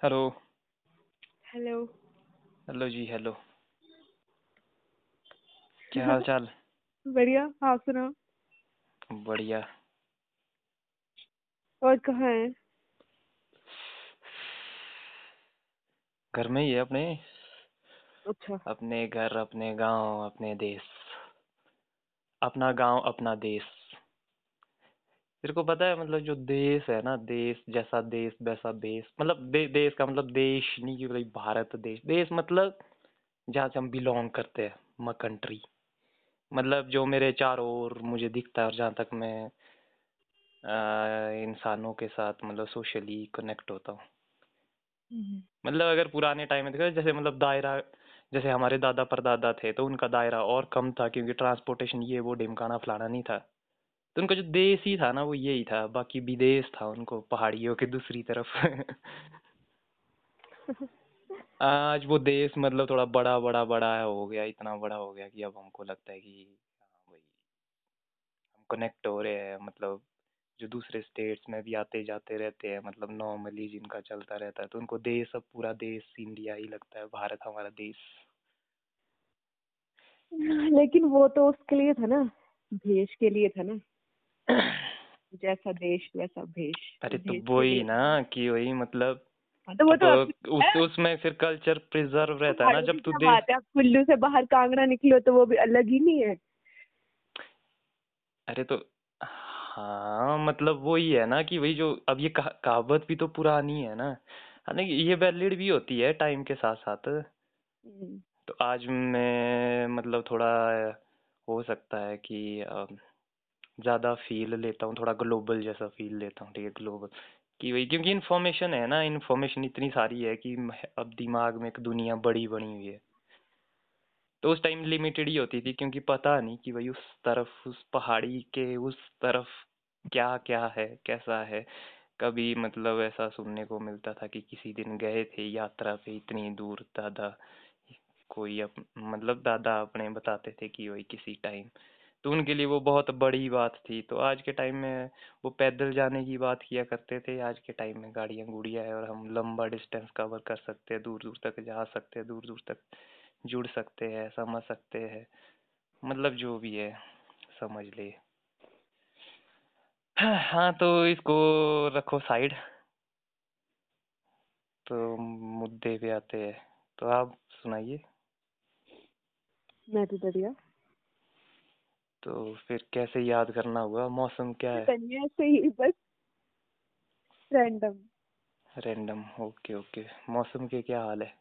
Hello. Hello. Hello जी hello. क्या हाल चाल बढ़िया आप सुनाओ। बढ़िया। और कहाँ है? घर में ही है अपने। अच्छा। अपने घर अपने गाँव अपने देश। अपना गाँव अपना देश। तेरे को पता है मतलब जो देश है ना देश जैसा देश वैसा देश मतलब दे, देश का मतलब देश नहीं कि भाई भारत देश देश मतलब जहाँ से हम बिलोंग करते हैं म कंट्री मतलब जो मेरे चारों ओर मुझे दिखता है और जहाँ तक मैं इंसानों के साथ मतलब सोशली कनेक्ट होता हूँ। मतलब अगर पुराने टाइम में देखा जैसे मतलब दायरा जैसे हमारे दादा परदादा थे तो उनका दायरा और कम था क्योंकि ट्रांसपोर्टेशन ये वो ढिमकाना फलाना नहीं था। तो उनका जो देश ही था ना वो यही था बाकी विदेश था उनको पहाड़ियों के दूसरी तरफ़। आज वो देश मतलब थोड़ा बड़ा बड़ा बड़ा हो गया इतना बड़ा हो गया कि अब हमको लगता है कि हाँ भाई हम कनेक्ट हो रहे हैं मतलब जो दूसरे स्टेट्स में भी आते जाते रहते हैं मतलब नॉर्मली जिनका चलता रहता है तो उनको देश अब पूरा देश इंडिया ही लगता है भारत हमारा देश। लेकिन वो तो उसके लिए था ना भेष के लिए था ना। जैसा देश वैसा भेष। अरे तो के वही ना कि वही मतलब हाँ, तो वो तो अब अपनी उस है। उसमें फिर कल्चर प्रिजर्व रहता है ना जब तू है? आप कुल्लू से बाहर कांगड़ा निकलो तो वो भी अलग ही नहीं है। अरे तो हाँ मतलब वही है ना कि वही जो अब ये कहा, कहावत भी तो पुरानी है ना। हालाँकि ये वैलिड भी होती है टाइम के साथ साथ हम्म, तो आज मैं मतलब थोड़ा हो सकता है कि ज़्यादा फील लेता हूँ थोड़ा ग्लोबल जैसा फील लेता हूँ ठीक है ग्लोबल कि वही क्योंकि इन्फॉर्मेशन है ना इन्फॉर्मेशन इतनी सारी है कि अब दिमाग में एक दुनिया बड़ी बनी हुई है। तो उस टाइम लिमिटेड ही होती थी क्योंकि पता नहीं कि भाई उस तरफ़ उस पहाड़ी के उस तरफ़ क्या क्या है कैसा है। कभी मतलब ऐसा सुनने को मिलता था कि किसी दिन गए थे यात्रा पे इतनी दूर दादा कोई अप, मतलब दादा अपने बताते थे कि वही किसी टाइम तो उनके लिए वो बहुत बड़ी बात थी। तो आज के टाइम में वो पैदल जाने की बात किया करते थे। आज के टाइम में गाड़ियाँ गुड़िया है और हम लंबा डिस्टेंस कवर कर सकते हैं दूर दूर तक जा सकते हैं दूर दूर तक जुड़ सकते हैं, समझ सकते हैं मतलब जो भी है, समझ ले। हाँ तो इसको रखो साइड। तो मुद्दे पे आते हैं। तो आप सुनाइए। मैं तो बढ़िया। तो फिर कैसे याद करना हुआ? मौसम क्या है? ऐसे ही बस रैंडम रैंडम ओके ओके मौसम के क्या हाल है?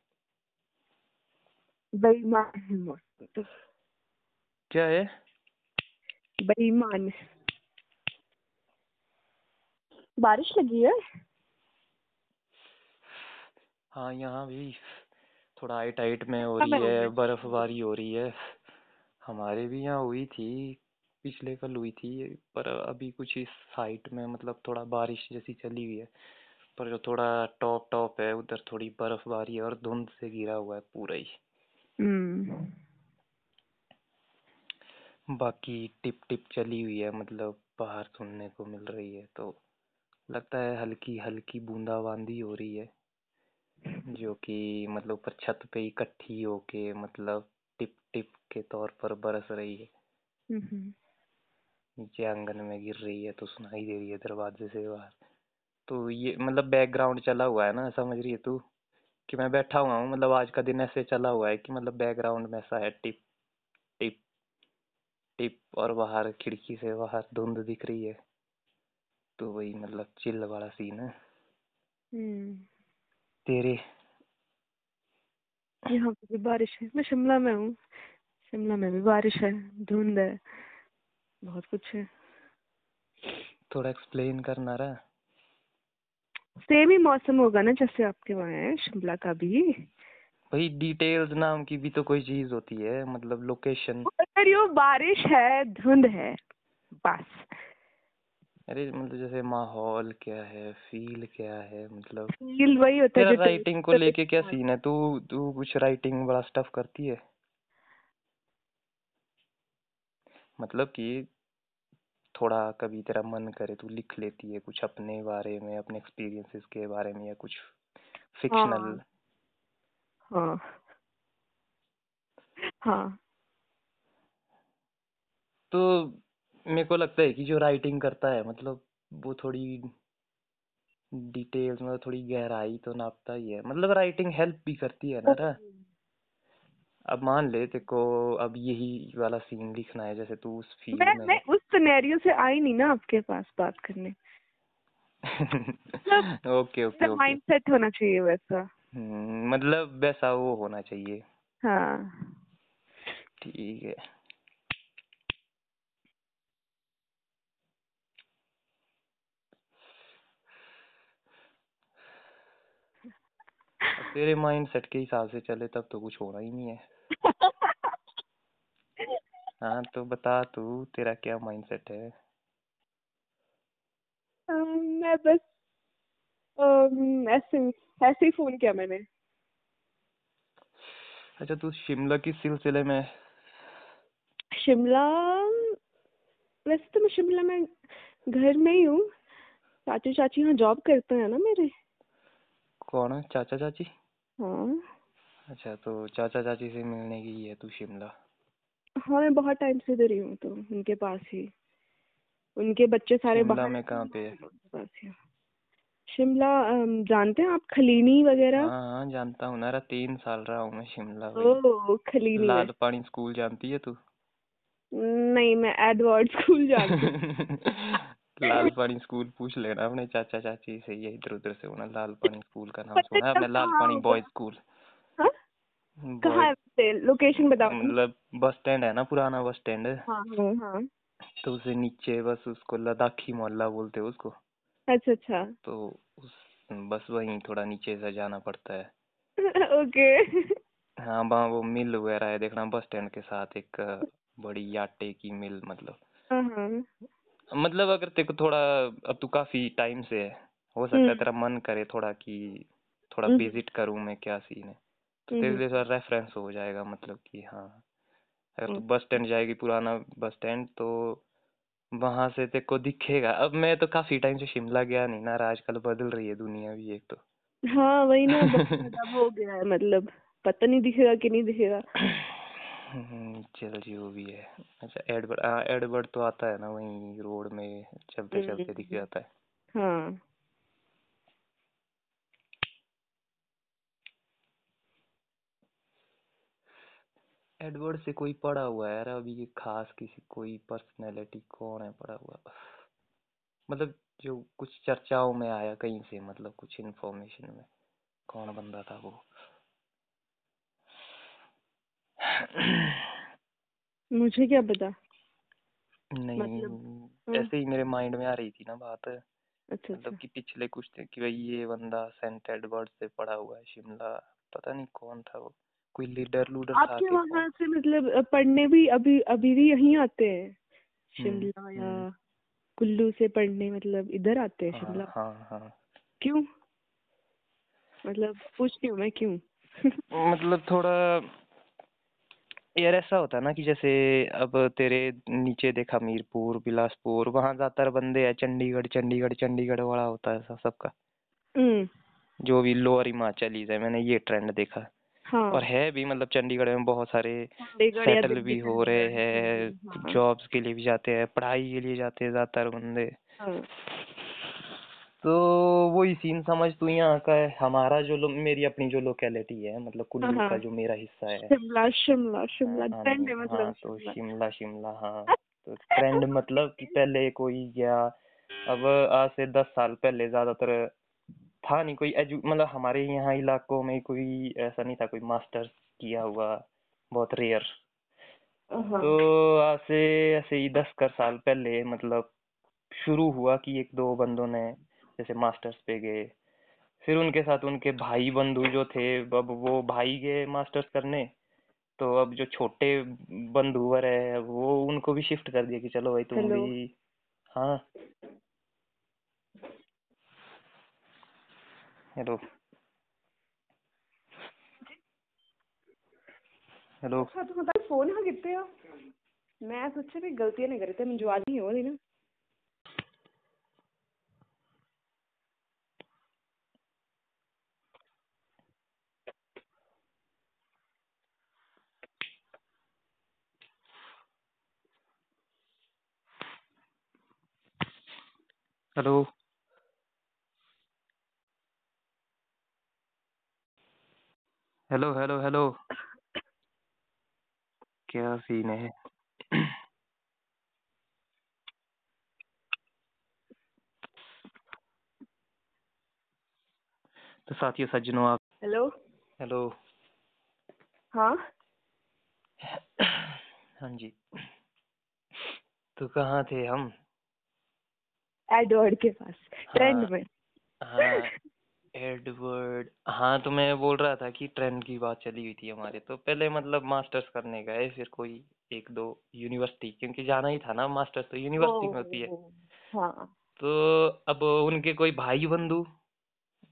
बेईमान है मौसम तो। क्या है? बेईमान बारिश लगी है? हाँ यहाँ भी थोड़ा हाइट हाइट में हो हाँ, रही है बर्फबारी हो रही है। हमारे भी यहाँ हुई थी पिछले कल हुई थी पर अभी कुछ इस साइट में मतलब थोड़ा बारिश जैसी चली हुई है। पर जो थोड़ा टॉप टॉप है उधर थोड़ी बर्फबारी है और धुंध से घिरा हुआ है पूरा ही। हम्म। बाकी टिप टिप चली हुई है मतलब बाहर सुनने को मिल रही है तो लगता है हल्की हल्की बूंदाबांदी हो रही है। जो कि मतलब ऊपर छत पे इकट्ठी होके मतलब टिप के तौर पर बरस रही है। हम्म नीचे आँगन में गिर रही है तो सुनाई दे रही है दरवाजे से बाहर। तो ये मतलब बैकग्राउंड चला हुआ है ना समझ रही है तू? कि मैं बैठा हुआ हूँ मतलब आज का दिन ऐसे चला हुआ है कि मतलब बैकग्राउंड में ऐसा है टिप टिप टिप और बाहर खिड़की से बाहर धुंध दिख रही है। तो वही मतलब चिल वाला सीन है। हम्म। तेरे यहाँ पे भी बारिश है। मैं शिमला में हूँ। शिमला में भी बारिश है धुंध है बहुत कुछ है। थोड़ा एक्सप्लेन करना रहा? सेम ही मौसम होगा ना जैसे आपके वहाँ है शिमला का भी। भाई डिटेल्स नाम की भी तो कोई चीज़ होती है मतलब लोकेशन अगर यो बारिश है धुंध है बस। अरे मतलब जैसे माहौल क्या है फील क्या है मतलब फील वही होता है जो राइटिंग को लेके क्या सीन है। तू तू कुछ राइटिंग वाला स्टफ़ करती है? मतलब कि थोड़ा कभी तेरा मन करे तू लिख लेती है कुछ अपने बारे में अपने एक्सपीरियंसेस के बारे में या कुछ फिक्शनल हाँ। हाँ। तो मेरे को लगता है कि जो राइटिंग करता है मतलब वो थोड़ी डिटेल्स में थोड़ी गहराई तो नापता ही है। मतलब राइटिंग हेल्प भी करती है ना रा अब मान ले तेरे को अब यही वाला सीन लिखना है जैसे तू उस फ़ील्ड मैं में मैं उस सिनेरियो से आई नहीं ना आपके पास बात करने। Okay okay okay mind set होना चाहिए वैसा। हम्म, मतलब वैसा वो होना चाहिए। हाँ। ठीक है अब तेरे माइंड सेट के हिसाब से चले तब तो कुछ होना ही नहीं है। हाँ तो बता तू तेरा क्या माइंड सेट है? अम, मैं बस ऐसे ऐसे ही फ़ोन किया मैंने। अच्छा तू शिमला किस सिलसिले में शिमला वैसे तो मैं शिमला में घर में ही हूँ। चाचू चाची यहाँ जॉब करते हैं ना मेरे। कौन है? चाचा चाची? हाँ अच्छा तो चाचा चाची से मिलने की है तू शिमला? हाँ मैं बहुत टाइम से इधर ही हूँ तो उनके पास ही। उनके बच्चे सारे शिमला बाहर में कहाँ पे है? शिमला जानते हैं आप खलीनी वगैरह? हाँ हाँ जानता हूँ। ना तीन साल रहा हूँ मैं शिमला ओ खलीनी लाल पानी स्कूल जानती है तू? नहीं मैं एडवर्ड स्कूल जानती हूँ। लाल पानी स्कूल पूछ लेना अपने चाचा चाची से ये इधर उधर से होना लाल पानी स्कूल का नाम सुना है कब लाल पानी? बॉयज़ स्कूल हाँ? कहाँ लोकेशन बताओ। मतलब बस स्टैंड है ना पुराना बस स्टैंड हाँ हाँ हाँ। तो उसे नीचे बस उसको लद्दाखी मोहल्ला बोलते हैं उसको। अच्छा अच्छा। तो उस बस वहीं थोड़ा नीचे से जाना पड़ता है। ओके। हाँ वहाँ वो मिल वगैरह है देखना बस स्टैंड के साथ एक बड़ी आटे की मिल मतलब। हाँ हाँ। मतलब अगर तेरे को थोड़ा अब तू काफ़ी टाइम से है हो सकता है हम्म। तेरा मन करे थोड़ा कि थोड़ा हम्म। विज़िट करूँ मैं क्या सीन है तो तेरे हम्म। लिए थोड़ा रेफरेंस हो जाएगा मतलब कि हाँ अगर तू हम्म। बस स्टैंड जाएगी पुराना बस स्टैंड तो वहाँ से तेरे को दिखेगा अब मैं तो काफ़ी टाइम से शिमला गया नहीं ना आजकल बदल रही है दुनिया भी एक तो हाँ वही ना हो गया है मतलब पता नहीं दिखेगा कि नहीं दिखेगा हम्म, चल जो भी है। अच्छा एडवर्ड हाँ एडवर्ड तो आता है ना वहीं रोड में चलते चलते दिख हम्म। जाता है। हाँ। एडवर्ड से कोई पढ़ा हुआ है यार अभी ये खास किसी कोई पर्सनैलिटी कौन है पढ़ा हुआ? मतलब जो कुछ चर्चाओं में आया कहीं से मतलब कुछ इन्फॉर्मेशन में कौन बंदा था वो? मुझे क्या पता? नहीं मतलब, हाँ। ऐसे ही मेरे माइंड में आ रही थी ना बात। अच्छा मतलब अच्छा। कि पिछले कुछ थे कि भाई ये बंदा सेंट एडवर्ड से पढ़ा हुआ है शिमला पता नहीं कौन था वो कोई लीडर लूडर था आपके वहाँ से मतलब पढ़ने भी अभी अभी भी यहीं आते हैं? शिमला हम्म, या कुल्लू से पढ़ने मतलब इधर आते हैं हाँ शिमला हाँ हाँ। क्यों? मतलब पूछती हूँ मैं क्यों? मतलब थोड़ा यार ऐसा होता है ना कि जैसे अब तेरे नीचे देखा हमीरपुर बिलासपुर वहाँ ज़्यादातर बंदे हैं चंडीगढ़ चंडीगढ़ चंडीगढ़ वाला होता है सब- सबका। हम्म। जो भी लोअर हिमाचलीज है मैंने ये ट्रेंड देखा हाँ। और है भी मतलब चंडीगढ़ में बहुत सारे चंडीगढ़ या सेटल दिल्ली भी हो रहे हैं हाँ। जॉब्स के लिए भी जाते हैं पढ़ाई के लिए जाते हैं ज़्यादातर बंदे। हाँ। तो वही सीन समझ तू यहाँ का है। हमारा जो लो, मेरी अपनी जो लोकेलिटी है मतलब कुल्लू हाँ। का जो मेरा हिस्सा है। शिमला शिमला शिमला हाँ, ट्रेंड है हाँ, मतलब तो शिमला। शिमला शिमला हाँ। तो ट्रेंड मतलब कि पहले कोई गया अब आज से दस साल पहले ज़्यादातर था नहीं कोई एजु मतलब हमारे यहाँ इलाकों में कोई ऐसा नहीं था कोई मास्टर्स किया हुआ बहुत रेयर हाँ। तो आज से ऐसे ही दस कर साल पहले मतलब शुरू हुआ कि एक दो बंदों ने जैसे मास्टर्स पे गए। फिर उनके साथ उनके भाई बंधु जो थे अब वो भाई गए मास्टर्स करने। तो अब जो छोटे बंधुवर है वो उनको भी शिफ्ट कर दिया कि चलो भाई तुम। भी हाँ। हेलो हेलो अच्छा तो फ़ोन हाँ कितने हो। मैं सोचा भी गलतियाँ नहीं करी थी मुझे आज नहीं हो रही ना। हेलो। Hello hello hello. क्या सीन है? तो साथियों सज्जनों आप हेलो। हेलो। हाँ। हाँ जी। तो कहाँ थे हम? एडवर्ड के पास ट्रेंड में। हाँ एडवर्ड हाँ तो मैं बोल रहा था कि ट्रेंड की बात चली हुई थी हमारे तो पहले मतलब मास्टर्स करने गए फिर कोई एक दो यूनिवर्सिटी क्योंकि जाना ही था ना मास्टर्स तो यूनिवर्सिटी में होती है। हाँ। तो अब उनके कोई भाई बंधु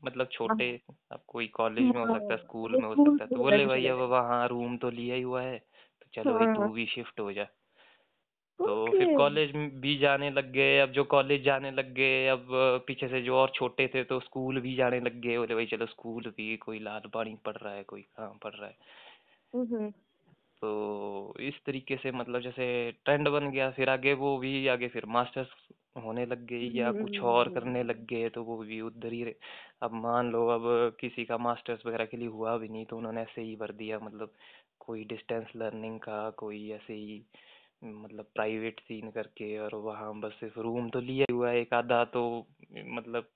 मतलब छोटे हाँ। अब कोई कॉलेज में हो सकता है हाँ, स्कूल में हो सकता है तो बोले भाई अब वहाँ रूम तो लिया ही हुआ है तो चलो भाई हाँ। तू भी शिफ्ट हो जा। तो ओके। फिर कॉलेज भी जाने लग गए। अब जो कॉलेज जाने लग गए अब पीछे से जो और छोटे थे तो स्कूल भी जाने लग गए। बोले भाई चलो स्कूल भी कोई लाल पानी पढ़ रहा है कोई कहाँ पढ़ रहा है। हम्म, तो इस तरीके से मतलब जैसे ट्रेंड बन गया फिर आगे वो भी आगे फिर मास्टर्स होने लग गई या कुछ और करने लग गए तो वो भी उधर ही रहे। अब मान लो अब किसी का मास्टर्स वगैरह के लिए हुआ भी नहीं तो उन्होंने ऐसे ही भर दिया। मतलब कोई डिस्टेंस लर्निंग का कोई ऐसे ही मतलब प्राइवेट सीन करके और वहाँ बस सिर्फ़ रूम तो लिया हुआ है एक आधा तो मतलब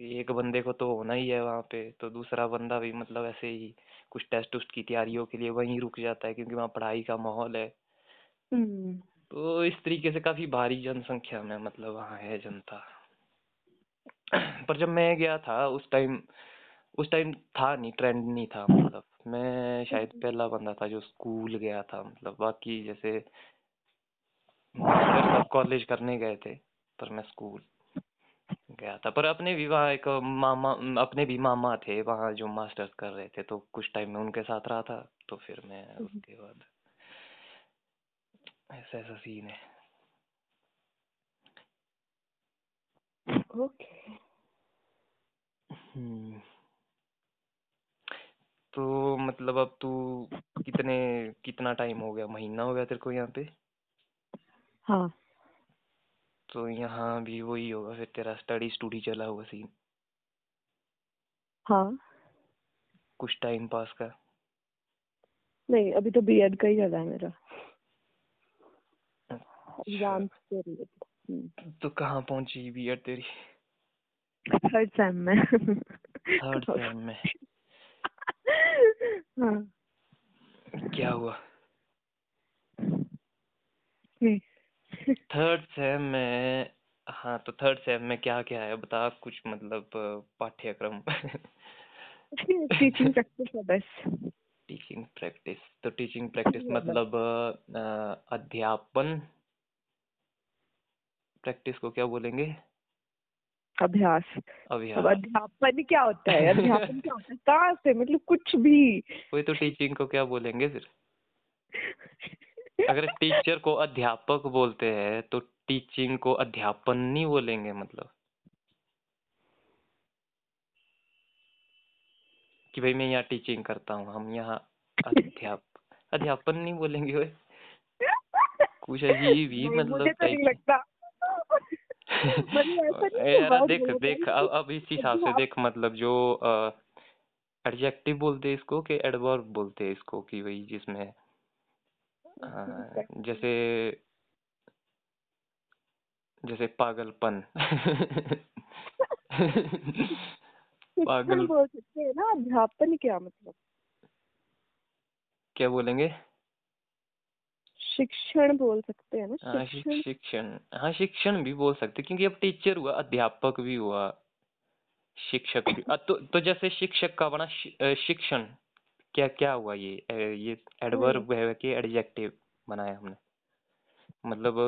एक बंदे को तो होना ही है वहाँ पे तो दूसरा बंदा भी मतलब ऐसे ही कुछ टेस्ट उस्ट की तैयारियों के लिए वहीं रुक जाता है क्योंकि वहाँ पढ़ाई का माहौल है। हम्म, तो इस तरीके से काफ़ी भारी जनसंख्या में मतलब वहाँ है जनता। पर जब मैं गया था उस टाइम उस टाइम था नहीं ट्रेंड नहीं था मतलब। मैं शायद पहला बंदा था जो स्कूल गया था मतलब। बाकी जैसे सब कॉलेज करने गए थे पर मैं स्कूल गया था। पर अपने भी वहाँ एक मामा अपने भी मामा थे वहाँ जो मास्टर्स कर रहे थे तो कुछ टाइम में उनके साथ रहा था तो फिर मैं उसके बाद ऐसा ऐसा सीन है। ओके। okay. हम्म। तो मतलब अब तू कितने कितना टाइम हो गया? महीना हो गया तेरे को यहाँ पे? हाँ। तो यहाँ भी वही होगा फिर तेरा स्टडी स्टूडी चला हुआ सीन हाँ। कुछ टाइम पास का? नहीं अभी तो बीएड का ही चला है मेरा। एग्ज़ाम के रिलेटेड तो कहाँ पहुँची बीएड तेरी? थर्ड सेम में। थर्ड सेम में। हाँ। क्या हुआ? थर्ड सेम में हाँ तो थर्ड सेम में क्या क्या है? बता कुछ मतलब पाठ्यक्रम। टीचिंग प्रैक्टिस है बस। टीचिंग प्रैक्टिस तो टीचिंग प्रैक्टिस मतलब अध्यापन। प्रैक्टिस को क्या बोलेंगे? अभ्यास। अब अध्यापन क्या होता है? अध्यापन क्या होता है? कहाँ से? मतलब कुछ भी। वही तो टीचिंग को क्या बोलेंगे फिर? अगर टीचर को अध्यापक बोलते हैं तो टीचिंग को अध्यापन नहीं बोलेंगे मतलब। कि भाई मैं यहाँ टीचिंग करता हूँ हम यहाँ अध्याप अध्यापन नहीं बोलेंगे कुछ अजीब ही मतलब मुझे तो नहीं लगता। है, देख देख अब अब इस हिसाब से देख मतलब जो एडजेक्टिव बोलते हैं इसको कि एडवर्ब बोलते हैं इसको कि भाई जिसमें जैसे जैसे पागलपन। पागल बोल सकते हैं ना अध्यापन क्या मतलब? क्या बोलेंगे? शिक्षण बोल सकते हैं ना? हाँ शिक्षण? शिक्षण। हाँ शिक्षण भी बोल सकते क्योंकि अब टीचर हुआ अध्यापक भी हुआ शिक्षक भी। तो तो जैसे शिक्षक का बना शिक्षण क्या क्या हुआ ये ये एडवर्ब है कि एडजेक्टिव बनाया हमने। मतलब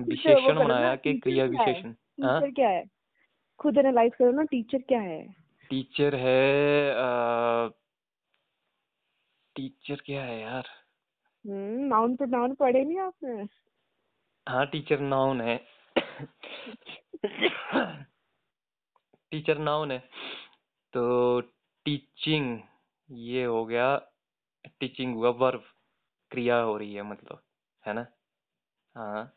विशेषण बनाया कि क्रिया विशेषण हाँ? टीचर क्या है? खुद एनालाइज करो ना टीचर क्या है? टीचर है अ, टीचर क्या है यार? हम्म नाउन प्रोनाउन पढ़े नहीं आपने? हाँ टीचर नाउन है। टीचर नाउन है। तो टीचिंग ये हो गया टीचिंग हुआ वर्ब क्रिया हो रही है मतलब है ना? हाँ।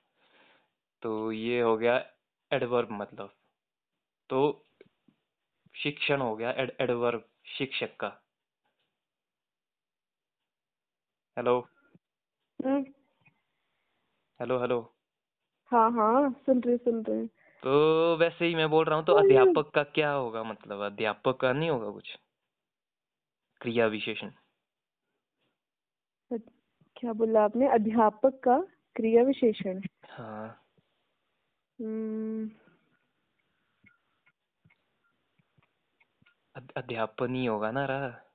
तो ये हो गया एडवर्ब मतलब। तो शिक्षण हो गया एड एडवर्ब शिक्षक का। Hello hello hello. हाँ हाँ सुन रहे सुन रहे तो वैसे ही मैं बोल रहा हूँ तो अध्यापक का क्या होगा? मतलब अध्यापक का नहीं होगा कुछ? क्रिया विशेषण क्या बोला आपने? अध्यापक का क्रिया विशेषण हाँ। हम्म, अध्यापन ही होगा ना रहा।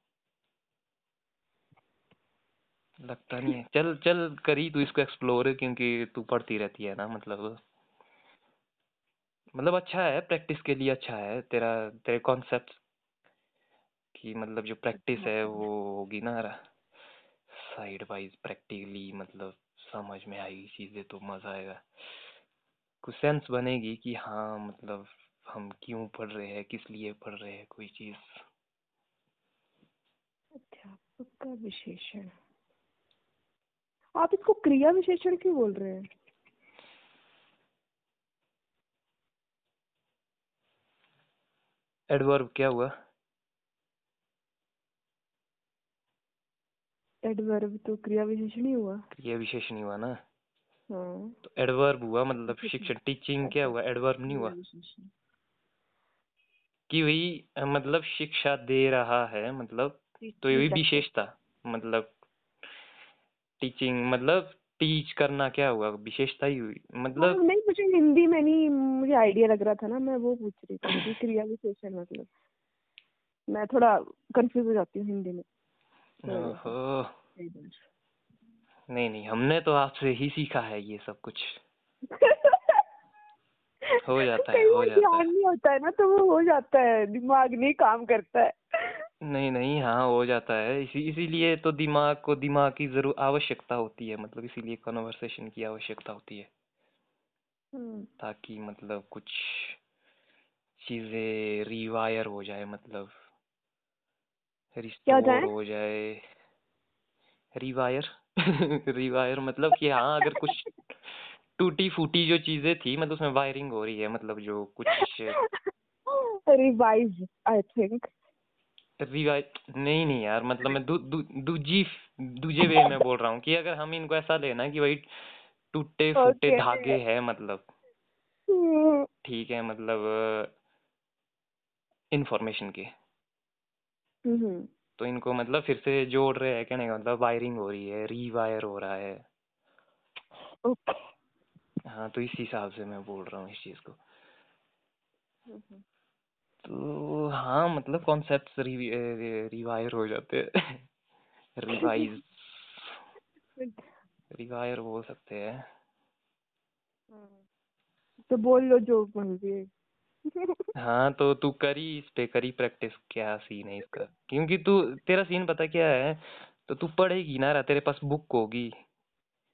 लगता नहीं है। चल चल, करी तू इसको एक्सप्लोर क्योंकि तू पढ़ती रहती है ना मतलब। मतलब अच्छा है प्रैक्टिस के लिए अच्छा है, तेरा, तेरे कॉन्सेप्ट की मतलब जो प्रैक्टिस है, वो होगी ना साइड वाइज प्रैक्टिकली मतलब समझ में आएगी चीज़ें तो मज़ा आएगा। कुछ सेंस बनेगी कि हाँ मतलब हम क्यों पढ़ रहे हैं, किस लिए पढ़ रहे हैं, कोई चीज़। अध्यापक का विशेषण। आप इसको क्रिया विशेषण क्यों बोल रहे हैं? एडवर्ब क्या हुआ? एडवर्ब तो क्रिया विशेषण ही हुआ। क्रिया विशेषण ही हुआ ना? हाँ। तो एडवर्ब हुआ मतलब शिक्षण टीचिंग क्या हुआ? एडवर्ब नहीं हुआ? कि वही मतलब शिक्षा दे रहा है मतलब तो ये भी विशेषता मतलब टीचिंग मतलब टीच करना क्या हुआ? विशेषता ही हुई। हाँ, मतलब नहीं मुझे हिंदी में नहीं मुझे आइडिया लग रहा था ना मैं वो पूछ रही थी कि क्रिया विशेषण मतलब। मैं थोड़ा कंफ्यूज हो जाती हूँ हिंदी में। तो। नहीं नहीं हमने तो आपसे ही सीखा है ये सब कुछ। हो जाता है, हो जाता है। ध्यान नहीं होता है ना तो वो हो जाता है दिमाग नहीं काम करता है। नहीं नहीं हाँ हो जाता है। इसी इसीलिए तो दिमाग को दिमाग की ज़रूर आवश्यकता होती है मतलब इसीलिए कन्वर्सेशन की आवश्यकता होती है। हम्म, ताकि मतलब कुछ चीज़ें रिवायर हो जाए मतलब हो रिस्टोर जाए? हो जाए। रिवायर रिवायर मतलब कि हाँ अगर कुछ टूटी फूटी जो चीज़ें थी मतलब उसमें वायरिंग हो रही है मतलब जो कुछ रिवाइज आई थिंक रिवाइज नहीं नहीं यार मतलब मैं दू, दू, दूजी दूजे वे में बोल रहा हूँ कि अगर हम इनको ऐसा लेना कि भाई टूटे फूटे Okay. धागे है मतलब। ठीक है मतलब इंफॉर्मेशन के। हम्म तो इनको मतलब फिर से जोड़ रहे हैं कहने का मतलब वायरिंग हो रही है रीवायर हो रहा है। ओके हाँ तो इस हिसाब से मैं बोल रहा हूँ इस चीज़ को। तो हाँ मतलब कॉन्सेप्ट रिवायर हो जाते हैं। रिवाइज रिवायर बोल सकते हैं। तो बोल लो जो है। हाँ तो तू करी इस पे करी प्रैक्टिस क्या सीन है इसका। क्योंकि तू तेरा सीन पता क्या है? तो तू पढ़ेगी ना रहा तेरे पास बुक होगी।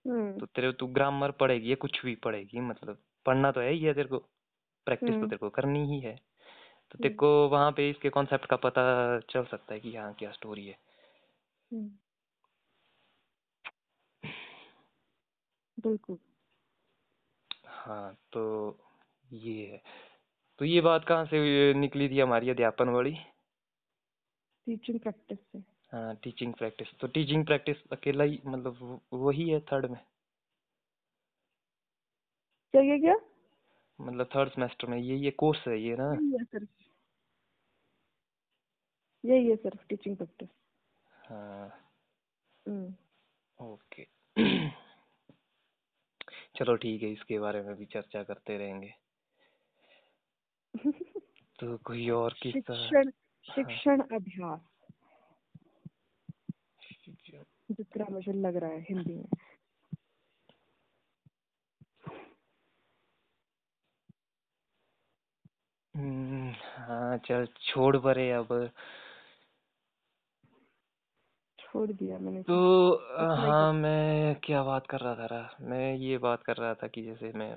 हम्म, तो तेरे तू ग्रामर पढ़ेगी या कुछ भी पढ़ेगी मतलब पढ़ना तो है ही है तेरे को। प्रैक्टिस तो हम्म, तेरे को करनी ही है। तो तेरे को वहाँ पे इसके कॉन्सेप्ट का पता चल सकता है कि हाँ क्या स्टोरी है। हम्म, बिल्कुल। हाँ तो ये है। तो ये बात कहाँ से निकली थी हमारी अध्यापन वाली? टीचिंग प्रैक्टिस से। हाँ टीचिंग प्रैक्टिस तो टीचिंग प्रैक्टिस अकेला ही मतलब वही है थर्ड में? क्या क्या क्या? मतलब थर्ड सेमेस्टर में ये ये कोर्स है ये ना? यही है यही है सिर्फ़ टीचिंग प्रैक्टिस हाँ। हम्म, ओके चलो ठीक है इसके बारे में भी चर्चा करते रहेंगे। तो कोई और किस्सा? शिक्षण शिक्षण अभ्यास। जितना मुझे लग रहा है हिंदी में। हम्म, हाँ चल छोड़ परे अब। छोड़ दिया मैंने तो ही हाँ मैं क्या बात कर रहा था रहा मैं ये बात कर रहा था कि जैसे मैं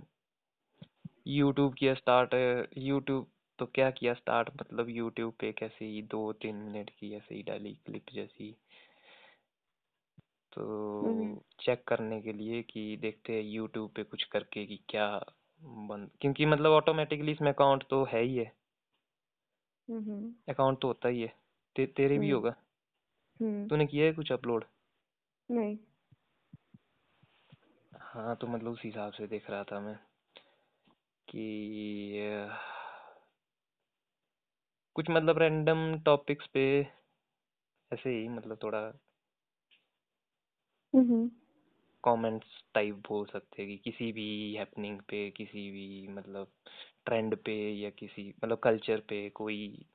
यूट्यूब किया स्टार्ट यूट्यूब तो क्या किया स्टार्ट मतलब यूट्यूब पे कैसे ही दो तीन मिनट की ऐसे ही डाली क्लिप जैसी। तो हम्म, चेक करने के लिए कि देखते हैं यूट्यूब पे कुछ करके कि क्या बन क्योंकि मतलब ऑटोमेटिकली इसमें अकाउंट तो है ही है। हम्म अकाउंट तो होता ही है। ते, तेरे भी हम्म। होगा। हम्म। तूने किया है कुछ अपलोड नहीं। हाँ तो मतलब उस हिसाब से देख रहा था मैं कि अ, कुछ मतलब रैंडम टॉपिक्स पे ऐसे ही मतलब थोड़ा हम्म। कमेंट्स टाइप बोल सकते हैं कि किसी भी हैपनिंग पे किसी भी मतलब ट्रेंड पे या किसी मतलब कल्चर पे कोई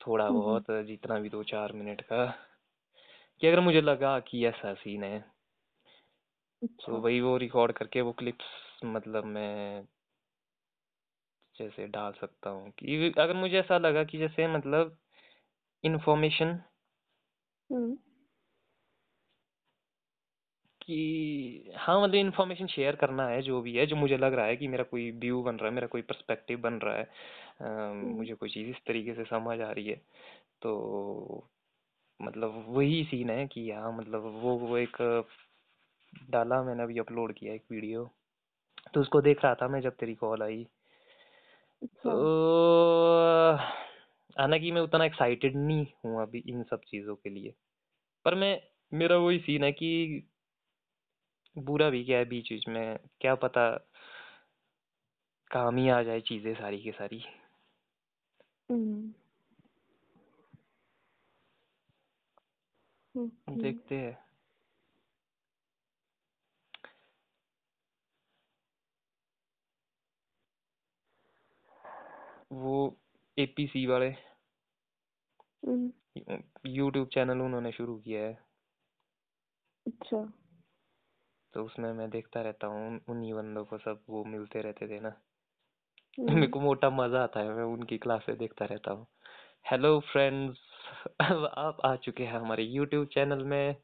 थोड़ा हम्म बहुत जितना भी दो चार मिनट का। कि अगर मुझे लगा कि ऐसा सीन है तो अच्छा। वही वो रिकॉर्ड करके वो क्लिप्स मतलब मैं जैसे डाल सकता हूँ कि अगर मुझे ऐसा लगा कि जैसे मतलब इंफॉर्मेशन हम्म। कि हाँ मतलब इन्फॉर्मेशन शेयर करना है जो भी है जो मुझे लग रहा है कि मेरा कोई व्यू बन रहा है मेरा कोई पर्सपेक्टिव बन रहा है हम्म मुझे कोई चीज़ इस तरीके से समझ आ रही है। तो मतलब वही सीन है कि हाँ मतलब वो वो एक डाला मैंने अभी अपलोड किया एक वीडियो तो उसको देख रहा था मैं जब तेरी कॉल आई। अच्छा। तो हालाँकि मैं उतना एक्साइटेड नहीं हूँ अभी इन सब चीज़ों के लिए पर मैं मेरा वही सीन है कि बुरा भी क्या है बीच बीच में? क्या पता काम ही आ जाए चीज़ें सारी की सारी। हम्म। ओके। देखते हैं। वो एपीसी वाले। हम्म। यूट्यूब चैनल उन्होंने शुरू किया है। अच्छा। तो उसमें मैं देखता रहता हूँ उन्हीं बंदों को सब वो मिलते रहते थे ना। मेरे हम्म को मोटा मज़ा आता है मैं उनकी क्लासेस देखता रहता हूँ। हेलो फ्रेंड्स आप आ चुके हैं हमारे यूट्यूब चैनल में।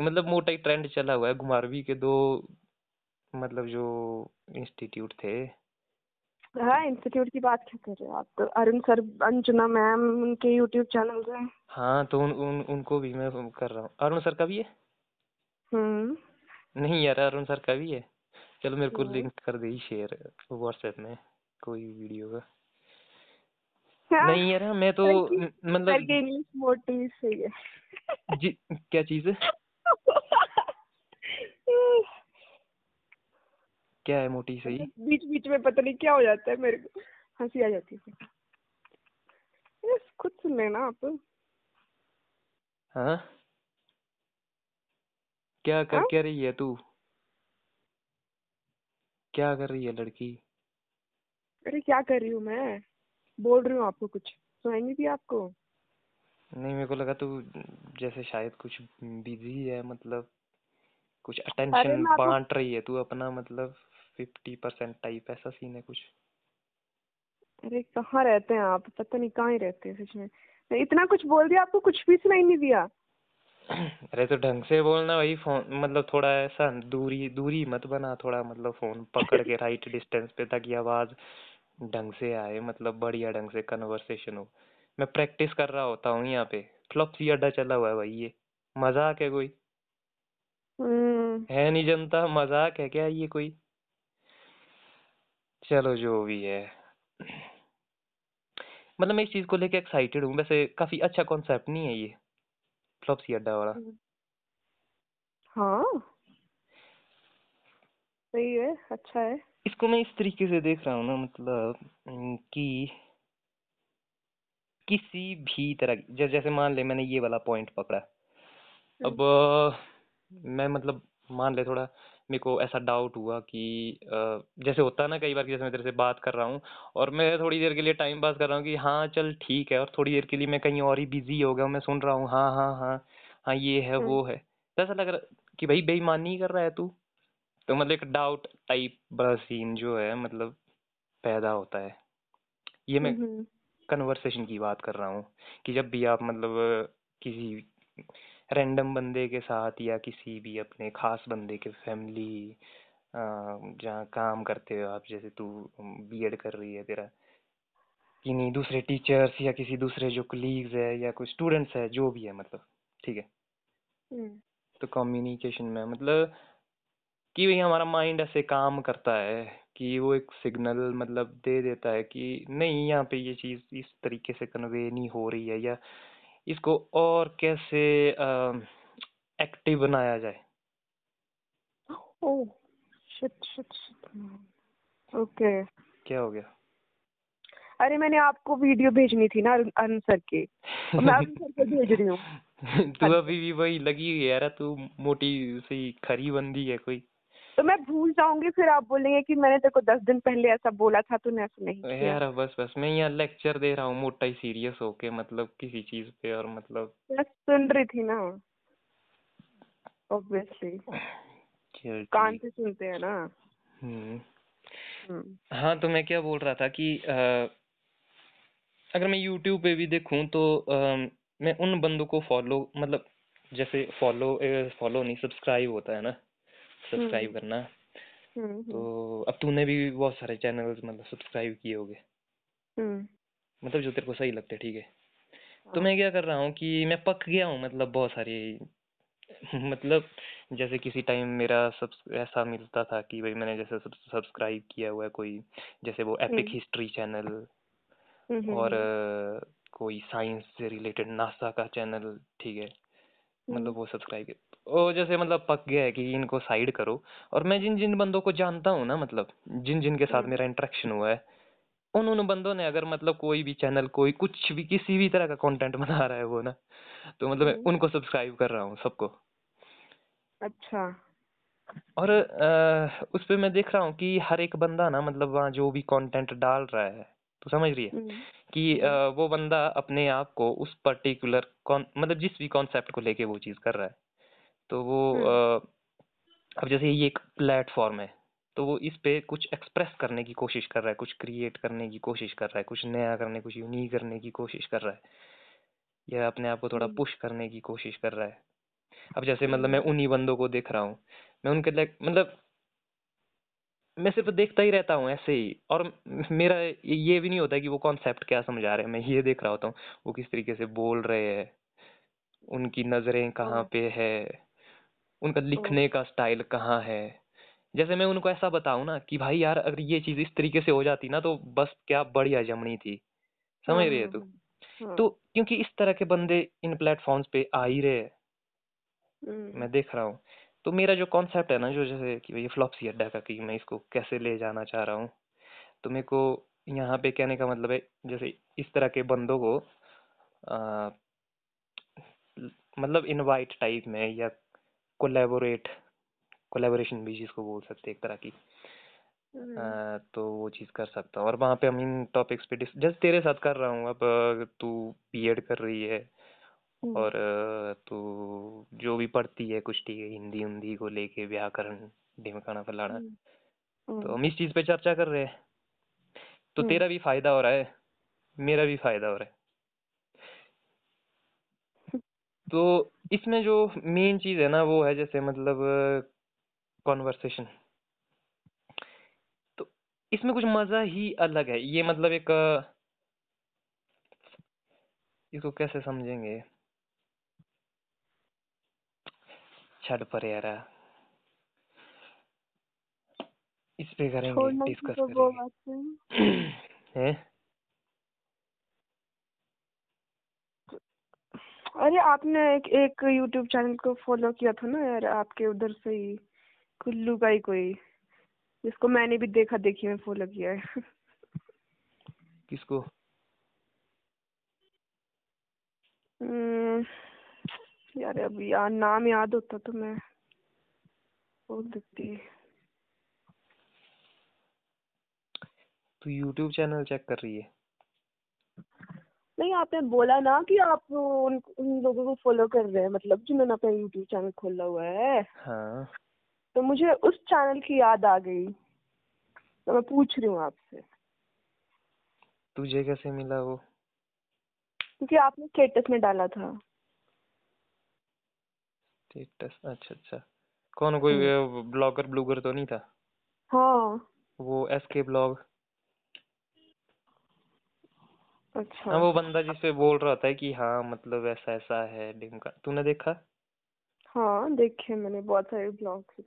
मतलब मोटा ही ट्रेंड चला हुआ है घुमारवी के दो मतलब जो इंस्टीट्यूट थे। हाँ इंस्टीट्यूट की बात क्या कर रहे हो आप? तो अरुण सर अंजुना मैम उनके यूट्यूब चैनल है। हाँ तो उन, उन उनको भी मैं कर रहा हूँ। अरुण सर का भी है? हम्म। नहीं यार अरुण सर का भी है। चलो मेरे को हम्म। लिंक कर दे शेयर व्हाट्सएप में कोई वीडियो का। हाँ, नहीं यार मैं तो की- म- सर मतलब इंग्लिश मोटी सही है। जी क्या चीज़? है क्या है मोटी सही बीच बीच में पता नहीं क्या हो जाता है मेरे को हँसी आ जाती है। खुद सुन लेना आप। हाँ? क्या कर हाँ? क्या रही है तू? क्या कर रही है लड़की? अरे क्या कर रही हूँ मैं? बोल रही हूँ आपको कुछ। सुनाई नहीं दिया आपको? नहीं मेरे को लगा तू जैसे शायद कुछ बिज़ी है मतलब कुछ अटेंशन बांट रही है तू अपना मतलब। फिफ्टी परसेंट टाइप ऐसा सीन है कुछ? अरे कहाँ रहते हैं आप? पता नहीं कहाँ ही रहते हैं सच में। इतना कुछ बोल दिया आपको कुछ भी सुनाई नहीं दिया। अरे तो ढंग से बोलना भाई फ़ोन मतलब थोड़ा ऐसा दूरी दूरी मत बना थोड़ा मतलब फ़ोन पकड़ के राइट डिस्टेंस पे ताकि आवाज़ ढंग से आए मतलब बढ़िया ढंग से कन्वर्सेशन हो। मैं प्रैक्टिस कर रहा होता हूँ यहाँ पे। फ्लॉपसी अड्डा चला हुआ है भाई ये। मज़ाक है कोई? हम्म। है नहीं जनता मज़ाक है क्या ये कोई? चलो जो भी है। मतलब मैं इस चीज़ को लेके एक्साइटेड हूँ। वैसे काफ़ी अच्छा कॉन्सेप्ट नहीं है ये। फ्लॉपसी अड्डा वाला। हाँ। सही है अच्छा है। इसको मैं इस तरीके से देख रहा हूँ ना मतलब कि किसी भी तरह की- जै, जैसे मान ले मैंने ये वाला पॉइंट पकड़ा। अब मैं मतलब मान ले थोड़ा मेरे को ऐसा डाउट हुआ कि जैसे होता है ना कई बार कि जैसे मैं तेरे से बात कर रहा हूँ और मैं थोड़ी देर के लिए टाइम पास कर रहा हूँ कि हाँ चल ठीक है और थोड़ी देर के लिए मैं कहीं और ही बिज़ी हो गया हूँ मैं सुन रहा हूँ हाँ हाँ हाँ हाँ ये है वो है। तो ऐसा लग रहा कि भाई बेईमानी कर रहा है तू? तो मतलब एक डाउट टाइप बड़ा सीन जो है मतलब पैदा होता है। ये मैं हम्म। कन्वर्सेशन की बात कर रहा हूँ कि जब भी आप मतलब किसी रैंडम बंदे के साथ या किसी भी अपने खास बंदे के फैमिली जहाँ काम करते हो आप जैसे तू बीएड कर रही है तेरा किन्हीं दूसरे टीचर्स या किसी दूसरे जो कलीग्स है या कोई स्टूडेंट्स है जो भी है मतलब ठीक है? हम्म। तो कम्युनिकेशन में मतलब कि भाई हमारा माइंड ऐसे काम करता है कि वो एक सिग्नल मतलब दे देता है कि नहीं यहाँ पे ये चीज़ इस तरीके से कन्वे नहीं हो रही है या इसको और कैसे एक्टिव बनाया जाए। Oh shit shit shit okay क्या हो गया? अरे मैंने आपको वीडियो भेजनी थी ना अरुण अरुण सर की मैं अरुण सर को भेज रही हूँ। तू अभी भी वही लगी हुई है यार तू मोटी सी खरी बंदी है कोई। तो मैं भूल जाऊँगी फिर आप बोलेंगे कि मैंने तेरे को दस दिन पहले ऐसा बोला था तूने ऐसा नहीं किया। यार बस बस मैं यहाँ लेक्चर दे रहा हूँ मोटा ही सीरियस होके मतलब किसी चीज़ पे और मतलब मैं सुन रही थी ना। ऑब्वियसली कान से सुनते हैं ना। हम्म। हम्म। हाँ तो मैं क्या बोल रहा था कि अ, अगर मैं YouTube पे भी देखूँ तो अ, मैं उन बंदों को फॉलो मतलब जैसे फॉलो फॉलो नहीं सब्सक्राइब होता है ना। सब्सक्राइब करना। हम्म तो अब तूने भी बहुत सारे चैनल्स मतलब सब्सक्राइब किए होंगे। हम्म। मतलब जो तेरे को सही लगते ठीक है? तो हाँ। मैं क्या कर रहा हूँ कि मैं पक गया हूँ मतलब बहुत सारी मतलब जैसे किसी टाइम मेरा सब ऐसा मिलता था कि भाई मैंने जैसे सब्सक्राइब किया हुआ है कोई जैसे वो एपिक हम्म। हिस्ट्री चैनल हम्म, हम्म, और हम्म, कोई साइंस से रिलेटेड नासा का चैनल ठीक है? मतलब हम्म, वो सब्सक्राइब वो जैसे मतलब पक गया है कि इनको साइड करो। और मैं जिन जिन बंदों को जानता हूँ ना मतलब जिन जिन के साथ हम्म, मेरा इंटरेक्शन हुआ है उन उन बंदों ने अगर मतलब कोई भी चैनल कोई कुछ भी किसी भी तरह का कंटेंट बना रहा है वो ना तो मतलब मैं हम्म। उनको सब्सक्राइब कर रहा हूँ सबको। अच्छा। और उस पे मैं देख रहा हूँ कि हर एक बंदा ना मतलब वहाँ जो भी कंटेंट डाल रहा है तो समझ रही है हम्म, कि वो बंदा अपने आप को उस पर्टिकुलर मतलब जिस भी कॉन्सेप्ट को लेके वो चीज़ कर रहा है। तो वो हम्म, अ, अब जैसे ये एक प्लेटफॉर्म है तो वो इस पे कुछ एक्सप्रेस करने की कोशिश कर रहा है कुछ क्रिएट करने की कोशिश कर रहा है कुछ नया करने कुछ यूनिक करने की कोशिश कर रहा है या अपने आप को थोड़ा हम्म, पुश करने की कोशिश कर रहा है। अब जैसे मतलब मैं हम्म, उन्हीं बंदों को देख रहा हूँ मैं उनके लाइक मतलब मैं सिर्फ़ देखता ही रहता हूँ ऐसे ही और मेरा ये भी नहीं होता कि वो कॉन्सेप्ट क्या समझा रहे हैं मैं ये देख रहा होता हूँ वो किस तरीके से बोल रहे हैं उनकी नज़रें कहाँ पे है उनका लिखने का स्टाइल कहाँ है? जैसे मैं उनको ऐसा बताऊँ ना कि भाई यार अगर ये चीज़ इस तरीके से हो जाती ना तो बस क्या बढ़िया जमनी थी। समझ रही है तू? हाँ। तो क्योंकि इस तरह के बंदे इन प्लेटफॉर्म्स पे आ ही रहे हैं। हम्म, मैं देख रहा हूँ। तो मेरा जो कॉन्सेप्ट है ना जो जैसे कि भाई फ्लॉपसी अड्डा का कि मैं इसको कैसे ले जाना चाह रहा हूँ। तो मेरे को यहाँ पे कहने का मतलब है जैसे इस तरह के बंदों को आ, मतलब इनवाइट टाइप में या कोलेबोरेट कोलेबोरेशन भी जिसको बोल सकते हैं एक तरह की। हम्म, आ, तो वो चीज़ कर सकता हूँ। और वहाँ पे हम इन टॉपिक्स पे डिस जैसे तेरे साथ कर रहा हूँ अब तू बीएड कर रही है हम्म, और तू जो भी पढ़ती है कुछ ठीक है हिंदी हिंदी को लेके व्याकरण ढिमकाना फलाना हम्म, तो हम इस चीज़ पे चर्चा कर रहे हैं। तो तेरा भी फ़ायदा हो रहा है मेरा भी फ़ायदा हो रहा है। तो इसमें जो मेन चीज़ है ना वो है जैसे मतलब कॉन्वर्सेशन तो इसमें कुछ मज़ा ही अलग है। ये मतलब एक इसको कैसे समझेंगे? छड़ पर यार। इस पे करेंगे डिस्कस तो करेंगे। हैं? अरे आपने एक एक यूट्यूब चैनल को फॉलो किया था ना यार आपके उधर से ही कुल्लू का ही कोई जिसको मैंने भी देखा देखी में फॉलो किया है। किसको? हम्म, यार अभी यार नाम याद होता तो मैं बोल देती। तू यूट्यूब चैनल चेक कर रही है। नहीं आपने बोला ना कि आप उन उन लोगों को फॉलो कर रहे हैं मतलब जिन्होंने अपना यूट्यूब चैनल खोला हुआ है। हाँ। तो मुझे उस चैनल की याद आ गई। तो मैं पूछ रही हूँ आपसे। तुझे कैसे मिला वो? क्योंकि आपने स्टेटस में डाला था। स्टेटस अच्छा अच्छा। कौन कोई हम्म, ब्लॉगर ब्लूगर तो नहीं था? हाँ। वो एस के ब्लॉग अच्छा। हाँ वो बंदा जिसपे बोल रहा था कि हाँ मतलब ऐसा ऐसा है डिम का तूने देखा? हाँ देखे मैंने बहुत सारे ब्लॉग्स।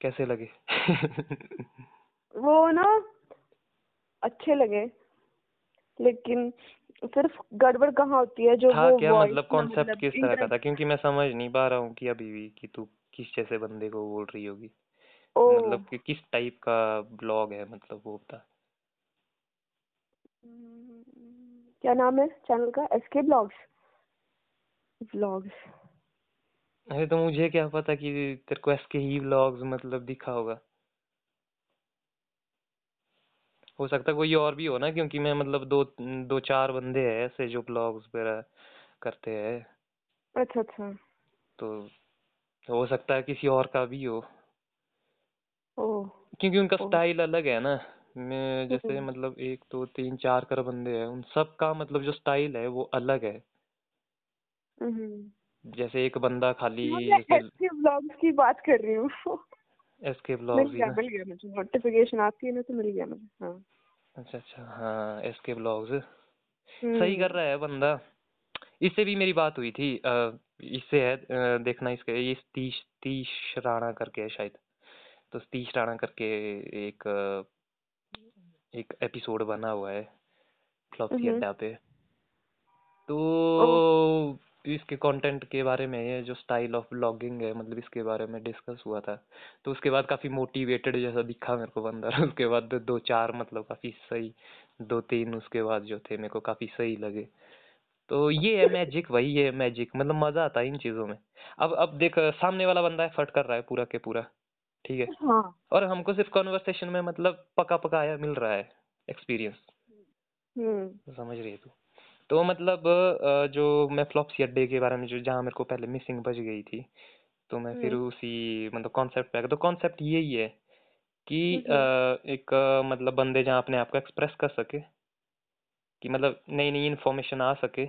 कैसे लगे? वो ना अच्छे लगे लेकिन सिर्फ़ गड़बड़ कहाँ होती है जो था वो क्या voice मतलब ना कॉन्सेप्ट मतलब किस तरह का था? क्योंकि मैं समझ नहीं पा रहा हूँ कि अभी भी कि तू किस जैसे बंदे को बोल रही होगी। ओ। मतलब कि किस टाइप का ब्लॉग है मतलब वो बता। क्या नाम है चैनल का? एसके ब्लॉग्स ब्लॉग्स अरे तो मुझे क्या पता कि तेरे को एसके ही व्लॉग्स मतलब दिखा होगा। हो सकता है कोई और भी हो ना क्योंकि मैं मतलब दो दो चार बंदे हैं ऐसे जो ब्लॉग्स वगैरह करते हैं। अच्छा अच्छा। तो हो सकता है किसी और का भी हो। क्योंकि उनका। स्टाइल अलग है ना। मैं जैसे हम्म। मतलब एक दो तीन चार कर बंदे हैं उन सब का मतलब जो स्टाइल है वो अलग है। हम्म। जैसे एक बंदा खाली मैं जैसे एसके ब्लॉग्स की बात कर रही हूँ। एसके मिल ब्लॉग्स ही गया ना। मिल गया मुझे। नोटिफिकेशन आती है ना तो मिल गया मुझे हाँ। अच्छा अच्छा हाँ एसके ब्लॉग्स सही हम्म। कर रहा है बंदा। इससे भी मेरी बात हुई थी अ, इससे है अ, देखना इसके ये तीश तीश राणा करके है शायद। तो तीश राणा करके एक एक एपिसोड बना हुआ है हम्म। अड्डा पे। तो इसके कंटेंट के बारे में ये जो स्टाइल ऑफ़ ब्लॉगिंग है मतलब इसके बारे में डिस्कस हुआ था। तो उसके बाद काफ़ी मोटिवेटेड जैसा दिखा मेरे को बंदा उसके बाद दो चार मतलब काफ़ी सही दो तीन उसके बाद जो थे मेरे को काफ़ी सही लगे। तो ये है मैजिक वही है मैजिक मतलब मज़ा आता है इन चीज़ों में। अब अब देख सामने वाला बंदा एफर्ट कर रहा है पूरा के पूरा। ठीक है। हाँ। और हमको सिर्फ़ कॉन्वर्सेशन में मतलब पका पकाया मिल रहा है एक्सपीरियंस हम्म। समझ रही है तू? तो मतलब जो मैं फ्लॉप्सी अड्डे के बारे में जो जहाँ मेरे को पहले मिसिंग बज गई थी तो मैं फिर हम्म। उसी मतलब कॉन्सेप्ट पे तो कॉन्सेप्ट यही है कि। एक मतलब बंदे जहाँ अपने आप को एक्सप्रेस कर सके कि मतलब नई नई इन्फॉर्मेशन आ सके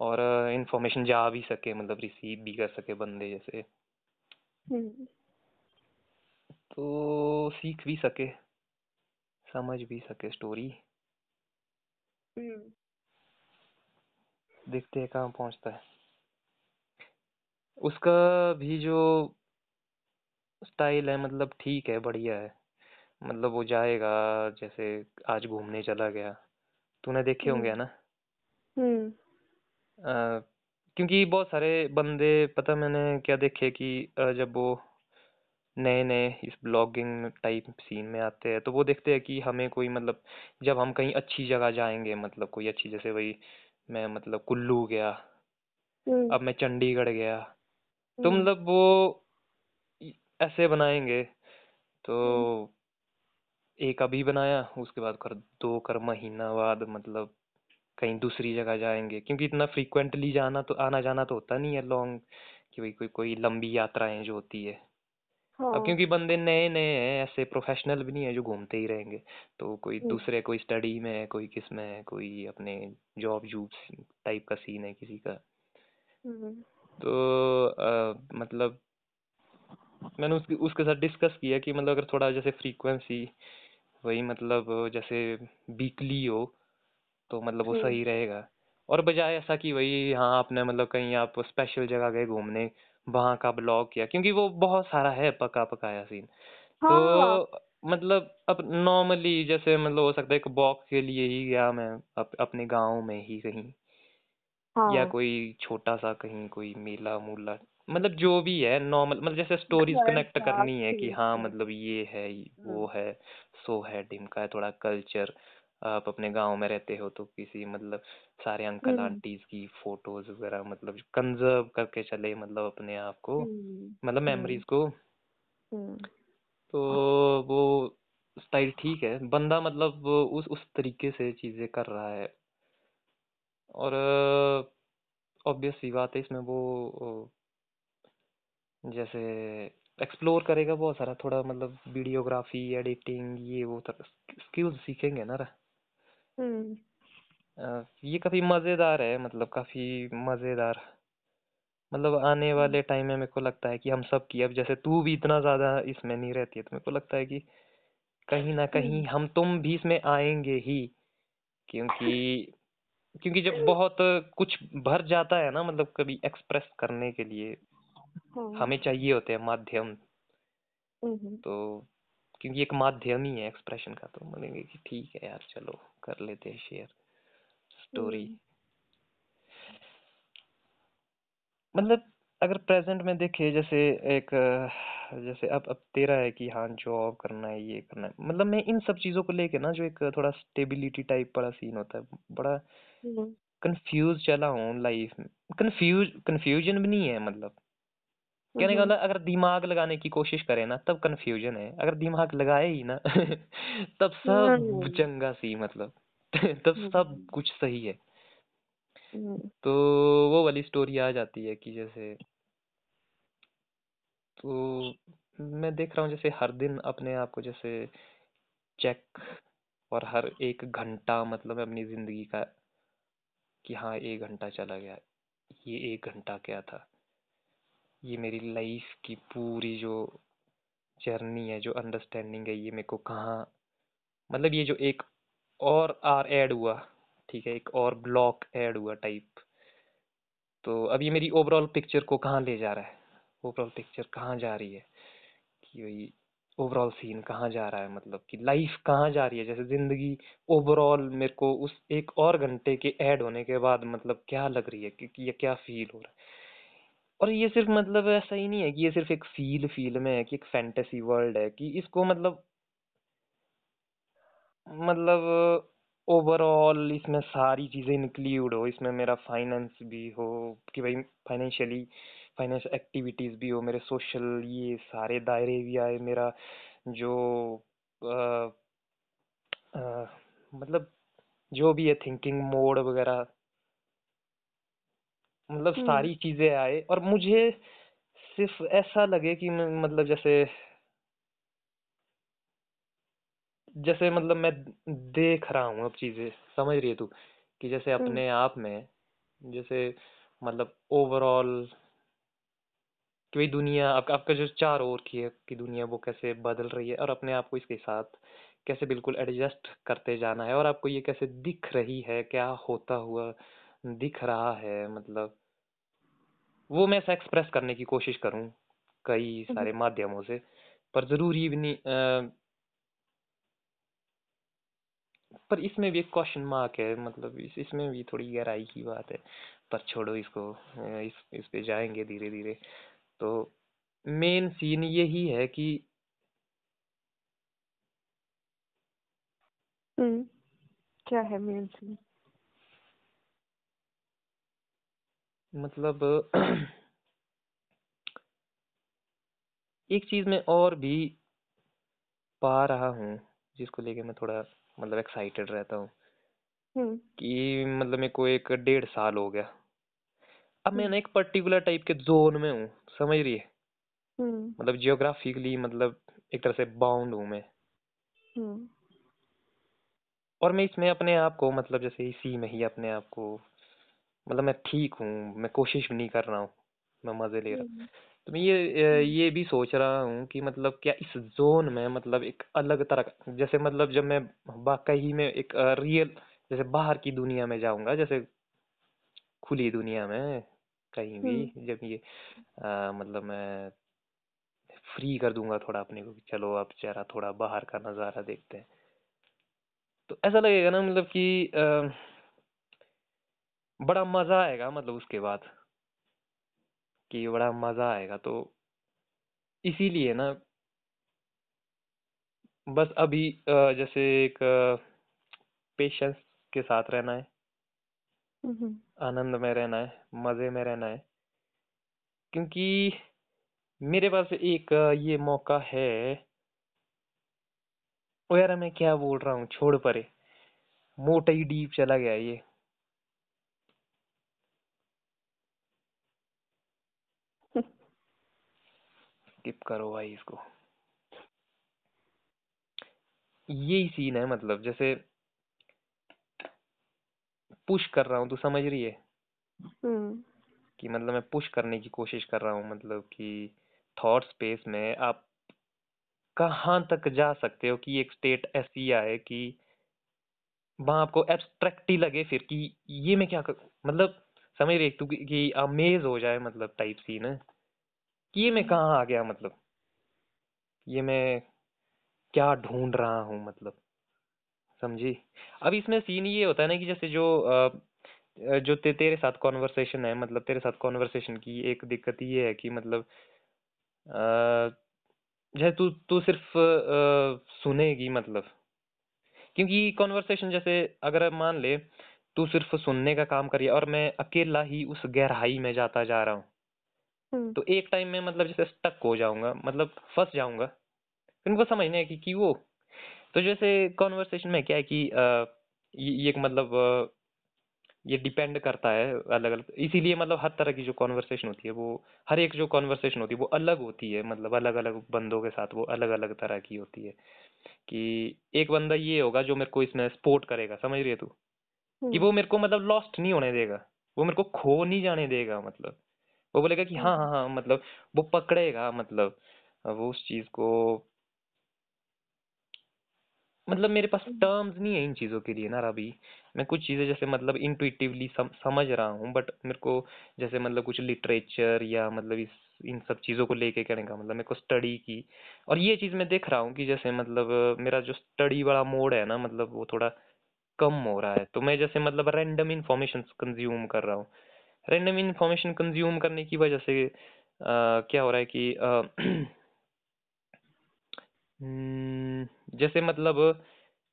और इन्फॉर्मेशन जा भी सके मतलब रिसीव भी कर सके बंदे जैसे। हम्म। तो सीख भी सके समझ भी सके स्टोरी हम्म। देखते हैं कहाँ पहुँचता है। उसका भी जो स्टाइल है मतलब ठीक है बढ़िया है। मतलब वो जाएगा जैसे आज घूमने चला गया। तूने देखे होंगे है ना? हम्म। क्योंकि बहुत सारे बंदे पता मैंने क्या देखे कि जब वो नए नए इस ब्लॉगिंग टाइप सीन में आते हैं तो वो देखते हैं कि हमें कोई मतलब जब हम कहीं अच्छी जगह जाएँगे मतलब कोई अच्छी जैसे वही मैं मतलब कुल्लू गया हम्म। अब मैं चंडीगढ़ गया तो हम्म। मतलब वो इ- ऐसे बनाएँगे तो एक अभी बनाया उसके बाद कर दो कर महीना बाद मतलब कहीं दूसरी जगह जाएँगे क्योंकि इतना फ्रीक्वेंटली जाना तो आना जाना तो होता नहीं है लॉन्ग कि भाई कोई कोई लंबी यात्राएँ जो होती है अब हाँ क्योंकि बंदे नए नए हैं ऐसे प्रोफेशनल भी नहीं है जो घूमते ही रहेंगे तो कोई हम्म। दूसरे कोई स्टडी में है कोई किसमें है कोई अपने जॉब जूब टाइप का सीन है किसी का हम्म। तो अ, मतलब मैंने उसके उसके साथ डिस्कस किया कि मतलब अगर थोड़ा जैसे फ्रीक्वेंसी वही मतलब जैसे वीकली हो तो मतलब वो हम्म। सही रहेगा और बजाय ऐसा कि वही हाँ आपने मतलब कहीं आप स्पेशल जगह गए घूमने वहाँ का ब्लॉग किया क्योंकि वो बहुत सारा है पका पकाया सीन हाँ तो मतलब अब नॉर्मली जैसे मतलब हो सकता है एक वॉक के लिए ही गया मैं अप, अपने गाँव में ही कहीं। या हाँ। कोई छोटा सा कहीं कोई मेला मूला मतलब जो भी है नॉर्मल मतलब जैसे स्टोरीज कनेक्ट करनी है कि हाँ मतलब ये है वो हम्म। है सो है डिमका है थोड़ा कल्चर। आप अपने गाँव में रहते हो तो किसी मतलब सारे अंकल हम्म। आंटीज की फ़ोटोज़ वगैरह मतलब कंजर्व करके चले मतलब अपने आप को हम्म। मतलब हम्म। मेमोरीज को हम्म। तो वो स्टाइल ठीक है बंदा मतलब वो उस उस तरीके से चीज़ें कर रहा है और ऑब्वियस सी बात है इसमें वो अ, जैसे एक्सप्लोर करेगा बहुत सारा थोड़ा मतलब वीडियोग्राफी एडिटिंग ये वो स्किल्स सीखेंगे ना ये काफ़ी मज़ेदार है मतलब काफ़ी मज़ेदार। मतलब आने वाले टाइम में मेरे को लगता है कि हम सब की अब जैसे तू भी इतना ज़्यादा इसमें नहीं रहती है तो मेरे को लगता है कि कहीं ना कहीं हम्म। हम तुम भी इसमें आएँगे ही क्योंकि क्योंकि जब बहुत कुछ भर जाता है ना मतलब कभी एक्सप्रेस करने के लिए हाँ। हमें चाहिए होते हैं माध्यम। हम्म। तो क्योंकि एक माध्यम ही है एक्सप्रेशन का तो बोलेंगे कि ठीक है यार चलो कर लेते हैं शेयर स्टोरी हम्म। मतलब अगर प्रेजेंट में देखे जैसे एक जैसे अब अब तेरा है कि हाँ जॉब करना है ये करना है मतलब मैं इन सब चीज़ों को लेके ना जो एक थोड़ा स्टेबिलिटी टाइप वाला सीन होता है बड़ा हम्म। कंफ्यूज चला हूँ लाइफ में। कंफ्यूज कंफ्यूजन भी नहीं है मतलब। कहने का हम्म। मतलब अगर दिमाग लगाने की कोशिश करे ना तब कंफ्यूजन है। अगर दिमाग लगाए ही ना तब सब हम्म। चंगा सी मतलब तब सब हम्म। कुछ सही है। तो वो वाली स्टोरी आ जाती है कि जैसे तो मैं देख रहा हूँ जैसे हर दिन अपने आप को जैसे चेक और हर एक घंटा मतलब अपनी ज़िंदगी का कि हाँ एक घंटा चला गया ये एक घंटा क्या था? ये मेरी लाइफ की पूरी जो जर्नी है, जो अंडरस्टैंडिंग है, ये मेरे को कहाँ मतलब ये जो एक और आर ऐड हुआ, ठीक है, एक और ब्लॉक ऐड हुआ टाइप तो अब ये मेरी ओवरऑल पिक्चर को कहाँ ले जा रहा है? ओवरऑल पिक्चर कहाँ जा रही है? कि भाई ओवरऑल सीन कहाँ जा रहा है? मतलब कि लाइफ कहाँ जा रही है? जैसे ज़िंदगी ओवरऑल मेरे को उस एक और घंटे के ऐड होने के बाद मतलब क्या लग रही है? कि ये क्या फील हो रहा है? और ये सिर्फ़ मतलब ऐसा ही नहीं है कि ये सिर्फ़ एक फील फील में है कि एक फैंटेसी वर्ल्ड है कि इसको मतलब मतलब ओवरऑल इसमें सारी चीज़ें इंक्लूड हो इसमें मेरा फाइनेंस भी हो कि भाई फाइनेंशियली फाइनेंस एक्टिविटीज़ भी हो मेरे सोशल ये सारे दायरे भी आए मेरा जो अ, अ, मतलब जो भी है थिंकिंग मोड वगैरह मतलब हम्म। सारी चीज़ें आए और मुझे सिर्फ़ ऐसा लगे कि मतलब जैसे जैसे मतलब मैं देख रहा हूँ अब चीज़ें समझ रही है तू? कि जैसे हम्म। अपने आप में जैसे मतलब ओवरऑल कि भाई दुनिया आप, आपका जो चार ओर की है कि दुनिया वो कैसे बदल रही है और अपने आप को इसके साथ कैसे बिल्कुल एडजस्ट करते जाना है और आपको ये कैसे दिख रही है क्या होता हुआ दिख रहा है मतलब वो मैं ऐसा एक्सप्रेस करने की कोशिश करूँ कई हम्म। सारे माध्यमों से पर ज़रूरी भी नहीं अ, पर इसमें भी एक क्वेश्चन मार्क है मतलब इस इसमें भी थोड़ी गहराई की बात है पर छोड़ो इसको अ, इस इस पे जाएँगे धीरे धीरे तो मेन सीन यही है कि हम्म क्या है मेन सीन मतलब एक चीज़ में और भी पा रहा हूँ जिसको लेके मैं थोड़ा मतलब एक्साइटेड रहता हूँ। हम्म। कि मतलब मेरे को एक डेढ़ साल हो गया। अब मैं हम्म। ना एक पर्टिकुलर टाइप के जोन में हूँ समझ रही है? हम्म। मतलब जियोग्राफिकली मतलब एक तरह से बाउंड हूँ मैं। और मैं इसमें अपने आप को मतलब जैसे इसी में ही अपने आप को मतलब मैं ठीक हूँ मैं कोशिश भी नहीं कर रहा हूँ मैं मज़े ले रहा हूँ। हम्म। तो मैं ये ये भी सोच रहा हूँ कि मतलब क्या इस जोन में मतलब एक अलग तरह का जैसे मतलब जब मैं वाकई में एक रियल जैसे बाहर की दुनिया में जाऊँगा जैसे खुली दुनिया में कहीं भी हम्म। जब ये अ, मतलब मैं फ्री कर दूँगा थोड़ा अपने को कि चलो अब जरा थोड़ा बाहर का नज़ारा देखते हैं। तो ऐसा लगेगा ना मतलब कि बड़ा मज़ा आएगा मतलब उसके बाद कि बड़ा मज़ा आएगा। तो इसीलिए ना बस अभी जैसे एक पेशेंस के साथ रहना है। हम्म। आनंद में रहना है मज़े में रहना है। क्योंकि मेरे पास एक ये मौका है। ओ यार मैं क्या बोल रहा हूँ? छोड़ परे। मोटा ही डीप चला गया ये। स्किप करो भाई इसको। यही सीन है मतलब जैसे पुश कर रहा हूँ तू समझ रही है? हम्म। कि मतलब मैं पुश करने की कोशिश कर रहा हूँ मतलब कि थॉट स्पेस में आप कहाँ तक जा सकते हो कि एक स्टेट ऐसी आए कि वहाँ आपको एब्स्ट्रैक्ट ही लगे फिर कि ये मैं क्या कर मतलब समझ रही है तू कि अमेज हो जाए मतलब टाइप सीन है। ये मैं कहाँ आ गया मतलब? ये मैं क्या ढूंढ रहा हूँ मतलब? समझी? अब इसमें सीन ये होता है ना कि जैसे जो जो ते, तेरे साथ कॉन्वर्सेशन है मतलब तेरे साथ कॉन्वर्सेशन की एक दिक्कत ये है कि मतलब जैसे तू तू सिर्फ़ अ, सुनेगी मतलब। क्योंकि कॉन्वर्सेशन जैसे अगर मान ले तू सिर्फ़ सुनने का काम करिए और मैं अकेला ही उस गहराई में जाता जा रहा हूँ। तो एक टाइम में मतलब जैसे स्टक हो जाऊँगा मतलब फंस जाऊँगा। फिर उनको समझने है कि कि वो तो जैसे कॉन्वर्सेशन में क्या है कि अ, ये मतलब ये डिपेंड करता है अलग अलग इसीलिए मतलब हर तरह की जो कॉन्वर्सेशन होती है वो हर एक जो कॉन्वर्सेशन होती है वो अलग होती है। मतलब अलग अलग बंदों के साथ वो अलग अलग तरह की होती है। कि एक बंदा ये होगा जो मेरे को इसमें सपोर्ट करेगा समझ रही है तू? कि हम्म। वो मेरे को मतलब लॉस्ट नहीं होने देगा। वो मेरे को खो नहीं जाने देगा मतलब। वो बोलेगा कि हाँ हाँ। हम्म हाँ मतलब वो पकड़ेगा मतलब वो उस चीज़ को मतलब मेरे पास हम्म। टर्म्स नहीं है इन चीज़ों के लिए ना अभी मैं कुछ चीज़ें जैसे मतलब इंट्यूटिवली सम, समझ रहा हूँ बट मेरे को जैसे मतलब कुछ लिटरेचर या मतलब इस इन सब चीज़ों को लेके करने का मतलब मेरे को स्टडी की। और ये चीज़ मैं देख रहा हूँ कि जैसे मतलब मेरा जो स्टडी वाला मोड है ना मतलब वो थोड़ा कम हो रहा है। तो मैं जैसे मतलब रैंडम इंफॉर्मेशन कंज्यूम कर रहा हूँ। रैंडम इंफॉर्मेशन कंज्यूम करने की वजह से अ, क्या हो रहा है कि अ, हम्म, जैसे मतलब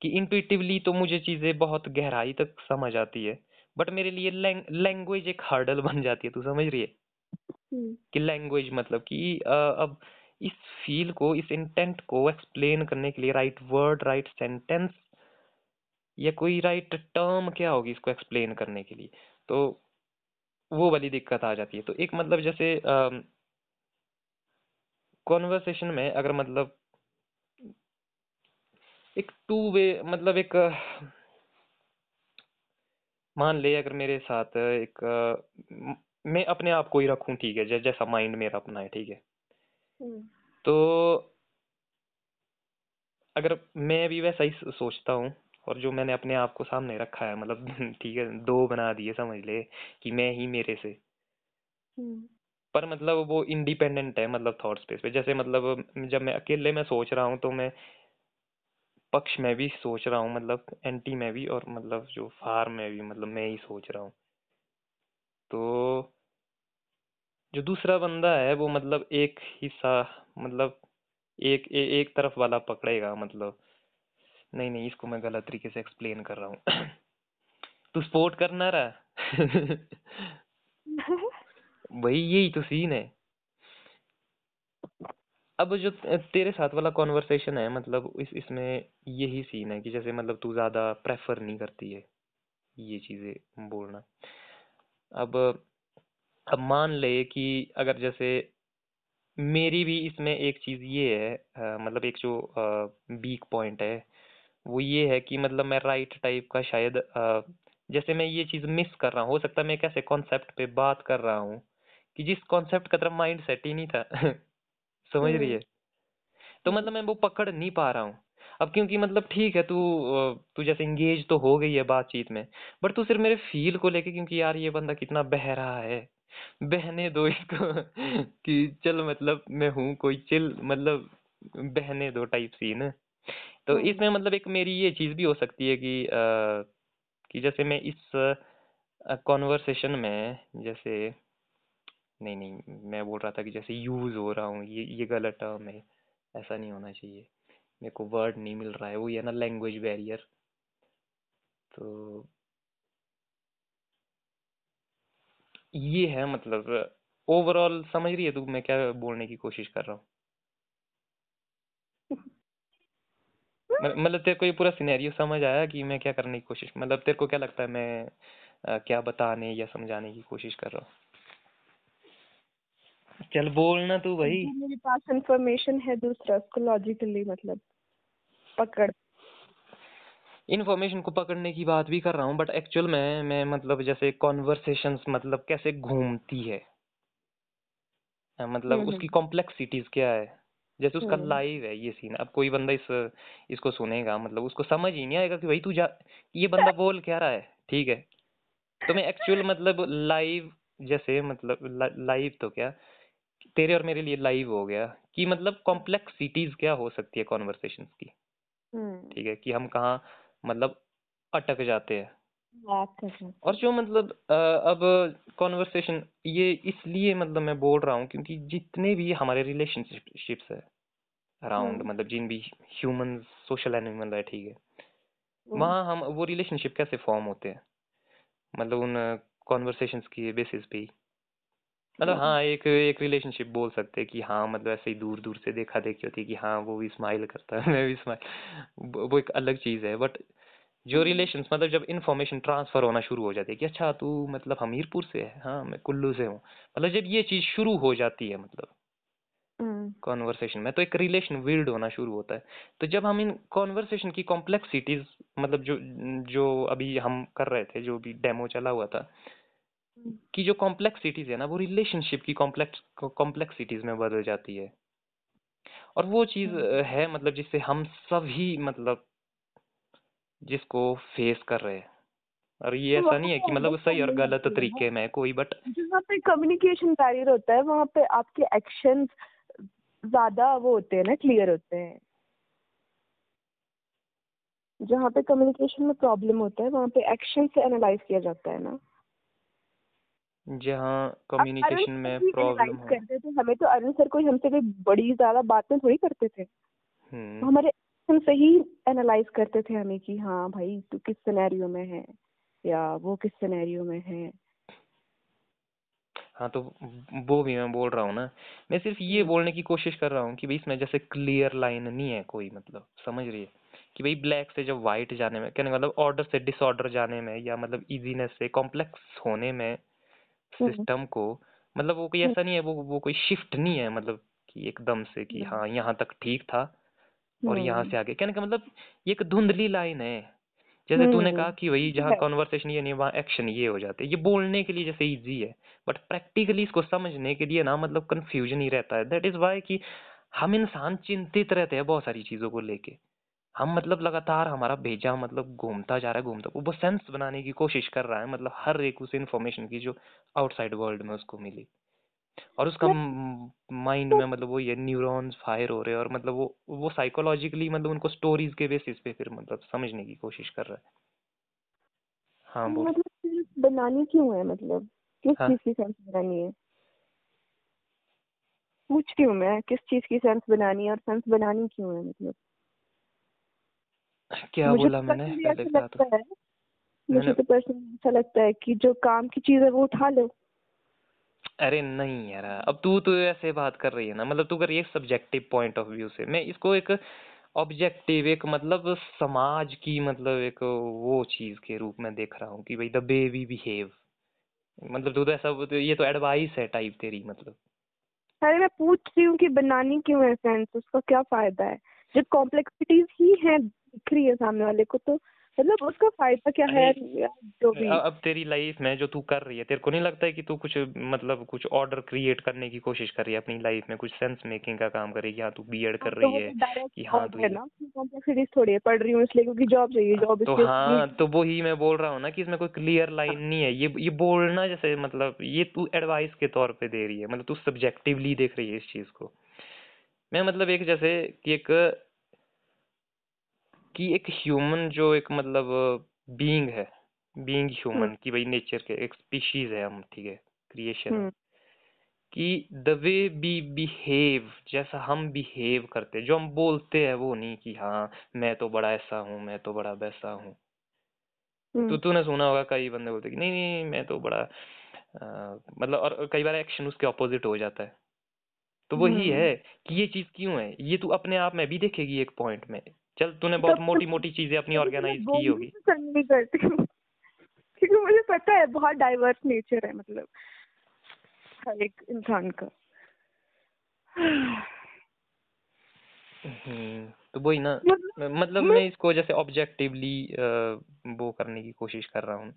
कि इंट्यूटिवली तो मुझे चीज़ें बहुत गहराई तक समझ आती है बट मेरे लिए लैंग्वेज एक हर्डल बन जाती है तू समझ रही है? हम्म। कि लैंग्वेज मतलब कि अब इस फील को इस इंटेंट को एक्सप्लेन करने के लिए राइट वर्ड राइट सेंटेंस या कोई राइट टर्म क्या होगी इसको एक्सप्लेन करने के लिए? तो वो वाली दिक्कत आ जाती है। तो एक मतलब जैसे कॉन्वर्सेशन में अगर मतलब एक टू वे मतलब एक मान ले अगर मेरे साथ एक मैं अपने आप को ही रखूँ ठीक है जैसा माइंड मेरा अपना है ठीक है। हम्म। तो अगर मैं भी वैसा ही सोचता हूँ और जो मैंने अपने आप को सामने रखा है मतलब ठीक है दो बना दिए समझ ले कि मैं ही मेरे से। हम्म। पर मतलब वो इंडिपेंडेंट है मतलब थॉट स्पेस पे। जैसे मतलब जब मैं अकेले में सोच रहा हूँ तो मैं पक्ष में भी सोच रहा हूँ मतलब एंटी में भी और मतलब जो फार में भी मतलब मैं ही सोच रहा हूँ। तो जो दूसरा बंदा है वो मतलब एक हिस्सा मतलब एक ए, एक तरफ़ वाला पकड़ेगा मतलब। नहीं नहीं इसको मैं गलत तरीके से एक्सप्लेन कर रहा हूँ। तू स्पोर्ट करना रहा? वही यही तो सीन है। अब जो तेरे साथ वाला कॉन्वर्सेशन है मतलब इस इसमें यही सीन है कि जैसे मतलब तू ज़्यादा प्रेफर नहीं करती है ये चीज़ें बोलना। अब अब मान ले कि अगर जैसे मेरी भी इसमें एक चीज़ ये है अ, मतलब एक जो वीक पॉइंट है वो ये है कि मतलब मैं राइट टाइप का शायद अ, जैसे मैं ये चीज़ मिस कर रहा हूँ हो सकता है मैं एक ऐसे कॉन्सेप्ट पे बात कर रहा हूँ कि जिस कॉन्सेप्ट का तरफ़ माइंड सेट ही नहीं था। समझ रही हम्म है? तो मतलब मैं वो पकड़ नहीं पा रहा हूँ। अब क्योंकि मतलब ठीक है तू तू जैसे इंगेज तो हो गई है बातचीत में बट तू सिर्फ़ मेरे फील को लेके क्योंकि यार ये बंदा कितना बह रहा है। बहने दो इसको। कि चल मतलब मैं हूँ कोई चिल मतलब बहने दो टाइप सीन तो हम्म इसमें मतलब एक मेरी ये चीज़ भी हो सकती है कि अ, कि जैसे मैं इस कॉन्वर्सेशन में जैसे नहीं नहीं मैं बोल रहा था कि जैसे यूज़ हो रहा हूँ ये ये गलत टर्म है ऐसा नहीं होना चाहिए। मेरे को वर्ड नहीं मिल रहा है वो ये ना लैंग्वेज बैरियर तो ये है मतलब ओवरऑल समझ रही है तू मैं क्या बोलने की कोशिश कर रहा हूँ? मतलब तेरे को ये पूरा सिनेरियो समझ आया कि मैं क्या करने की कोशिश मतलब तेरे को क्या लगता है मैं अ, क्या बताने या समझाने की कोशिश कर रहा हूँ? चल बोलना तू भाई। मेरे पास इंफॉर्मेशन है दूसरा उसको लॉजिकली मतलब पकड़। इन्फॉर्मेशन को पकड़ने की बात भी कर रहा हूँ बट एक्चुअल में मैं मतलब जैसे कॉन्वर्सेशंस मतलब कैसे घूमती है? मतलब हम्म उसकी हम्म। कॉम्प्लेक्सिटीज क्या है? जैसे उसका हम्म। लाइव है ये सीन अब कोई बंदा इस इसको सुनेगा मतलब उसको समझ ही नहीं आएगा कि भाई तू जा ये बंदा बोल क्या रहा है? ठीक है। तो मैं एक्चुअल मतलब लाइव जैसे मतलब लाइव तो क्या तेरे और मेरे लिए लाइव हो गया कि मतलब कॉम्प्लेक्सिटीज क्या हो सकती है कॉन्वर्सेशन की? हम्म। ठीक है कि हम कहाँ मतलब अटक जाते हैं। और जो मतलब अब कॉन्वर्सेशन ये इसलिए मतलब मैं बोल रहा हूँ क्योंकि जितने भी हमारे रिलेशनशिप्स है अराउंड हम्म। मतलब जिन भी ह्यूमन सोशल एनिमल है ठीक है। हम्म, वहाँ हम वो रिलेशनशिप कैसे फॉर्म होते हैं? मतलब उन कॉन्वर्सेशंस की बेसिस पे मतलब हम्म, हाँ एक एक रिलेशनशिप बोल सकते हैं कि हाँ मतलब ऐसे ही दूर दूर से देखा देखी होती है कि हाँ वो भी स्माइल करता है मैं भी स्माइल वो एक अलग चीज़ है बट जो रिलेशन मतलब जब इन्फॉर्मेशन ट्रांसफ़र होना शुरू हो जाती है कि अच्छा तू मतलब हमीरपुर से है हाँ मैं कुल्लू से हूँ। मतलब जब ये चीज़ शुरू हो जाती है मतलब कॉन्वर्सेशन में तो एक रिलेशन बिल्ड होना शुरू होता है। तो जब हम इन कॉन्वर्सेशन की कॉम्प्लेक्सिटीज मतलब जो जो अभी हम कर रहे थे जो भी डेमो चला हुआ था। कि जो कॉम्प्लेक्सिटीज है ना वो रिलेशनशिप की कॉम्प्लेक्स कॉम्प्लेक्सिटीज में बदल जाती है। और वो चीज़ है। मतलब जिससे हम सभी मतलब जिसको फेस कर रहे हैं। और ये तो ऐसा नहीं है कि मतलब सही और गलत तरीके में कोई बट जहाँ पे कम्युनिकेशन बैरियर होता है वहाँ पे आपके एक्शंस ज़्यादा वो होते हैं ना क्लियर होते हैं। जहाँ पे कम्युनिकेशन में प्रॉब्लम होता है वहाँ पे एक्शन से एनालाइज किया जाता है ना। जहाँ कम्युनिकेशन में प्रॉब्लम करते थे हमें तो अरुण सर कोई हमसे कोई बड़ी ज़्यादा बातें थोड़ी करते थे। हम्म। हमारे एक्शन से ही एनालाइज करते थे हमें कि हाँ भाई तू किस सिनेरियो में है? या वो किस सिनेरियो में है? हाँ तो वो भी मैं बोल रहा हूँ ना। मैं सिर्फ़ ये हम्म, बोलने की कोशिश कर रहा हूँ कि भाई इसमें जैसे क्लियर लाइन नहीं है कोई मतलब समझ रही है? कि भाई ब्लैक से जब व्हाइट जाने में कहने का मतलब ऑर्डर से डिसऑर्डर जाने में या मतलब इजीनेस से कॉम्प्लेक्स होने में हम्म, सिस्टम को मतलब वो कोई हम्म, ऐसा नहीं है वो वो कोई शिफ्ट नहीं है मतलब कि एकदम से कि हाँ यहाँ तक ठीक था और यहाँ हम्म, से आगे। कहने का मतलब ये एक धुंधली लाइन है। जैसे तूने हम्म, कहा कि वही जहाँ कॉन्वर्सेशन ये नहीं वहाँ एक्शन ये हो जाते हैं। ये बोलने के लिए जैसे इजी है बट प्रैक्टिकली इसको समझने के लिए ना मतलब कंफ्यूजन ही रहता है। दैट इज़ वाई कि हम इंसान चिंतित रहते हैं बहुत सारी चीज़ों को लेके। हम मतलब लगातार हमारा भेजा मतलब घूमता जा रहा है घूमता वो सेंस बनाने की कोशिश कर रहा है मतलब हर एक उस इन्फॉर्मेशन की जो आउटसाइड वर्ल्ड में उसको मिली। और उसका माइंड में मतलब वो ये न्यूरॉन्स फायर हो रहे हैं और मतलब वो वो साइकोलॉजिकली मतलब उनको स्टोरीज के बेसिस पे फिर मतलब समझने की कोशिश कर रहा है। हाँ बोल। मतलब बनानी क्यों है मतलब? किस हाँ। चीज़ की सेंस बनानी है? पूछती हूँ मैं? किस चीज़ की सेंस बनानी है और सेंस बनानी क्यों है मतलब? क्या मुझे बोला तो मैंने? पहले तो मुझे तो पर्सनली ऐसा लगता है कि जो काम की चीज़ है वो उठा लो। अरे नहीं यार, अब तू तो ऐसे बात कर रही है ना मतलब तू कर रही है सब्जेक्टिव पॉइंट ऑफ़ व्यू से। मैं इसको एक ऑब्जेक्टिव एक मतलब समाज की मतलब एक वो चीज़ के रूप में देख रहा हूँ कि भाई द वी बिहेव मतलब तू तो ऐसा तो ये तो एडवाइस है टाइप तेरी मतलब। अरे मैं पूछ रही हूँ कि बनानी क्यों है सेंस उसका क्या फ़ायदा है? जब कॉम्प्लेक्सिटीज ही है दिख रही है सामने वाले को तो मतलब उसका फ़ायदा क्या है जो भी? अब तेरी लाइफ में जो तू कर रही है तेरे को नहीं लगता है कि तू कुछ मतलब कुछ ऑर्डर क्रिएट करने की कोशिश कर रही है अपनी लाइफ में? कुछ सेंस मेकिंग का काम कर रही है कि हाँ तू बीएड हाँ, कर तो रही है तो कि हाँ तू है कॉम्प्लेक्सिटीज थोड़ी है पढ़ रही हूँ इसलिए क्योंकि जॉब चाहिए जॉब तो हाँ तो वही मैं बोल रहा हूँ ना कि इसमें कोई क्लियर लाइन नहीं है। ये ये बोलना जैसे मतलब ये तू एडवाइस के तौर पे दे रही है मतलब तू सब्जेक्टिवली देख रही है इस चीज़ को। मैं मतलब एक जैसे कि एक कि एक ह्यूमन जो एक मतलब बीइंग है बीइंग ह्यूमन की भाई नेचर के एक स्पीशीज है हम ठीक है क्रिएशन हम्म। कि द वे बी बिहेव जैसा हम बिहेव करते जो हम बोलते हैं वो नहीं कि हाँ मैं तो बड़ा ऐसा हूँ मैं तो बड़ा वैसा हूँ। तो हम्म। तूने सुना होगा कई बंदे बोलते कि नहीं नहीं मैं तो बड़ा अ, मतलब और कई बार एक्शन उसके ऑपोजिट हो जाता है। तो वही हम्म। है कि ये चीज़ क्यों है? ये तू अपने आप में भी देखेगी एक पॉइंट में। चल तूने बहुत मोटी मोटी चीज़ें अपनी तो ऑर्गेनाइज की होगी। पसंद नहीं करती क्योंकि मुझे पता है बहुत डाइवर्स नेचर है मतलब हर एक इंसान का। हम्म तो वही ना मतलब मतलब मैं इसको जैसे ऑब्जेक्टिवली वो करने की कोशिश कर रहा हूँ।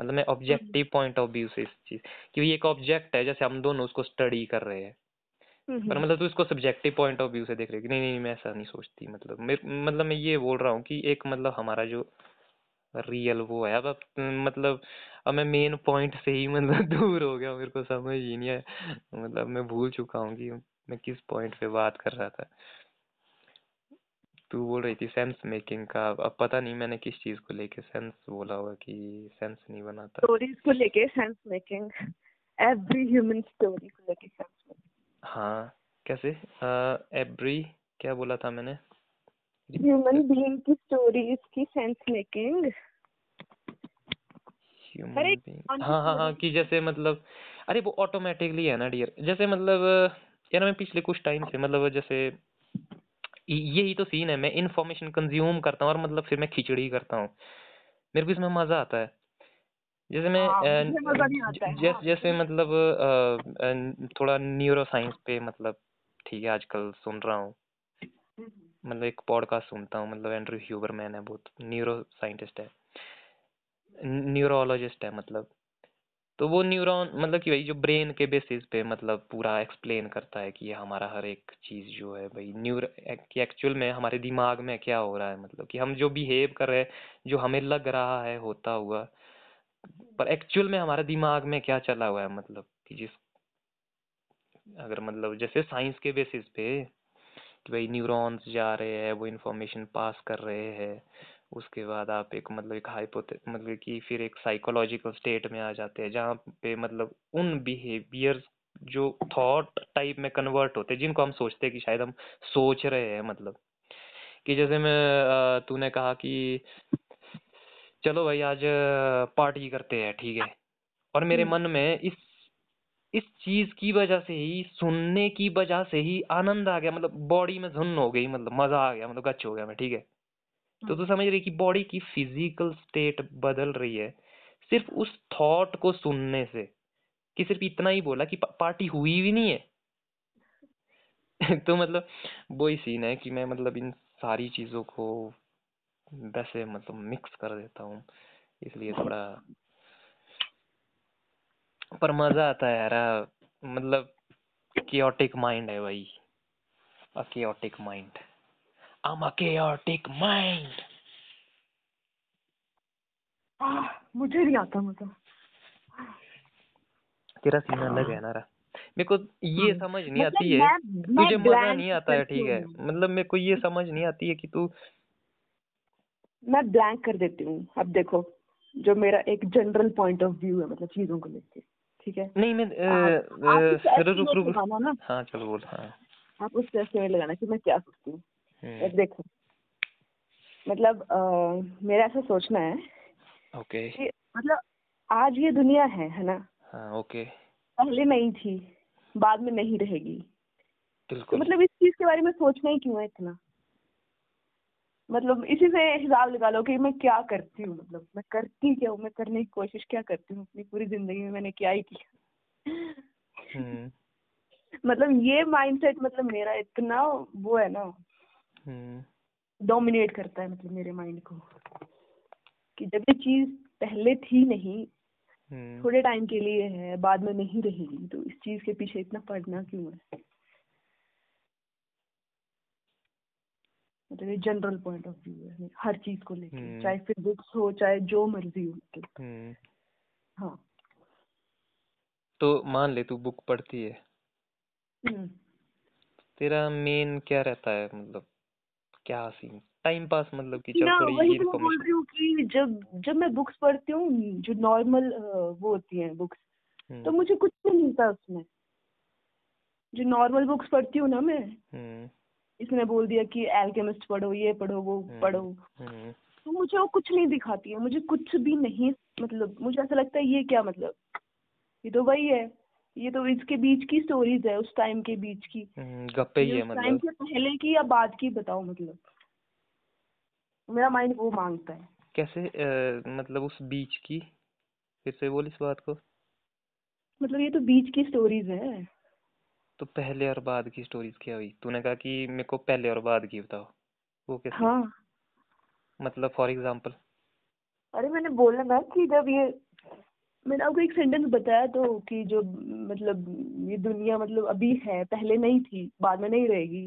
मतलब मैं ऑब्जेक्टिव पॉइंट ऑफ़ व्यू से इस चीज़ कि ये एक ऑब्जेक्ट है जैसे हम दोनों उसको स्टडी कर रहे हैं। पर मतलब तू इसको सब्जेक्टिव पॉइंट ऑफ़ व्यू से देख रही है कि नहीं नहीं मैं ऐसा नहीं सोचती मतलब मेरे मतलब मैं ये बोल रहा हूँ कि एक मतलब हमारा जो रियल वो है अब मतलब अब मैं मेन पॉइंट से ही मतलब दूर हो गया मेरे को समझ ही नहीं है मतलब मैं भूल चुका हूँ कि मैं किस पॉइंट पे बात कर रहा था। तू बोल रही थी सेंस मेकिंग का अब पता नहीं मैंने किस चीज़ को लेके सेंस बोला होगा कि सेंस नहीं बनाता। स्टोरीज को लेके sense making every human story को लेके सेंस मेकिंग हाँ कैसे? एवरी क्या बोला था मैंने? ह्यूमन बीइंग की स्टोरीज की सेंस मेकिंग ह्यूमन अरे, बीइंग हाँ हाँ हाँ कि जैसे मतलब अरे वो ऑटोमेटिकली है ना डियर जैसे मतलब यार मैं पिछले कुछ टाइम से मतलब जैसे य- यही तो सीन है मैं इंफॉर्मेशन कंज्यूम करता हूँ और मतलब फिर मैं खिचड़ी करता हूँ। मेरे को इसमें मज़ा आता है। जैसे मैं जैसे। जैसे मतलब थोड़ा न्यूरो साइंस पे मतलब ठीक है आजकल सुन रहा हूँ। मतलब एक पॉडकास्ट सुनता हूँ मतलब एंड्रू ह्यूबरमैन है बहुत न्यूरो साइंटिस्ट है न्यूरोलॉजिस्ट है मतलब। तो वो न्यूरॉन मतलब कि भाई जो ब्रेन के बेसिस पे मतलब पूरा एक्सप्लेन करता है कि ये हमारा हर एक चीज़ जो है भाई न्यूर कि एक्चुअल में हमारे दिमाग में क्या हो रहा है मतलब कि हम जो बिहेव कर रहे हैं जो हमें लग रहा है होता हुआ पर एक्चुअल में हमारे दिमाग में क्या चला हुआ है मतलब कि जिस, अगर मतलब जैसे साइंस के बेसिस पे कि भाई न्यूरॉन्स जा रहे हैं, वो इंफॉर्मेशन पास कर रहे हैं, उसके बाद आप एक मतलब एक हाइपोथे मतलब कि फिर एक साइकोलॉजिकल स्टेट में आ जाते हैं, जहाँ पे मतलब उन बिहेवियर्स जो थॉट टाइप में कन्वर्ट होते हैं, जिनको हम सोचते हैं कि शायद हम सोच रहे हैं मतलब कि जैसे मैं तूने कहा कि चलो भाई आज पार्टी करते हैं ठीक है? और मेरे हम्म। मन में इस इस चीज़ की वजह से ही सुनने की वजह से ही आनंद आ गया मतलब बॉडी में धुन हो गई मतलब मज़ा आ गया मतलब गच हो गया मैं ठीक है? तो तू समझ रही कि बॉडी की फ़िज़िकल स्टेट बदल रही है सिर्फ़ उस थॉट को सुनने से। कि सिर्फ़ इतना ही बोला कि पा- पार्टी हुई भी नहीं है। तो मतलब वही सीन है कि मैं मतलब इन सारी चीज़ों को वैसे मतलब मिक्स कर देता हूँ इसलिए थोड़ा पर मज़ा आता है यार मतलब chaotic माइंड है भाई I'm a chaotic mind. आह, मुझे नहीं आता मज़ा तेरा सीन अलग है ना मेरे को ये हाँ, समझ नहीं मतलब आती है मैं- मैं तुझे मज़ा नहीं आता है ठीक है। मतलब मेरे को ये समझ नहीं आती है कि तू मैं ब्लैंक कर देती हूँ। अब देखो जो मेरा एक जनरल पॉइंट ऑफ़ व्यू है मतलब चीज़ों को लेके ठीक है? नहीं मैं रुक रुक ना। हाँ चलो बोल हाँ। आप उस एस्टिमेट लगाना कि मैं क्या सोचती हूँ। हम्म, अब देखो मतलब अ, मेरा ऐसा सोचना है ओके। कि मतलब आज ये दुनिया है है ना? हाँ ओके। पहले नहीं थी बाद में नहीं रहेगी। तो बिल्कुल। मतलब इस चीज़ के बारे में सोचना ही क्यों है इतना? मतलब इसी से हिसाब लगा लो कि मैं क्या करती हूँ मतलब मैं करती क्या हूँ मैं करने की कोशिश क्या करती हूँ अपनी पूरी ज़िंदगी में मैंने क्या ही किया। हम्म। मतलब ये माइंडसेट मतलब मेरा इतना वो है ना हम्म। डोमिनेट करता है मतलब मेरे माइंड को कि जब ये चीज़ पहले थी नहीं हम्म। थोड़े टाइम के लिए है बाद में नहीं रहेगी तो इस चीज़ के पीछे इतना पढ़ना क्यों है? मतलब ये जनरल पॉइंट ऑफ़ व्यू है हर चीज़ को लेके हम्म। चाहे फिजिक्स हो चाहे जो मर्ज़ी हो हम्म। हाँ। तो मान ले तू बुक पढ़ती है। हम्म। तेरा मेन क्या रहता है मतलब क्या सीन टाइम पास मतलब कि चल ना थोड़ी वही तो बोल रही हूँ कि जब जब मैं बुक्स पढ़ती हूँ जो नॉर्मल वो होती हैं बुक्स तो मुझे कुछ नहीं मिलता उसमें। जो नॉर्मल बुक्स पढ़ती हूँ ना मैं इसने बोल दिया कि एल्केमिस्ट पढ़ो ये पढ़ो वो हम्म। पढ़ो। हम्म। तो मुझे वो कुछ नहीं दिखाती है मुझे कुछ भी नहीं मतलब मुझे ऐसा लगता है ये क्या मतलब? ये तो वही है ये तो इसके बीच की स्टोरीज है उस टाइम के बीच की। हम्म, गप्पे ही ये है उस टाइम मतलब से पहले की या बाद की बताओ मतलब। मेरा माइंड वो माँगता है। कैसे अ, मतलब उस बीच की? फिर से बोल इस बात को। मतलब ये तो बीच की स्टोरीज है। तो पहले और बाद की स्टोरीज क्या हुई? तूने कहा कि मेरे को पहले और बाद की बताओ। वो कैसे हाँ। मतलब फॉर एग्जांपल अरे मैंने बोला ना कि जब ये मैंने आपको एक सेंटेंस बताया तो कि जो मतलब ये दुनिया मतलब अभी है पहले नहीं थी बाद में नहीं रहेगी।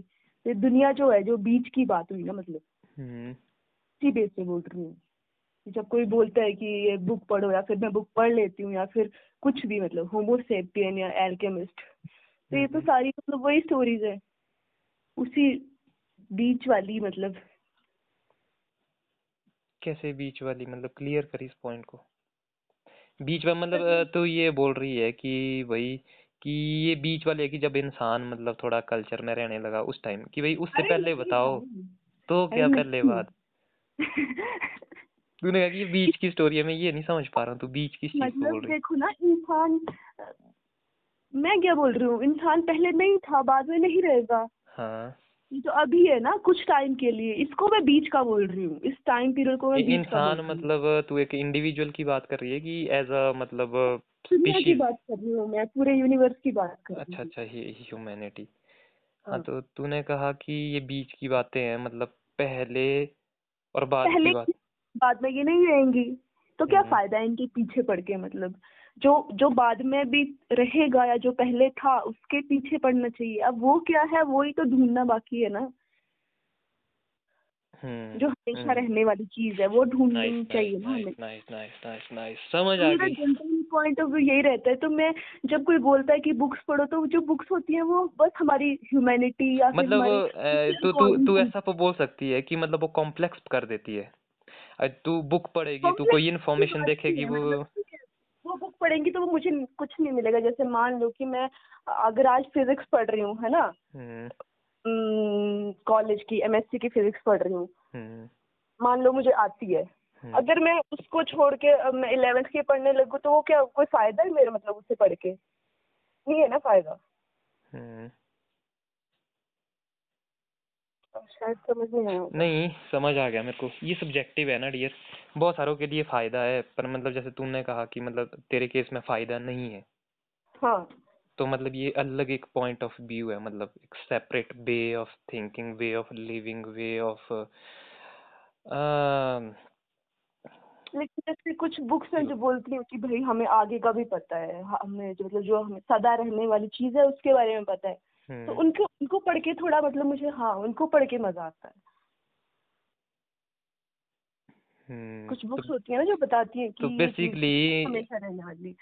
ये दुनिया जो है जो बीच की बात हुई ना मतलब। हम्म। इसी बेस पे बोल रही हूँ। जब कोई बोलता है कि ये बुक पढ़ो या फिर मैं बुक पढ़ लेती हूँ या फिर कुछ भी मतलब होमोसेपियन या एल्केमिस्ट तो ये तो। सारी मतलब वही स्टोरीज है। उसी बीच वाली मतलब। कैसे बीच वाली? मतलब क्लियर कर इस पॉइंट को। बीच में मतलब तो ये बोल रही है कि भाई कि ये बीच वाले है कि जब इंसान मतलब थोड़ा कल्चर में रहने लगा उस टाइम कि भाई उससे पहले बताओ तो क्या पहले। बात? तूने कहा कि ये बीच की स्टोरी है मैं ये नहीं समझ पा रहा हूँ तू बीच की मतलब देखो ना इंसान मैं क्या बोल रही हूँ? इंसान पहले नहीं था बाद में नहीं रहेगा। हाँ। ये तो अभी है ना कुछ टाइम के लिए। इसको मैं बीच का बोल रही हूँ। इस टाइम पीरियड को मैं बीच इंसान मतलब तू एक इंडिविजुअल की बात कर रही है कि एज अ मतलब दुनिया की बात कर रही हूँ मैं पूरे यूनिवर्स की बात कर रही अच्छा अच्छा ह्यूमैनिटी हाँ हाँ। तो तूने कहा कि ये बीच की बातें हैं मतलब पहले और बाद की पहले बात। बाद में ये नहीं रहेंगी। तो क्या हम्म। फ़ायदा है इनके पीछे पड़ के मतलब? जो जो बाद में भी रहेगा या जो पहले था उसके पीछे पड़ना चाहिए। अब वो क्या है वो ही तो ढूंढना बाकी है ना। हम्म जो हमेशा हम्म। रहने वाली चीज़ है वो ढूंढनी चाहिए ना हमें। समझ आ गई। पॉइंट ऑफ़ व्यू यही रहता है तो मैं जब कोई बोलता है कि बुक्स पढ़ो तो जो बुक्स होती है वो बस हमारी ह्यूमैनिटी या मतलब तू तू तू ऐसा तो बोल सकती है कि मतलब वो कॉम्प्लेक्स कर देती है। तू बुक पढ़ेगी तू कोई इन्फॉर्मेशन देखेगी वो मतलब वो बुक पढ़ेंगी तो वो मुझे कुछ नहीं मिलेगा। जैसे मान लो कि मैं अगर आज फिजिक्स पढ़ रही हूँ है ना? हम्म। कॉलेज की एमएससी की फिजिक्स पढ़ रही हूँ। हम्म। मान लो मुझे आती है। हम्म। अगर मैं उसको छोड़ के मैं इलेवेंथ के पढ़ने लगू तो वो क्या कोई फ़ायदा है मेरा मतलब उससे पढ़ के? नहीं है ना फ़ायदा। हम्म। शायद समझ नहीं आया नहीं समझ आ गया मेरे को। ये सब्जेक्टिव है ना डियर बहुत सारों के लिए फ़ायदा है पर मतलब जैसे तूने कहा कि मतलब तेरे केस में फ़ायदा नहीं है। हाँ। तो मतलब ये अलग एक पॉइंट ऑफ़ व्यू है मतलब एक separate way of thinking way of living way of लेकिन जैसे कुछ बुक्स हैं जो बोलती हैं कि भाई हमें आगे का भी पता है हाँ, हमें जो मतलब जो हमें सदा रहने वाली चीज़ है उसके बारे में पता है। तो उनको उनको पढ़ के थोड़ा मतलब मुझे हाँ उनको पढ़ के मज़ा आता है। कुछ बुक्स तो, होती है ना जो बताती है कि तो बेसिकली हमेशा रहने वाली।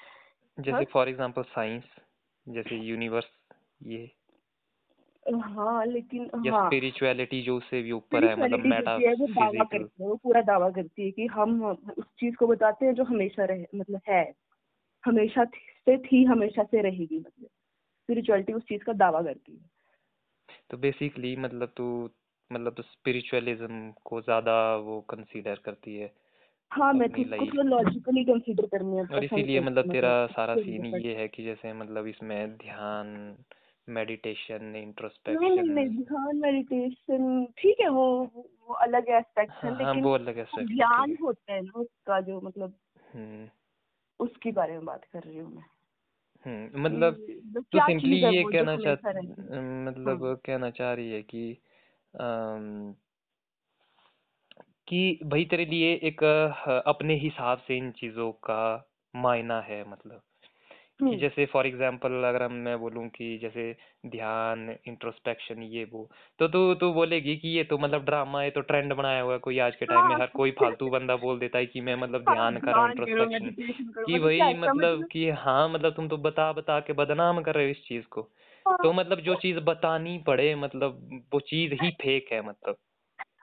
जैसे हाँ? फॉर एग्जांपल साइंस जैसे यूनिवर्स ये। हाँ लेकिन या हाँ। स्पिरिचुअलिटी जो उससे भी ऊपर है मतलब है वो दावा करती है वो पूरा दावा करती है कि हम उस चीज़ को बताते हैं जो हमेशा रहे मतलब है। हमेशा थी- से थी हमेशा से रहेगी मतलब। स्पिरिचुअलिटी उस चीज़ का दावा करती है। तो बेसिकली मतलब तू मतलब तो स्पिरिचुअलिज्म को ज़्यादा वो कंसीडर करती है हाँ मैं अपनी खुद को लॉजिकली कंसीडर करनी है और इसीलिए करती मतलब तेरा सारा सीन ये है कि जैसे मतलब इसमें ध्यान मेडिटेशन नहीं नहीं नहीं ध्यान मेडिटेशन ठीक है वो वो अलग एस्पेक्ट है हाँ हाँ लेकिन वो अलग ज्ञान है। होता है ना उसका जो मतलब हम्म। उसके बारे में बात कर रही हूँ मैं। मतलब मतलब तो क्या सिंपली चीज़ है ये वो जो कहना चाह मतलब हाँ। कहना चाह रही है कि अम, कि भाई तेरे लिए एक अ, अपने हिसाब से इन चीज़ों का मायना है मतलब कि हम्म, जैसे फॉर एग्जांपल अगर हम मैं बोलूँ कि जैसे ध्यान इंट्रोस्पेक्शन ये वो तो तू तू बोलेगी कि ये तो मतलब ड्रामा है तो ट्रेंड बनाया हुआ है कोई आज के टाइम में हाँ। हर कोई फालतू बंदा बोल देता है कि मैं मतलब हाँ, ध्यान कर रहा हूँ इंट्रोस्पेक्शन कि मतलब भाई इसका मतलब कि हाँ मतलब तुम तो बता बता के बदनाम कर रहे हो इस चीज़ को। हाँ, तो मतलब जो चीज़ बतानी पड़े मतलब वो चीज़ ही फेक है मतलब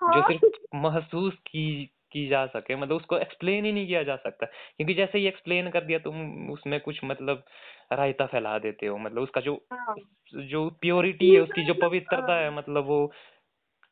जो सिर्फ़ महसूस की की जा सके मतलब उसको एक्सप्लेन ही नहीं किया जा सकता। क्योंकि जैसे ही एक्सप्लेन कर दिया तुम उसमें कुछ मतलब रायता फैला देते हो मतलब उसका जो हाँ, जो प्योरिटी है उसकी जो पवित्रता है मतलब वो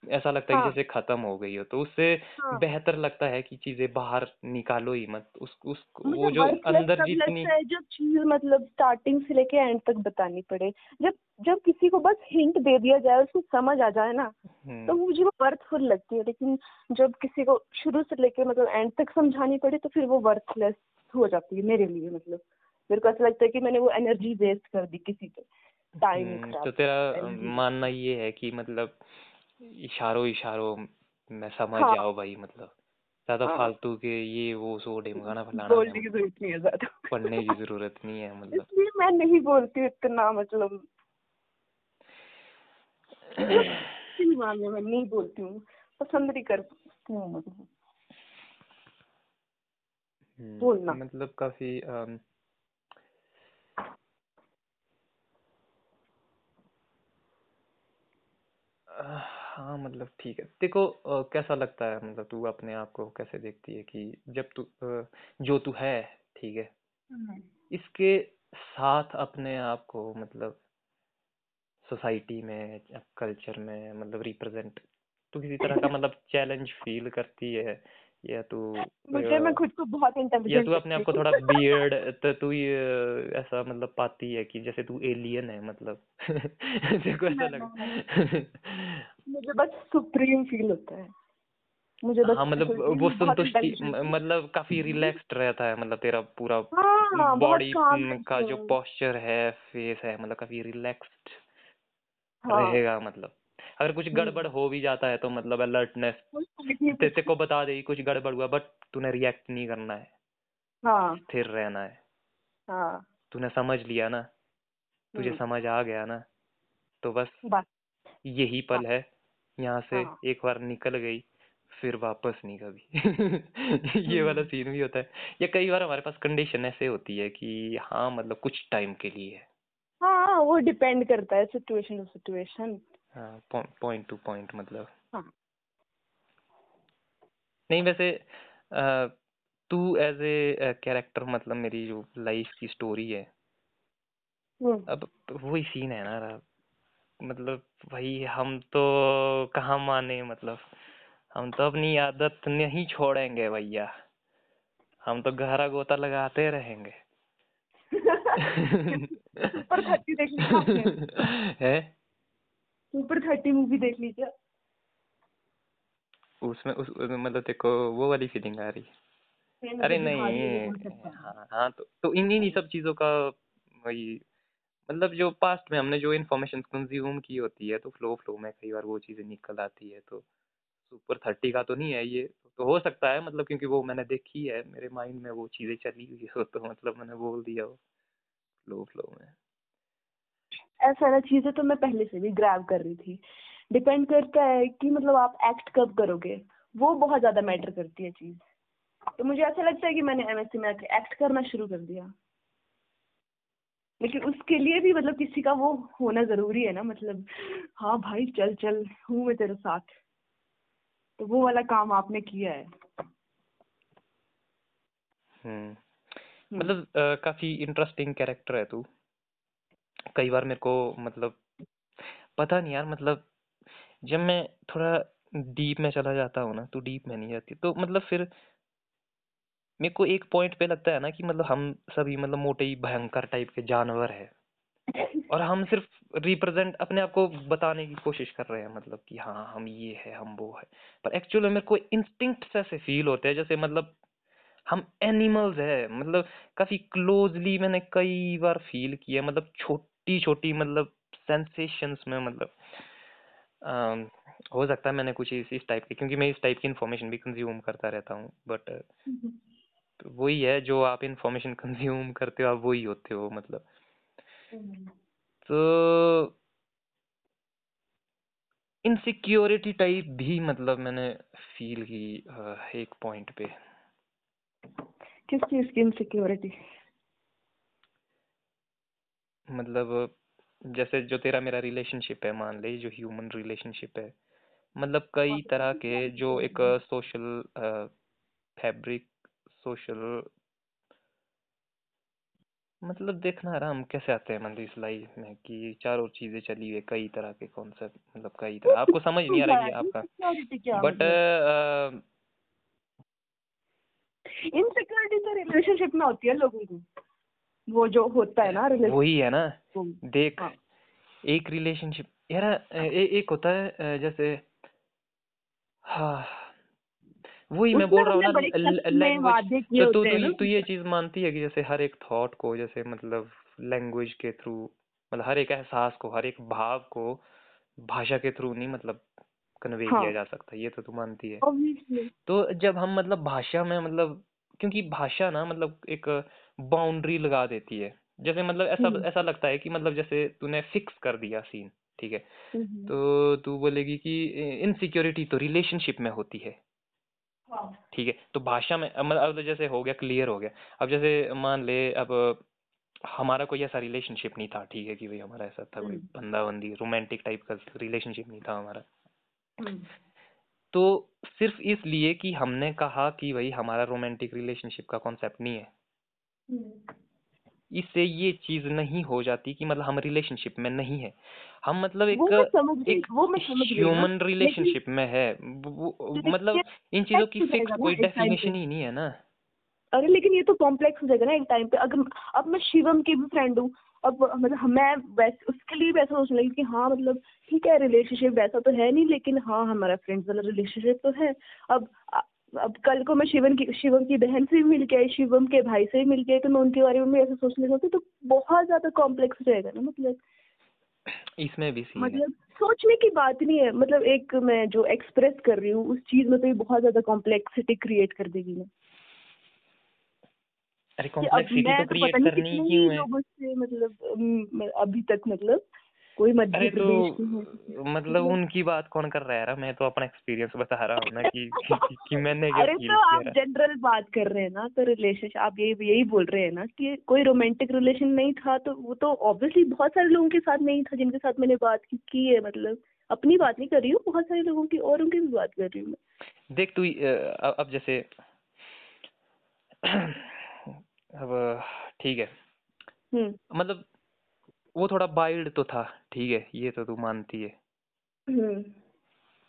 ऐसा लगता है हाँ, जैसे खत्म हो गई हो तो उससे हाँ। बेहतर लगता है कि चीज़ें बाहर निकालो ही मत उस उस वो जो अंदर तब जितनी लगता है जब चीज़ मतलब स्टार्टिंग से लेके एंड तक बतानी पड़े जब जब किसी को बस हिंट दे दिया जाए उसको समझ आ जाए ना हम्म, तो मुझे वो वर्थफुल लगती है लेकिन जब किसी को शुरू से लेके मतलब एंड तक समझानी पड़े तो फिर वो वर्थलेस हो जाती है मेरे लिए मतलब मेरे को ऐसा लगता है कि मैंने वो एनर्जी वेस्ट कर दी किसी पे टाइम हम्म, खराब तो तेरा। मानना ये है कि मतलब इशारों इशारों में समझ हाँ। जाओ भाई मतलब। ज़्यादा हाँ। फालतू के ये वो सो ढिमकाना फलाना बोलने की ज़रूरत नहीं है ज़्यादा। पढ़ने की ज़रूरत नहीं है मतलब। इसलिए मैं नहीं बोलती इतना मतलब। मामले में नहीं बोलती हूँ। पसंद नहीं करती हूँ मतलब हम्म, बोलना। मतलब काफ़ी अम, हाँ मतलब ठीक है। देखो अ, कैसा लगता है मतलब तू अपने आप को कैसे देखती है कि जब तू अ, जो तू है ठीक है? हम्म। इसके साथ अपने आप को मतलब सोसाइटी में कल्चर में मतलब रिप्रेजेंट तू किसी तरह का मतलब चैलेंज फील करती है? या तू मुझे मैं अ, खुद को बहुत या इंटेलिजेंट तू अपने आप को थोड़ा बियर्ड तो तू ये ऐसा मतलब पाती है कि जैसे तू एलियन है मतलब? तेरे को ऐसा लग मुझे बस सुप्रीम फील होता है। मुझे बस हाँ मतलब है वो संतुष्टि हूँ। मतलब काफ़ी रिलैक्स्ड रहता है मतलब तेरा पूरा हाँ बॉडी का जो हूँ। पोस्चर है फेस है मतलब काफ़ी रिलैक्स्ड हाँ। रहेगा मतलब। अगर कुछ गड़बड़ हो भी जाता है तो मतलब अलर्टनेस तेरे को बता देगी कुछ गड़बड़ हुआ बट तूने रिएक्ट नहीं करना है। हाँ। स्थिर रहना है। हाँ। तूने समझ लिया ना? तुझे हम्म। समझ आ गया ना? तो बस बस यही पल है। यहाँ से हाँ। एक बार निकल गई फिर वापस नहीं कभी। ये वाला हम्म। सीन भी होता है। या कई बार हमारे पास कंडीशन ऐसे होती है कि हाँ मतलब कुछ टाइम के लिए है। हाँ वो डिपेंड करता है सिचुएशन टू सिचुएशन हाँ पॉइंट टू पॉइंट मतलब। हाँ। नहीं वैसे तू एज ए कैरेक्टर मतलब मेरी जो लाइफ की स्टोरी है। हम्म अब वही सीन है ना मतलब भाई हम तो कहाँ माने मतलब। हम तो अपनी आदत नहीं छोड़ेंगे भैया। हम तो गहरा गोता लगाते रहेंगे। सुपर थर्टी देख ली क्या आपने? है? सुपर थर्टी मूवी देख ली क्या? उसमें उस मतलब देखो वो वाली फीलिंग आ रही। नहीं, अरे नहीं। हाँ हाँ। तो तो इन इन्हीं सब चीज़ों का वही मतलब जो पास्ट में हमने जो इन्फॉर्मेशन कंज्यूम की होती है तो फ्लो फ्लो में कई बार वो चीज़ें निकल आती है तो सुपर थर्टी का तो नहीं है ये तो हो सकता है मतलब क्योंकि वो मैंने देखी है, मेरे माइंड में वो चीज़ें चली हुई हो तो मतलब मैंने बोल दिया वो फ्लो फ्लो में। ऐसा चीज़ें तो मैं पहले से भी ग्रैब कर रही थी। डिपेंड करता है कि मतलब आप एक्ट कब करोगे, वो बहुत ज़्यादा मैटर करती है चीज़। तो मुझे ऐसा लगता है कि मैंने एमएससी में एक्ट करना शुरू कर दिया। लेकिन उसके लिए भी मतलब किसी का वो होना ज़रूरी है ना मतलब हाँ भाई चल चल हूँ मैं तेरे साथ। तो वो वाला काम आपने किया है। हम्म। हम्म, मतलब अ, काफ़ी इंटरेस्टिंग कैरेक्टर है तू। कई बार मेरे को मतलब पता नहीं यार मतलब जब मैं थोड़ा डीप में चला जाता हूँ ना तू डीप में नहीं जाती। तो मतलब फिर मेरे को एक पॉइंट पे लगता है ना कि मतलब हम सभी मतलब मोटे ही भयंकर टाइप के जानवर है। और हम सिर्फ़ रिप्रेजेंट अपने आप को बताने की कोशिश कर रहे हैं मतलब कि हाँ हम ये है हम वो है। पर एक्चुअली मेरे को इंस्टिंक्ट ऐसे फील होते हैं जैसे मतलब हम एनिमल्स है। मतलब काफ़ी क्लोजली मैंने कई बार फील किया मतलब छोटी छोटी मतलब सेंसेशंस में मतलब। अम, हो सकता है मैंने कुछ इस इस टाइप के क्योंकि मैं इस टाइप की इन्फॉर्मेशन भी कंज्यूम करता रहता हूँ बट तो वही है जो आप इन्फॉर्मेशन कंज्यूम करते हो आप वही होते हो मतलब। तो इनसिक्योरिटी टाइप भी मतलब मैंने फील की एक पॉइंट पे। किस चीज़ की इनसिक्योरिटी मतलब जैसे जो तेरा मेरा रिलेशनशिप है मान ले जो ह्यूमन रिलेशनशिप है मतलब कई तरह के जो एक सोशल फैब्रिक सोशल मतलब देखना रहा हम कैसे आते हैं मतलब इस लाइफ में कि चारों चीज़ें चली हुई कई तरह के कॉन्सेप्ट मतलब कई तरह। आपको समझ नहीं आ रहा है आपका बट इनसिक्योरिटी तो रिलेशनशिप में होती है लोगों को। वो जो होता है ना रिलेशन वही है ना। देख हाँ। एक रिलेशनशिप यार एक होता है जैसे हाँ। वही मैं बोल रहा हूँ ना लैंग्वेज तो तू तू तू ये चीज़ मानती है कि जैसे हर एक थॉट को जैसे मतलब लैंग्वेज के थ्रू मतलब हर एक एहसास को हर एक भाव को भाषा के थ्रू नहीं मतलब कन्वे हाँ। किया जा सकता ये तो तू मानती है। तो जब हम मतलब भाषा में मतलब क्योंकि भाषा ना मतलब एक बाउंड्री लगा देती है जैसे मतलब ऐसा हम्म। ऐसा लगता है कि मतलब जैसे तूने फिक्स कर दिया सीन ठीक है? हम्म, तो तू बोलेगी कि इनसिक्योरिटी तो रिलेशनशिप में होती हाँ। ठीक है तो भाषा में मतलब अब जैसे हो गया क्लियर हो गया। अब जैसे मान ले अब हमारा कोई ऐसा रिलेशनशिप नहीं था ठीक है कि भाई हमारा ऐसा था कोई। बंदा बंदी रोमांटिक टाइप का रिलेशनशिप नहीं था हमारा। हम्म, तो सिर्फ़ इसलिए कि हमने कहा कि भाई हमारा रोमांटिक रिलेशनशिप का कॉन्सेप्ट नहीं है। हम्म। इससे ये चीज़ नहीं हो जाती कि मतलब हम रिलेशनशिप में नहीं है। हम मतलब एक एक ह्यूमन रिलेशनशिप में है। वो- लेकिन मतलब इन चीज़ों की फिक्स कोई डेफिनेशन ही नहीं है ना। अरे लेकिन ये तो कॉम्प्लेक्स हो जाएगा ना एक टाइम पे। अगर अब मैं शिवम की भी फ्रेंड हूँ अब मतलब मैं वैसे उसके लिए भी ऐसा सोचने लगी कि हाँ मतलब ठीक है रिलेशनशिप वैसा तो है नहीं लेकिन हाँ हमारा फ्रेंड्स वाला रिलेशनशिप तो है। अब अब कल को मैं शिवम की शिवम की बहन से भी मिल के आई शिवम के भाई से भी मिल के आई तो मैं उनके बारे में ऐसा सोचने लगती तो बहुत ज़्यादा कॉम्प्लेक्स हो जाएगा ना मतलब इसमें भी मतलब सोचने की बात नहीं है मतलब एक मैं जो एक्सप्रेस कर रही हूँ उस चीज़ में तो ये बहुत ज़्यादा कॉम्प्लेक्सिटी क्रिएट कर देगी ना अरे कॉम्प्लेक्सिटी तो तो क्रिएट करनी क्यों है लोगों से मतलब अभी तक मतलब कोई मध्य प्रदेश तो मतलब उनकी बात कौन कर रहा है मैं तो अपना एक्सपीरियंस बता रहा हूँ ना कि कि, कि, कि मैंने क्या अरे तो आप जनरल बात कर रहे हैं ना तो रिलेशनशिप आप यही यही बोल रहे हैं ना कि कोई रोमांटिक रिलेशन नहीं था तो वो तो ऑब्वियसली बहुत सारे लोगों के साथ नहीं था जिनके साथ मैंने बात की, की है मतलब अपनी बात नहीं कर रही हूँ बहुत सारे लोगों की और उनकी भी बात कर रही हूँ मैं। देख तू अब जैसे अब ठीक है। हम्म। मतलब वो थोड़ा बाइल्ड तो था ठीक है ये तो तू मानती है। हम्म।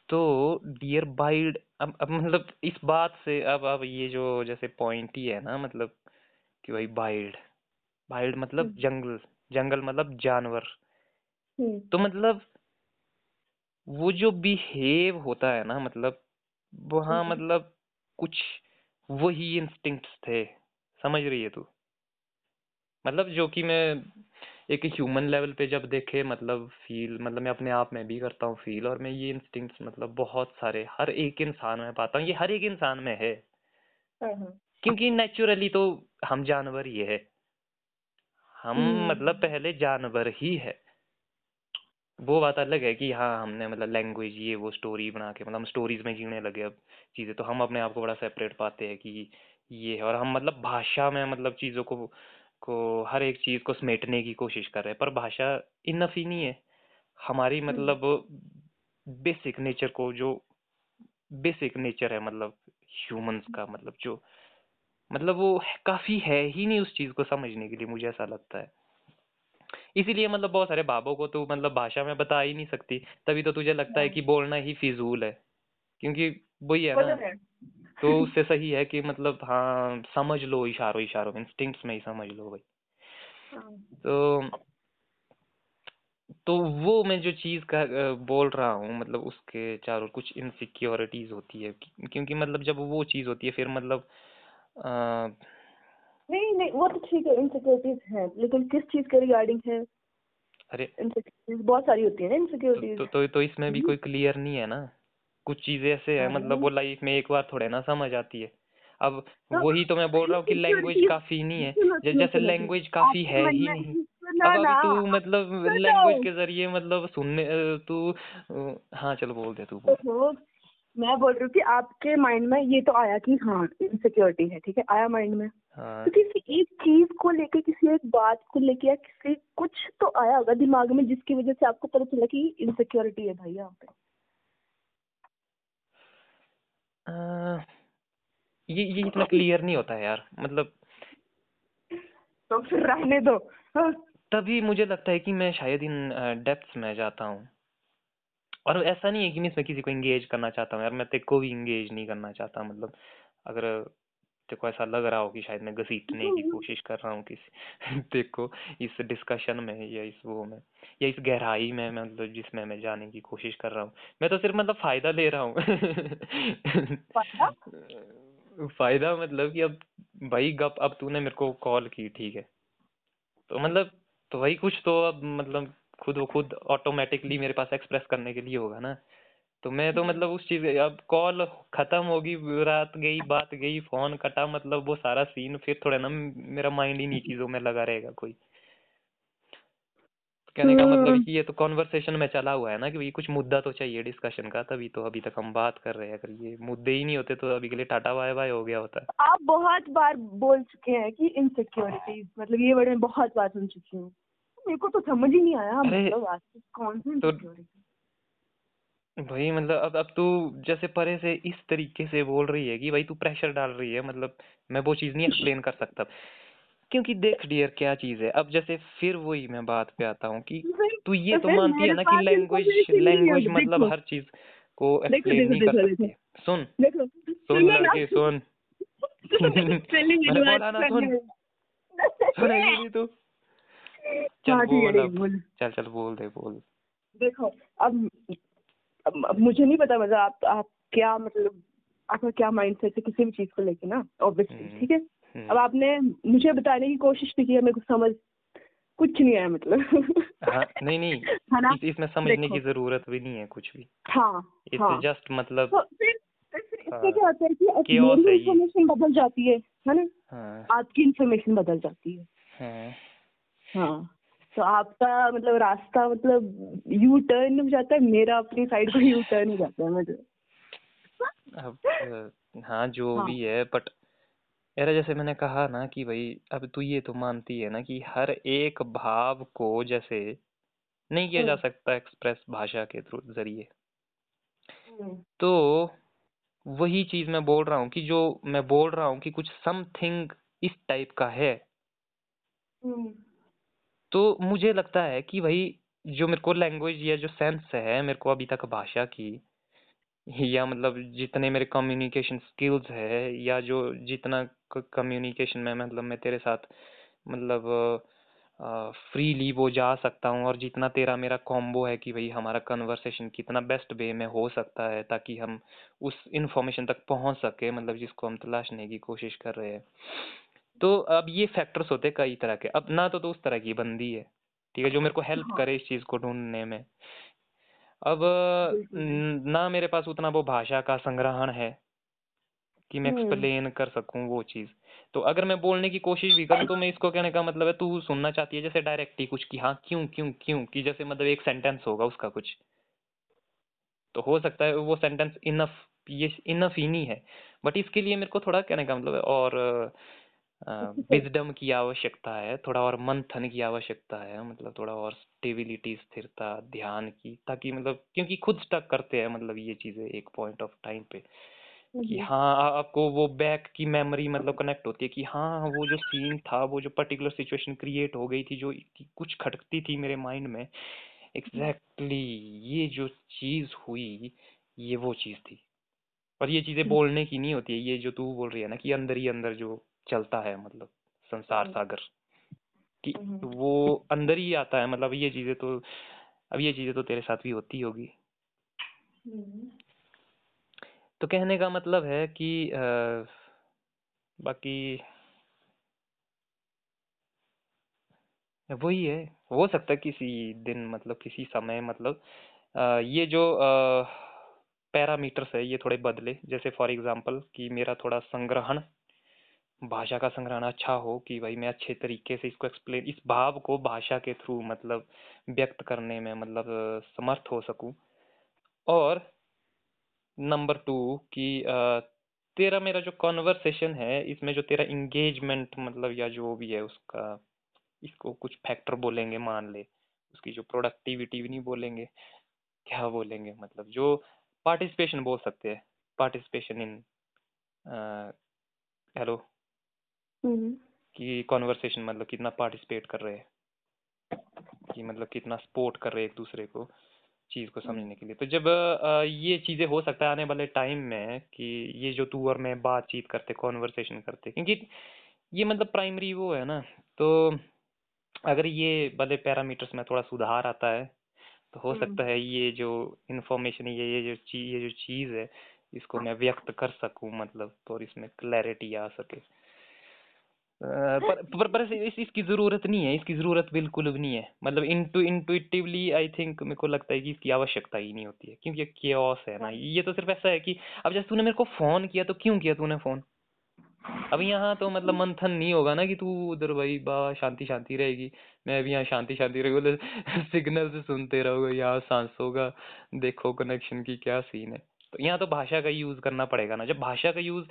तो डियर बाइल्ड अब अब मतलब इस बात से अब अब ये जो जैसे पॉइंट ही है ना मतलब कि भाई बाइल्ड बाइल्ड मतलब हम्म। जंगल जंगल मतलब जानवर। हम्म। तो मतलब वो जो बिहेव होता है ना मतलब वहाँ। मतलब कुछ वही इंस्टिंक्ट्स थे समझ रही है तू? मतलब जो कि मैं एक ह्यूमन लेवल पे जब देखे मतलब फील मतलब मैं अपने आप में भी करता हूँ फील और मैं ये इंस्टिंक्ट्स मतलब बहुत सारे हर एक इंसान में पाता हूँ ये हर एक इंसान में है। हाँ हाँ। क्योंकि नेचुरली तो हम जानवर ही है। हम हम्म। मतलब पहले जानवर ही है। वो बात अलग है कि हाँ हमने मतलब लैंग्वेज ये वो स्टोरी बना के मतलब हम स्टोरीज में जीने लगे अब चीज़ें तो हम अपने आप को बड़ा सेपरेट पाते हैं कि ये है और हम मतलब भाषा में मतलब चीज़ों को को हर एक चीज़ को समेटने की कोशिश कर रहे हैं पर भाषा इनफ ही नहीं है। हमारी मतलब बेसिक नेचर को जो बेसिक नेचर है मतलब ह्यूमंस का मतलब जो मतलब वो काफ़ी है ही नहीं उस चीज़ को समझने के लिए मुझे ऐसा लगता है। इसीलिए मतलब बहुत सारे बाबों को तू मतलब भाषा में बता ही नहीं सकती तभी तो तुझे लगता है कि बोलना ही फिजूल है क्योंकि वही है ना। तो तो उससे सही है कि मतलब हाँ समझ लो इशारों इशारों इंस्टिंक्ट्स में ही समझ लो भाई। हाँ। तो तो वो मैं जो चीज़ का बोल रहा हूँ मतलब उसके चारों कुछ इनसिक्योरिटीज होती है क्योंकि मतलब जब वो चीज़ होती है फिर मतलब अ, नहीं नहीं वो तो ठीक है इनसिक्योरिटीज है लेकिन किस चीज़ के रिगार्डिंग है? अरे इनसिक्योरिटीज बहुत सारी होती है ना तो, इनसिक्योरिटीज तो, तो, तो इसमें भी कोई क्लियर नहीं है ना? कुछ चीज़ें ऐसे है मतलब वो लाइफ में एक बार थोड़े ना समझ आती है। अब तो वही तो मैं बोल रहा हूँ कि लैंग्वेज काफ़ी नहीं है। सुनो, जैसे लैंग्वेज काफ़ी है ही नहीं। अब अभी तू मतलब लैंग्वेज के ज़रिए मतलब सुनने तू हाँ चलो बोल दे तू मैं बोल रही हूँ कि आपके माइंड में ये तो आया कि हाँ इनसिक्योरिटी है ठीक है? आया माइंड में। हाँ। तो किसी एक चीज़ को लेके किसी एक बात को लेके या किसी कुछ तो आया होगा दिमाग में जिसकी वजह से आपको पता चला कि इनसिक्योरिटी है भाई यहाँ पे। ये ये इतना क्लियर नहीं होता है यार मतलब तो फिर रहने दो हाँ। तभी मुझे लगता है कि मैं शायद इन डेप्थ्स में जाता हूँ और ऐसा नहीं है कि मैं इसमें किसी को इंगेज करना चाहता हूँ यार मैं तेरे को भी इंगेज नहीं करना चाहता मतलब अगर तेरे को ऐसा लग रहा हो कि शायद मैं घसीटने की कोशिश कर रहा हूँ किसी को इस डिस्कशन में या इस वो में या इस गहराई में मतलब जिसमें मैं जाने की कोशिश कर रहा हूँ। मैं तो सिर्फ़ मतलब फ़ायदा ले रहा हूँ। फ़ायदा? मतलब कि अब भाई गप अब तूने मेरे को कॉल की ठीक है। तो मतलब तो भाई कुछ तो अब मतलब खुद वो खुद ऑटोमेटिकली मेरे पास एक्सप्रेस करने के लिए होगा ना। तो मैं तो मतलब उस चीज़ अब कॉल खत्म होगी रात गई बात गई फ़ोन कटा मतलब वो सारा सीन फिर थोड़ा ना मेरा माइंड ही नहीं चीज़ों में लगा रहेगा कोई। कहने का मतलब हम्म। कि ये तो कॉन्वर्सेशन में चला हुआ है ना कि भाई कुछ मुद्दा तो चाहिए डिस्कशन का तभी तो अभी तक हम बात कर रहे हैं। अगर ये मुद्दे ही नहीं होते तो अभी के लिए टाटा बाय बाय हो गया होता। आप बहुत बार बोल चुके हैं कि इनसिक्योरिटीज मतलब ये वर्ड मैं बहुत बार सुन चुकी हूँ। मेरे को तो समझ ही नहीं आया मतलब कौन सी तो-? भाई मतलब अब अब तू जैसे परे से इस तरीके से बोल रही है कि भाई तू प्रेशर डाल रही है मतलब मैं वो चीज़ नहीं एक्सप्लेन कर सकता क्योंकि देख डियर क्या चीज़ है अब जैसे फिर वही मैं बात पे आता हूँ कि तू ये तो तो मानती है ना कि लैंग्वेज लैंग्वेज मतलब। हर चीज़ को एक्सप्लेन नहीं कर देखो, सकती। सुन सुन। लड़के सुन बोला ना, सुन। सुनेगी तू चल है, बोल। चल चल बोल दे बोल देखो अब अब अब मुझे नहीं पता मतलब आप आप क्या मतलब आपका क्या माइंडसेट है किसी भी चीज़ को लेके ना ऑब्वियसली हम्म। ठीक है? हम्म। अब आपने मुझे बताने की कोशिश भी की है मेरे को समझ कुछ नहीं आया मतलब। हाँ नहीं नहीं है इस, इसमें समझने की ज़रूरत भी नहीं है कुछ भी। हाँ इट्स हाँ। जस्ट मतलब तो फिर फिर इससे हाँ। क्या होता है कि मेरी इन्फॉर्मेशन बदल जाती है है ना? हाँ। आपकी इन्फॉर्मेशन बदल जाती है। हाँ। हाँ तो आपका मतलब रास्ता मतलब यू टर्न हो जाता है मेरा अपनी साइड पर यू टर्न हो जाता है मतलब अब हाँ जो हाँ। भी है बट यार जैसे मैंने कहा ना कि भाई अब तू ये तो मानती है ना कि हर एक भाव को जैसे नहीं किया जा हम्म। सकता एक्सप्रेस भाषा के थ्रू ज़रिए। हम्म, तो वही चीज़ मैं बोल रहा हूँ कि जो मैं बोल रहा हूँ कि कुछ समथिंग इस टाइप का है। हम्म, तो मुझे लगता है कि भाई, जो मेरे को लैंग्वेज या जो सेंस है, मेरे को अभी तक भाषा की, या मतलब जितने मेरे कम्युनिकेशन स्किल्स है, या जो जितना कम्युनिकेशन में मतलब मैं तेरे साथ मतलब फ्रीली वो जा सकता हूँ, और जितना तेरा मेरा कॉम्बो है कि भाई हमारा कन्वर्सेशन कितना बेस्ट वे में हो सकता है, ताकि हम उस इंफॉर्मेशन तक पहुँच सके मतलब जिसको हम तलाशने की कोशिश कर रहे हैं। तो अब ये फैक्टर्स होते हैं कई तरह के। अब ना तो, तो उस तरह की बंदी है ठीक है जो मेरे को हेल्प हाँ। करे इस चीज़ को ढूँढने में। अब ना मेरे पास उतना वो भाषा का संग्रहण है कि मैं हम्म। एक्सप्लेन कर सकूँ वो चीज़। तो अगर मैं बोलने की कोशिश भी करूँ तो मैं इसको कहने का मतलब है तू सुनना चाहती है जैसे डायरेक्ट ही कुछ कि हाँ क्यों क्यों क्यों? कि जैसे मतलब एक सेंटेंस होगा उसका कुछ। तो हो सकता है वो सेंटेंस इनफ ये इनफ ही नहीं है। बट इसके लिए मेरे को थोड़ा कहने का मतलब है और विजडम की आवश्यकता है थोड़ा और मंथन की आवश्यकता है मतलब थोड़ा और स्टेबिलिटी स्थिरता ध्यान की ताकि मतलब क्योंकि खुद स्टक करते हैं मतलब ये चीज़ें एक पॉइंट ऑफ़ टाइम पे कि हाँ आपको वो बैक की मेमोरी मतलब कनेक्ट होती है कि हाँ वो जो सीन था वो जो पर्टिकुलर सिचुएशन क्रिएट हो गई थी जो कुछ खटकती थी मेरे माइंड में एग्जैक्टली exactly, ये जो चीज़ हुई ये वो चीज़ थी। और ये चीज़ें बोलने की नहीं होती है ये जो तू बोल रही है ना कि अंदर ही अंदर जो चलता है मतलब संसार हम्म। सागर कि हम्म। वो अंदर ही आता है मतलब ये चीज़ें तो अब ये चीज़ें तो तेरे साथ भी होती होगी हम्म। तो कहने का मतलब है कि अ, बाकी वही है हो सकता है किसी दिन मतलब किसी समय मतलब अ, ये जो पैरामीटर्स है ये थोड़े बदले जैसे फॉर एग्जांपल कि मेरा थोड़ा संग्रहण भाषा का संग्रहण अच्छा हो कि भाई मैं अच्छे तरीके से इसको एक्सप्लेन इस भाव को भाषा के थ्रू मतलब व्यक्त करने में मतलब समर्थ हो सकूँ। और नंबर टू कि तेरा मेरा जो कॉन्वर्सेशन है, इसमें जो तेरा इंगेजमेंट मतलब या जो भी है उसका, इसको कुछ फैक्टर बोलेंगे, मान ले। उसकी जो प्रोडक्टिविटी भी नहीं बोलेंगे, क्या बोलेंगे मतलब? जो पार्टिसिपेशन बोल सकते हैं। Participation in hello. कि कॉन्वर्सेशन मतलब कितना पार्टिसिपेट कर रहे हैं। कि मतलब कितना सपोर्ट कर रहे हैं एक दूसरे को चीज़ को समझने के लिए। तो जब ये चीज़ें हो सकता है आने वाले टाइम में कि ये जो तू और मैं बातचीत करते कॉन्वर्सेशन करते क्योंकि ये मतलब प्राइमरी वो है ना। तो अगर ये वाले पैरामीटर्स में थोड़ा सुधार आता है तो हो हम्म। सकता है ये जो इंफॉर्मेशन ये ये जो चीज़ ये जो चीज़ है इसको मैं व्यक्त कर सकूँ मतलब और इसमें क्लैरिटी आ सके। पर पर, पर इस, इसकी ज़रूरत नहीं है इसकी ज़रूरत बिल्कुल भी नहीं है। मतलब इंटू इंटुइटिवली आई थिंक मेरे को लगता है कि इसकी आवश्यकता ही नहीं होती है क्योंकि केओस है ना। ये तो सिर्फ़ ऐसा है कि अब जैसे तूने मेरे को फ़ोन किया तो क्यों किया तूने फ़ोन अब यहाँ तो मतलब मंथन नहीं होगा ना कि तू उधर भाई बा शांति शांति रहेगी। मैं भी यहाँ शांति शांति रहेगी सिग्नल से सुनते रहोगे यहाँ सांसों का देखो कनेक्शन की क्या सीन है। तो यहाँ तो भाषा का यूज़ करना पड़ेगा ना। जब भाषा का यूज़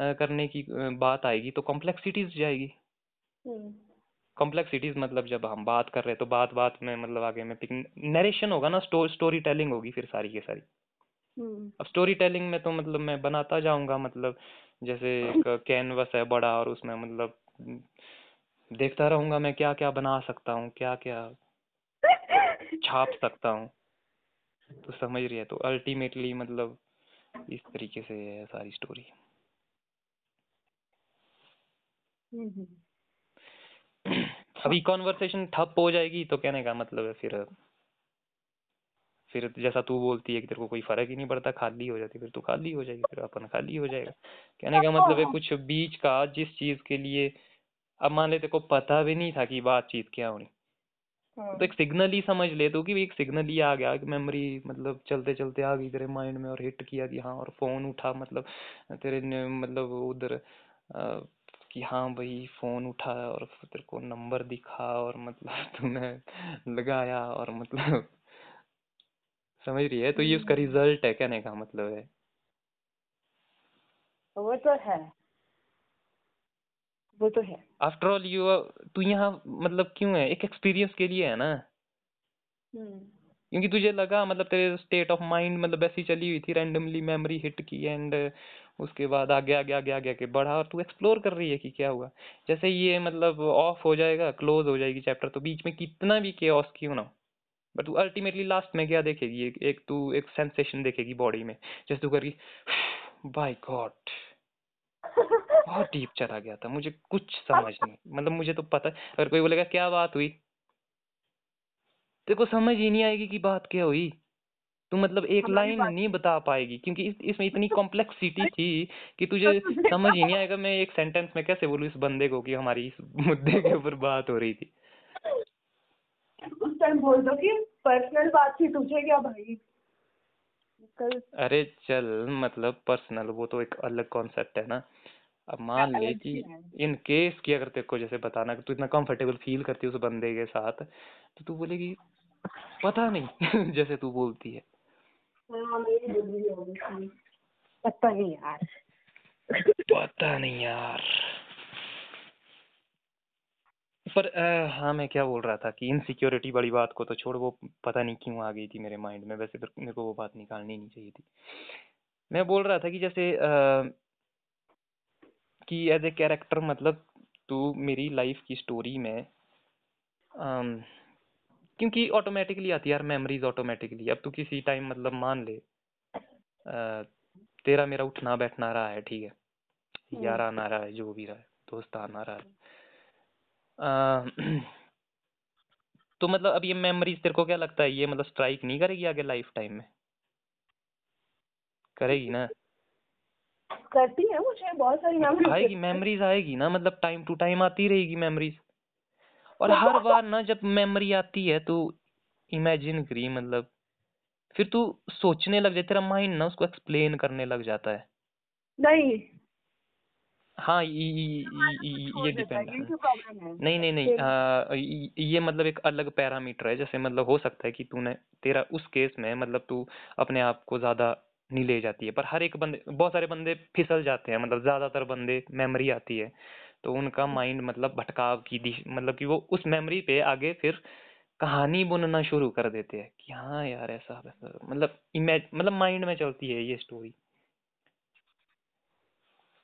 करने की बात आएगी तो कॉम्प्लेक्सिटीज जाएगी। हम्म। कॉम्प्लेक्सिटीज मतलब जब हम बात कर रहे हैं तो बात बात में मतलब आगे में नरेशन होगा ना स्टो, स्टोरी टेलिंग होगी फिर सारी की सारी। हम्म। अब स्टोरी टेलिंग में तो मतलब मैं बनाता जाऊँगा मतलब जैसे एक कैनवस है बड़ा और उसमें मतलब हम्म, देखता रहूँगा मैं क्या क्या बना सकता हूँ क्या क्या छाप सकता हूँ। तो समझ रही है? तो अल्टीमेटली मतलब इस तरीके से है सारी स्टोरी हम्म हम्म। अभी कॉन्वर्सेशन ठप हो जाएगी तो कहने का मतलब है फिर फिर जैसा तू बोलती है कि तेरे को कोई फ़र्क ही नहीं पड़ता खाली हो जाती फिर तू खाली हो जाएगी फिर अपन खाली हो जाएगा। कहने का मतलब है कुछ बीच का जिस चीज़ के लिए अब मान ले तेरे को पता भी नहीं था कि बातचीत क्या होनी। तो एक सिग्नल ही समझ ले तू कि एक सिग्नल ही आ गया कि मेमोरी मतलब चलते चलते आ गई तेरे माइंड में और हिट किया कि हाँ और फ़ोन उठा मतलब तेरे ने मतलब उधर कि हाँ भाई फ़ोन उठा और तेरे को नंबर दिखा और मतलब तूने लगाया और मतलब समझ रही है? तो ये उसका हम्म। रिज़ल्ट है कहने का मतलब है। वो तो है। वो तो है। आफ्टर ऑल यू तू यहाँ मतलब क्यों है? एक एक्सपीरियंस के लिए है ना। हम्म। क्योंकि तुझे लगा मतलब तेरे स्टेट ऑफ़ माइंड मतलब ऐसी चली हुई थी रैंडमली मेमोरी हिट की एंड उसके बाद आगे आगे आगे आगे आगे बढ़ा और तू एक्सप्लोर कर रही है कि क्या हुआ। जैसे ये मतलब ऑफ़ हो जाएगा क्लोज हो जाएगी चैप्टर तो बीच में कितना भी केओस क्यों ना हो। बट तू अल्टीमेटली लास्ट में क्या देखेगी? एक, एक तू एक सेंसेशन देखेगी बॉडी में। जैसे तू करी बाय गॉड बहुत डीप चला गया था मुझे कुछ समझ नहीं मतलब मुझे तो पता अगर कोई बोलेगा क्या बात हुई? तेरे को समझ ही नहीं आएगी कि बात क्या हुई। तू मतलब एक लाइन नहीं बता पाएगी क्योंकि इस, इसमें इतनी कॉम्प्लेक्सिटी थी कि तुझे समझ ही नहीं आएगा मैं एक सेंटेंस में कैसे बोलूँ इस बंदे को कि हमारी इस मुद्दे के ऊपर बात हो रही थी। उस टाइम बोल दो कि पर्सनल बात थी तुझे क्या भाई? अरे चल मतलब पर्सनल वो तो एक अलग कॉन्सेप्ट है ना। अब मान ले कि इन केस की अगर तेरे को जैसे बताना कि तू इतना कंफर्टेबल फील करती है उस बंदे के साथ तो तू बोलेगी पता नहीं। जैसे तू बोलती है। हाँ। पता नहीं यार। पता नहीं यार। पर अ, हाँ मैं क्या बोल रहा था कि इनसिक्योरिटी बड़ी बात को तो छोड़ वो पता नहीं क्यों आ गई थी मेरे माइंड में। वैसे मेरे को वो बात निकालनी नहीं चाहिए थी। मैं बोल रहा था कि जैसे अ, कि एज ए कैरेक्टर मतलब तू मेरी लाइफ की स्टोरी में अम, क्योंकि ऑटोमेटिकली आती है यार मेमोरीज ऑटोमेटिकली अब तू किसी टाइम मतलब मान ले अ, तेरा मेरा उठना बैठना रहा है ठीक है? यार आना रहा है जो भी रहा है दोस्त आना रहा है। अ, तो मतलब अब ये मेमोरीज तेरे को क्या लगता है? ये मतलब स्ट्राइक नहीं करेगी आगे लाइफ टाइम में? करेगी ना? करती है मुझे बहुत सारी memories आएगी मेमोरीज आएगी ना मतलब टाइम टू टाइम आती रहेगी मेमोरीज और हर बार ना जब मेमोरी आती है तो इमेजिन करी मतलब फिर तू सोचने लग जाए तेरा माइंड ना उसको एक्सप्लेन करने लग जाता है। नहीं। हाँ ये डिपेंड तो है नहीं नहीं नहीं आ, ये मतलब एक अलग पैरामीटर है जैसे मतलब हो सकता है कि तूने तेरा उस केस में मतलब तू अपने आप को ज़्यादा नहीं ले जाती है। पर हर एक बंदे बहुत सारे बंदे फिसल जाते हैं मतलब ज़्यादातर बंदे मेमोरी आती है। तो उनका माइंड मतलब भटकाव की दिश मतलब कि वो उस मेमोरी पे आगे फिर कहानी बुनना शुरू कर देते हैं कि हाँ यार ऐसा वैसा मतलब इमेज मतलब माइंड में चलती है ये स्टोरी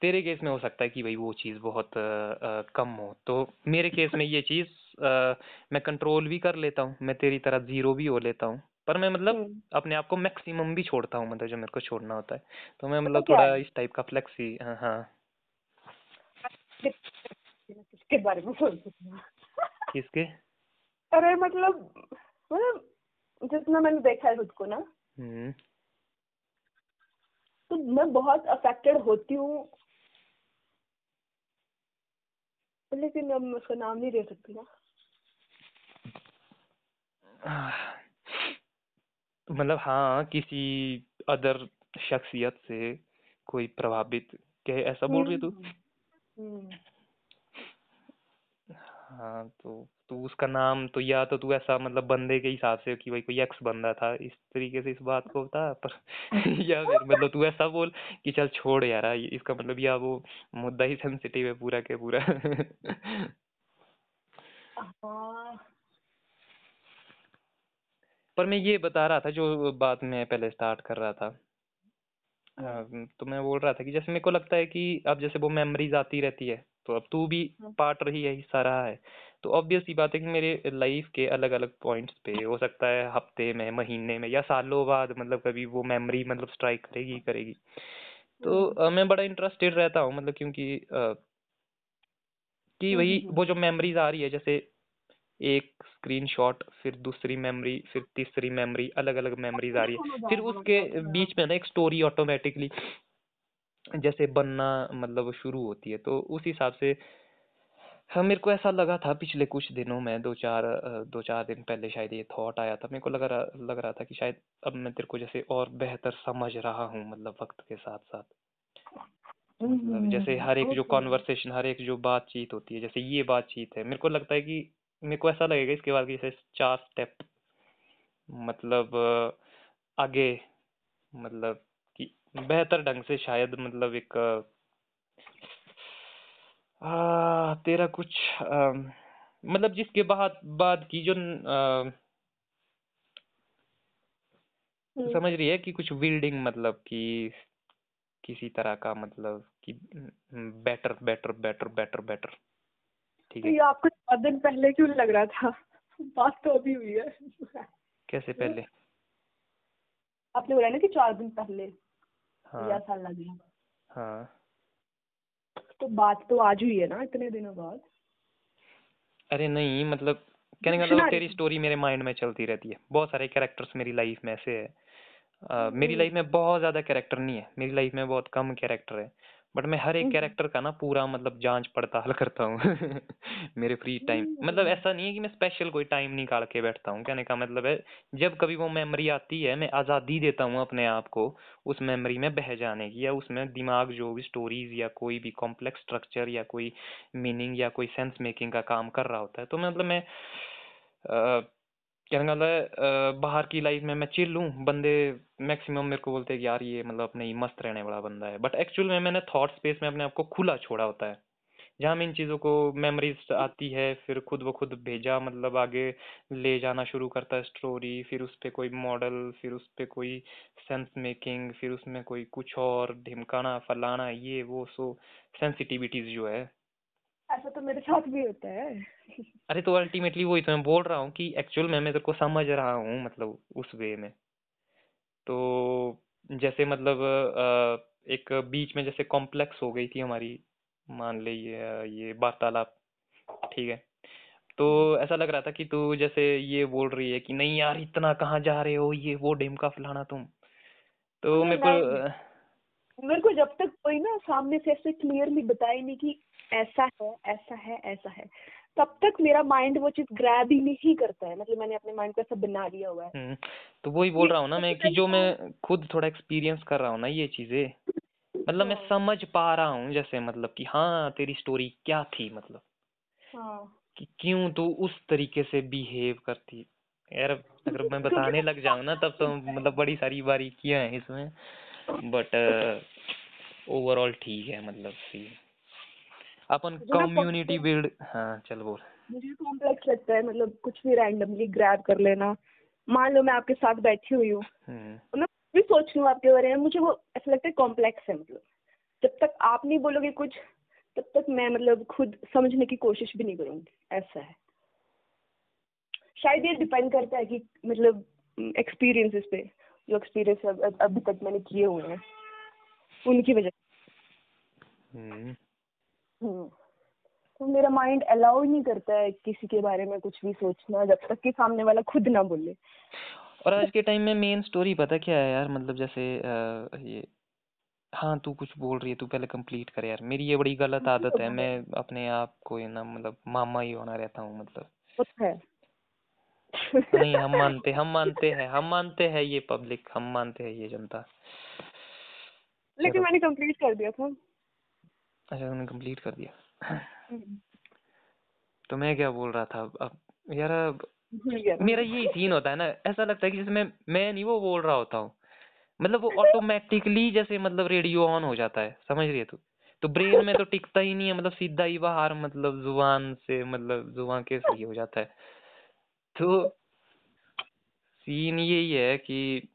तेरे केस में हो सकता है कि भाई वो चीज़ बहुत अ, अ, कम हो। तो मेरे केस में ये चीज़ अ, मैं कंट्रोल भी कर लेता हूँ मैं तेरी तरह ज़ीरो भी हो लेता हूँ। पर मैं मतलब हम्म, अपने आप को मैक्सिमम भी छोड़ता हूँ मतलब जो मेरे को छोड़ना होता है तो मैं मतलब थोड़ा इस टाइप का फ्लेक्सी हाँ हाँ। किसके बारे में हूँ? किसके? अरे मतलब मतलब जितना मैंने देखा है खुद को ना हम्म। तो मैं बहुत अफेक्टेड होती हूँ। लेकिन अब मैं उसका नाम नहीं दे सकती ना। मतलब हाँ किसी अदर शख्सियत से कोई प्रभावित क्या ऐसा बोल रही है तू? हम्म, हम्म। हाँ तो तू उसका नाम तो या तो तू ऐसा मतलब बंदे के हिसाब से कि भाई कोई एक्स बंदा था इस तरीके से इस बात को बता पर या फिर मतलब तू ऐसा बोल कि चल छोड़ यार ये- इसका मतलब या वो मुद्दा ही सेंसिटिव है पूरा के पूरा। हाँ पर मैं ये बता रहा था जो बात मैं पहले स्टार्ट कर रहा था हम्म। हाँ, तो मैं बोल रहा था कि जैसे मेरे को लगता है कि अब जैसे वो मेमोरीज आती रहती है तो अब तू भी हम्म। पार्ट रही है हिस्सा रहा है तो ऑब्वियस सी बात है कि मेरे लाइफ के अलग अलग पॉइंट्स पे हो सकता है हफ़्ते में महीने में या सालों बाद मतलब कभी वो मेमोरी मतलब स्ट्राइक करेगी ही करेगी तो हम्म। अ, मैं बड़ा इंटरेस्टेड रहता हूँ मतलब क्योंकि अ, कि हम्म, वही हम्म, वो जो मेमोरीज आ रही है जैसे एक स्क्रीनशॉट फिर दूसरी मेमोरी फिर तीसरी मेमोरी अलग अलग मेमोरीज आ रही है। फिर उसके। बीच में ना एक स्टोरी ऑटोमेटिकली जैसे बनना मतलब शुरू होती है। तो उस हिसाब से हाँ मेरे को ऐसा लगा था पिछले कुछ दिनों में दो चार दो चार दिन पहले शायद ये थॉट आया था। मेरे को लग रहा लग रहा था कि शायद अब मैं तेरे को जैसे और बेहतर समझ रहा हूँ मतलब वक्त के साथ साथ मतलब जैसे हर एक जो कॉन्वर्सेशन हर एक जो बातचीत होती है जैसे ये बातचीत है मेरे को लगता है कि मेरे को ऐसा लगेगा इसके बाद जैसे चार स्टेप मतलब आगे मतलब कि बेहतर ढंग से शायद मतलब एक आ, तेरा कुछ अ, मतलब जिसके बाद बाद की जो अ, हम्म। समझ रही है कि कुछ बिल्डिंग मतलब कि किसी तरह का मतलब कि better better better better better ठीक तो है ये आपको चार दिन पहले क्यों लग रहा था? बात तो अभी हुई है। कैसे पहले? आपने बोला ना कि चार दिन पहले। हाँ। या साल लग गया। हाँ। तो बात तो आज हुई है ना इतने दिनों बाद। अरे नहीं मतलब कहने का मतलब तेरी स्टोरी मेरे माइंड में चलती रहती है। बहुत सारे कैरेक्टर्स मेरी लाइफ में ऐसे है। अ, मेरी हम्म। लाइफ में बहुत ज़्यादा कैरेक्टर नहीं है। मेरी लाइफ में बहुत कम कैरेक्टर है। बट मैं हर एक हम्म। कैरेक्टर का ना पूरा मतलब जाँच पड़ताल करता हूँ मेरे फ्री टाइम मतलब हम्म। ऐसा नहीं है कि मैं स्पेशल कोई टाइम निकाल के बैठता हूँ कहने का मतलब है जब कभी वो मेमोरी आती है मैं आज़ादी देता हूँ अपने आप को उस मेमोरी में बह जाने की या उसमें दिमाग जो भी स्टोरीज या कोई भी कॉम्प्लेक्स स्ट्रक्चर या कोई मीनिंग या कोई सेंस मेकिंग का काम कर रहा होता है तो मतलब मैं अ, कहने का मतलब है, बाहर की लाइफ में मैं चिल हूँ बंदे मैक्सिमम मेरे को बोलते हैं कि यार ये मतलब अपने ही मस्त रहने वाला बंदा है। बट एक्चुअल में मैंने थॉट स्पेस में अपने आप को खुला छोड़ा होता है। जहाँ मैं इन चीज़ों को मेमोरीज आती है फिर खुद ब खुद भेजा मतलब आगे ले जाना शुरू करता है स्टोरी फिर उस पर कोई मॉडल फिर उस पर कोई सेंस मेकिंग फिर उसमें कोई कुछ और ढिमकाना फलाना ये वो सो सेंसिटिविटीज जो है ऐसा तो मेरे साथ भी होता है। अरे तो अल्टीमेटली वही तो मैं बोल रहा हूँ कि एक्चुअल में मैं तेरे को समझ रहा हूँ मतलब उस वे में। तो जैसे मतलब एक बीच में जैसे कॉम्प्लेक्स हो गई थी हमारी मान ले ये ये वार्तालाप ठीक है। तो ऐसा लग रहा था कि तू जैसे ये बोल रही है कि नहीं यार इतना कहाँ जा रहे हो ये वो डेम का फलाना तुम। तो मेरे को मेरे को जब तक कोई ना सामने से ऐसे क्लियरली बताए नहीं कि ऐसा है ऐसा है ऐसा है। तब तक मेरा माइंड वो चीज़ ग्रैब ही नहीं करता है। मतलब मैंने अपने माइंड को ऐसा बना लिया हुआ है। हम्म, तो वही बोल रहा हूँ ना मैं कि जो मैं खुद थोड़ा एक्सपीरियंस कर रहा हूँ ना ये चीज़ें मतलब मैं हाँ, समझ पा रहा हूँ जैसे मतलब कि हाँ तेरी स्टोरी क्या थी मतलब। हाँ। कि क्यों तू उस तरीके से बिहेव करती? यार अगर मैं बताने लग जाऊँ ना तब तो मतलब बड़ी सारी बारीकियाँ हैं इसमें। बट ओवरऑल ठीक है मतलब सी अपन कम्युनिटी बिल्ड हाँ चल बोल। मुझे कॉम्प्लेक्स लगता है मतलब कुछ भी रैंडमली ग्रैब कर लेना। मान लो मैं आपके साथ बैठी हुई हूँ। हम्म। मैं भी सोच लूँ आपके बारे में। मुझे वो ऐसा लगता है कॉम्प्लेक्स है मतलब। जब तक आप नहीं बोलोगे कुछ तब तक मैं मतलब खुद समझने की कोशिश भी नहीं करूँगी। ऐसा है। शायद ये डिपेंड करता है कि मतलब एक्सपीरियंसेस पे जो एक्सपीरियंस अभी तक मैंने किए हुए हैं। उनकी वजह हम्म। तो मेरा माइंड अलाउ ही नहीं करता है किसी के बारे में कुछ भी सोचना जब तक कि सामने वाला खुद ना बोले। और आज के टाइम में मेन स्टोरी पता क्या है यार? मतलब जैसे अ, ये हाँ तू कुछ बोल रही है तू पहले कंप्लीट कर यार। मेरी ये बड़ी गलत आदत है मैं अपने आप को ना मतलब मामा ही होना रहता हूँ मतलब। तो नहीं हम मानते हम मानते हैं हम मानते हैं ये पब्लिक हम मानते हैं ये जनता। लेकिन मैंने कंप्लीट कर दिया था। अच्छा तुमने कंप्लीट कर दिया। हम्म, तो मैं क्या बोल रहा था? अब यार अब मेरा। यही सीन होता है ना ऐसा लगता है कि जैसे मैं मैं नहीं वो बोल रहा होता हूँ। मतलब वो ऑटोमेटिकली जैसे मतलब रेडियो ऑन हो जाता है समझ रही है तू? तो ब्रेन में तो टिकता ही नहीं है मतलब सीधा ही बाहर मतलब ज़ुबान से मतलब ज़ुबान के सही हो जाता है। तो सीन यही है कि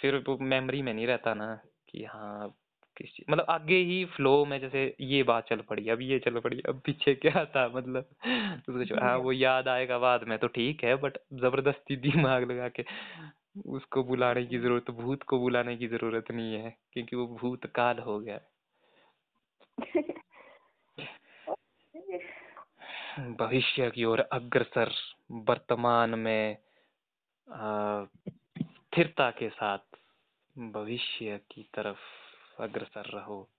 फिर वो मेमोरी में नहीं रहता ना कि हाँ किस चीज़ मतलब आगे ही फ्लो में जैसे ये बात चल पड़ी अब ये चल पड़ी अब पीछे क्या था मतलब सोचो हाँ वो याद आएगा बाद में तो ठीक है बट ज़बरदस्ती दिमाग लगा के उसको बुलाने की ज़रूरत भूत को बुलाने की ज़रूरत नहीं है क्योंकि वो भूतकाल हो गया भविष्य की ओर अग्रसर वर्तमान में स्थिरता के साथ भविष्य की तरफ़ अग्रसर रहो।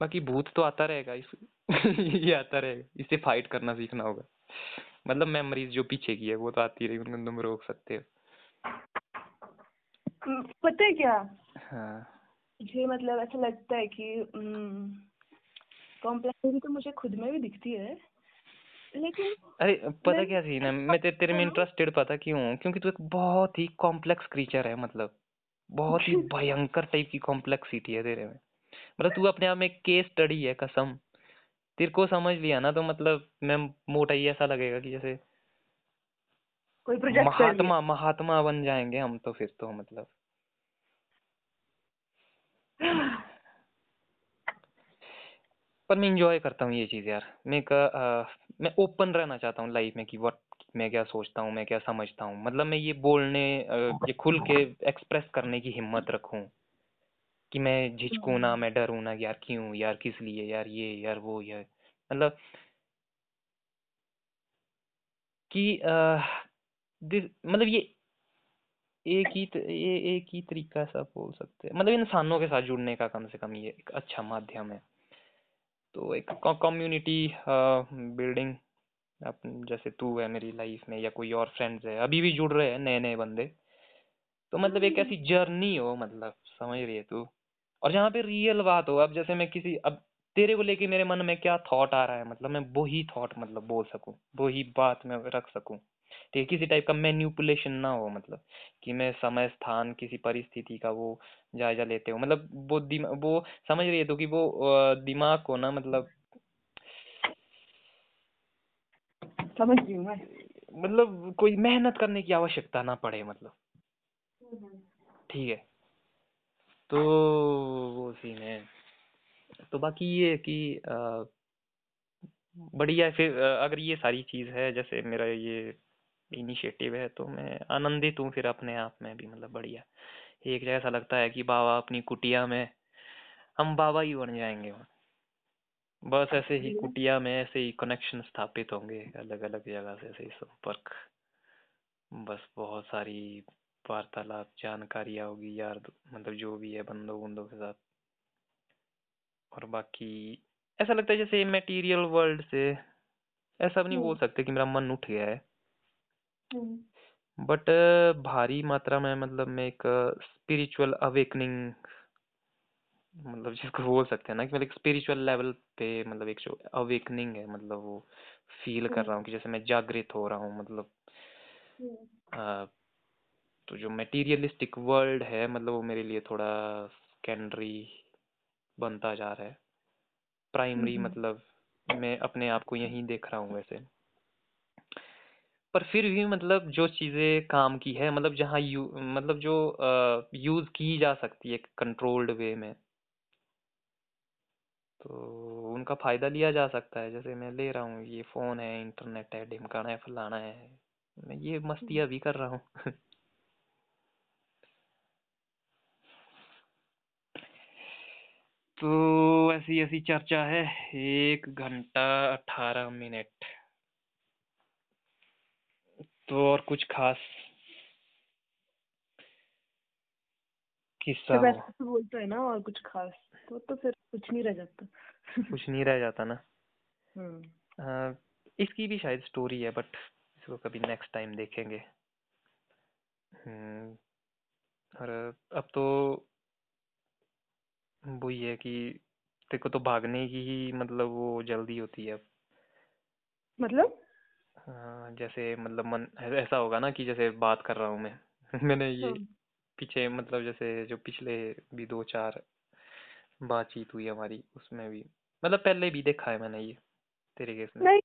बाकी भूत तो आता रहेगा इस ये आता रहेगा। इससे फाइट करना सीखना होगा। मतलब मेमोरीज जो पीछे की है वो तो आती रही उनको तुम रोक सकते हो। पता है क्या? हाँ। मुझे मतलब ऐसा लगता है कि कॉम्प्लेक्सिटी तो मुझे खुद में भी दिखती है। लेकिन अरे पता क्या सीन है मैं ते, तेरे में हाँ। इंटरेस्टेड पता क्यों हूँ? क्योंकि तू एक बहुत ही कॉम्प्लेक्स क्रीचर है मतलब। बहुत ही भयंकर टाइप की कॉम्प्लेक्सिटी है तेरे में। मतलब तू अपने आप में केस स्टडी है कसम। तेरे को समझ लिया ना तो मतलब मैं मोटा ही ऐसा लगेगा कि जैसे कोई प्रोजेक्ट महात्मा महात्मा बन जाएँगे हम तो फिर तो मतलब। पर मैं इंजॉय करता हूँ ये चीज़ यार। मैं एक मैं ओपन रहना चाहता हूँ लाइफ में कि व्हाट मैं क्या सोचता हूँ, मैं क्या समझता हूँ। मतलब मैं ये बोलने ये खुल के एक्सप्रेस करने की हिम्मत रखूँ कि मैं झिझकू ना, मैं डरू ना यार क्यों, यार किस लिए, यार ये, यार वो यार मतलब कि मतलब ये एक ही ये एक ही तरीका सा बोल सकते हैं। मतलब इंसानों के साथ जुड़ने का कम से कम ये एक अच्छा माध्यम है। तो एक कम्युनिटी बिल्डिंग जैसे तू है मेरी लाइफ में या कोई और फ्रेंड्स है, अभी भी जुड़ रहे हैं नए नए बंदे। तो मतलब एक ऐसी जर्नी हो मतलब समझ रही है तू? और जहाँ पे रियल बात हो, अब जैसे मैं किसी, अब तेरे को लेके मेरे मन में क्या थॉट आ रहा है? मतलब मैं वही थॉट मतलब बोल सकूँ, वही बात मैं रख सकूँ। ठीक है किसी टाइप का मैन्युपुलेशन ना हो मतलब कि मैं समय स्थान किसी परिस्थिति का वो जायजा लेते हो। मतलब वो दिम- वो समझ रही है तो कि वो अ, दिमाग को ना मतलब समझ रही हूँ मैं। मतलब कोई मेहनत करने की आवश्यकता ना पड़े मतलब। ठीक है। तो वो सीन है। तो बाकी ये है कि अ, बढ़िया है फिर अ, अगर ये सारी चीज़ है जैसे मेरा ये इनिशिएटिव है तो मैं आनंदित हूँ फिर अपने आप में भी मतलब बढ़िया। एक जगह ऐसा लगता है कि बाबा अपनी कुटिया में हम बाबा ही बन जाएँगे वहाँ। बस ऐसे ही कुटिया में ऐसे ही कनेक्शन स्थापित होंगे अलग अलग जगह से ऐसे ही संपर्क। बस बहुत सारी वार्तालाप जानकारियाँ होगी यार मतलब जो भी है बंदों बंदों के साथ। और बाकी ऐसा लगता है जैसे मटेरियल वर्ल्ड से ऐसा भी नहीं बोल सकते कि मेरा मन उठ गया है। हम्म, बट भारी मात्रा में मतलब मैं एक स्पिरिचुअल अवेकनिंग मतलब जिसको बोल सकते हैं ना कि मतलब स्पिरिचुअल लेवल पे मतलब एक जो अवेकनिंग है मतलब वो फील कर रहा हूँ कि जैसे मैं जागृत हो रहा हूँ मतलब हम्म, अ, तो जो मटेरियलिस्टिक वर्ल्ड है मतलब वो मेरे लिए थोड़ा सेकेंडरी बनता जा रहा है। प्राइमरी हम्म। मतलब मैं अपने आप को यहीं देख रहा हूँ वैसे। पर फिर भी मतलब जो चीज़ें काम की है मतलब जहाँ यू मतलब जो यूज़ की जा सकती है कंट्रोल्ड वे में तो उनका फ़ायदा लिया जा सकता है। जैसे मैं ले रहा हूँ, ये फ़ोन है, इंटरनेट है, ढिमकाना है, फलाना है, मैं ये मस्तियाँ भी कर रहा हूँ। तो ऐसी ऐसी चर्चा है, एक घंटा अठारह मिनट। तो और कुछ खास किस्सा ऐसे तो बोलता है ना और कुछ खास तो तो फिर कुछ नहीं रह जाता। कुछ नहीं रह जाता ना। हम्म। हाँ, इसकी भी शायद स्टोरी है बट इसको कभी नेक्स्ट टाइम देखेंगे। हम्म और अब तो वही है कि तेरे को तो भागने की ही मतलब वो जल्दी होती है मतलब? हाँ, जैसे मतलब मन ऐसा होगा ना कि जैसे बात कर रहा हूँ मैं। मैंने ये हाँ। पीछे मतलब जैसे जो पिछले भी दो चार बातचीत हुई हमारी उसमें भी मतलब पहले भी देखा है मैंने ये तरीके से। नहीं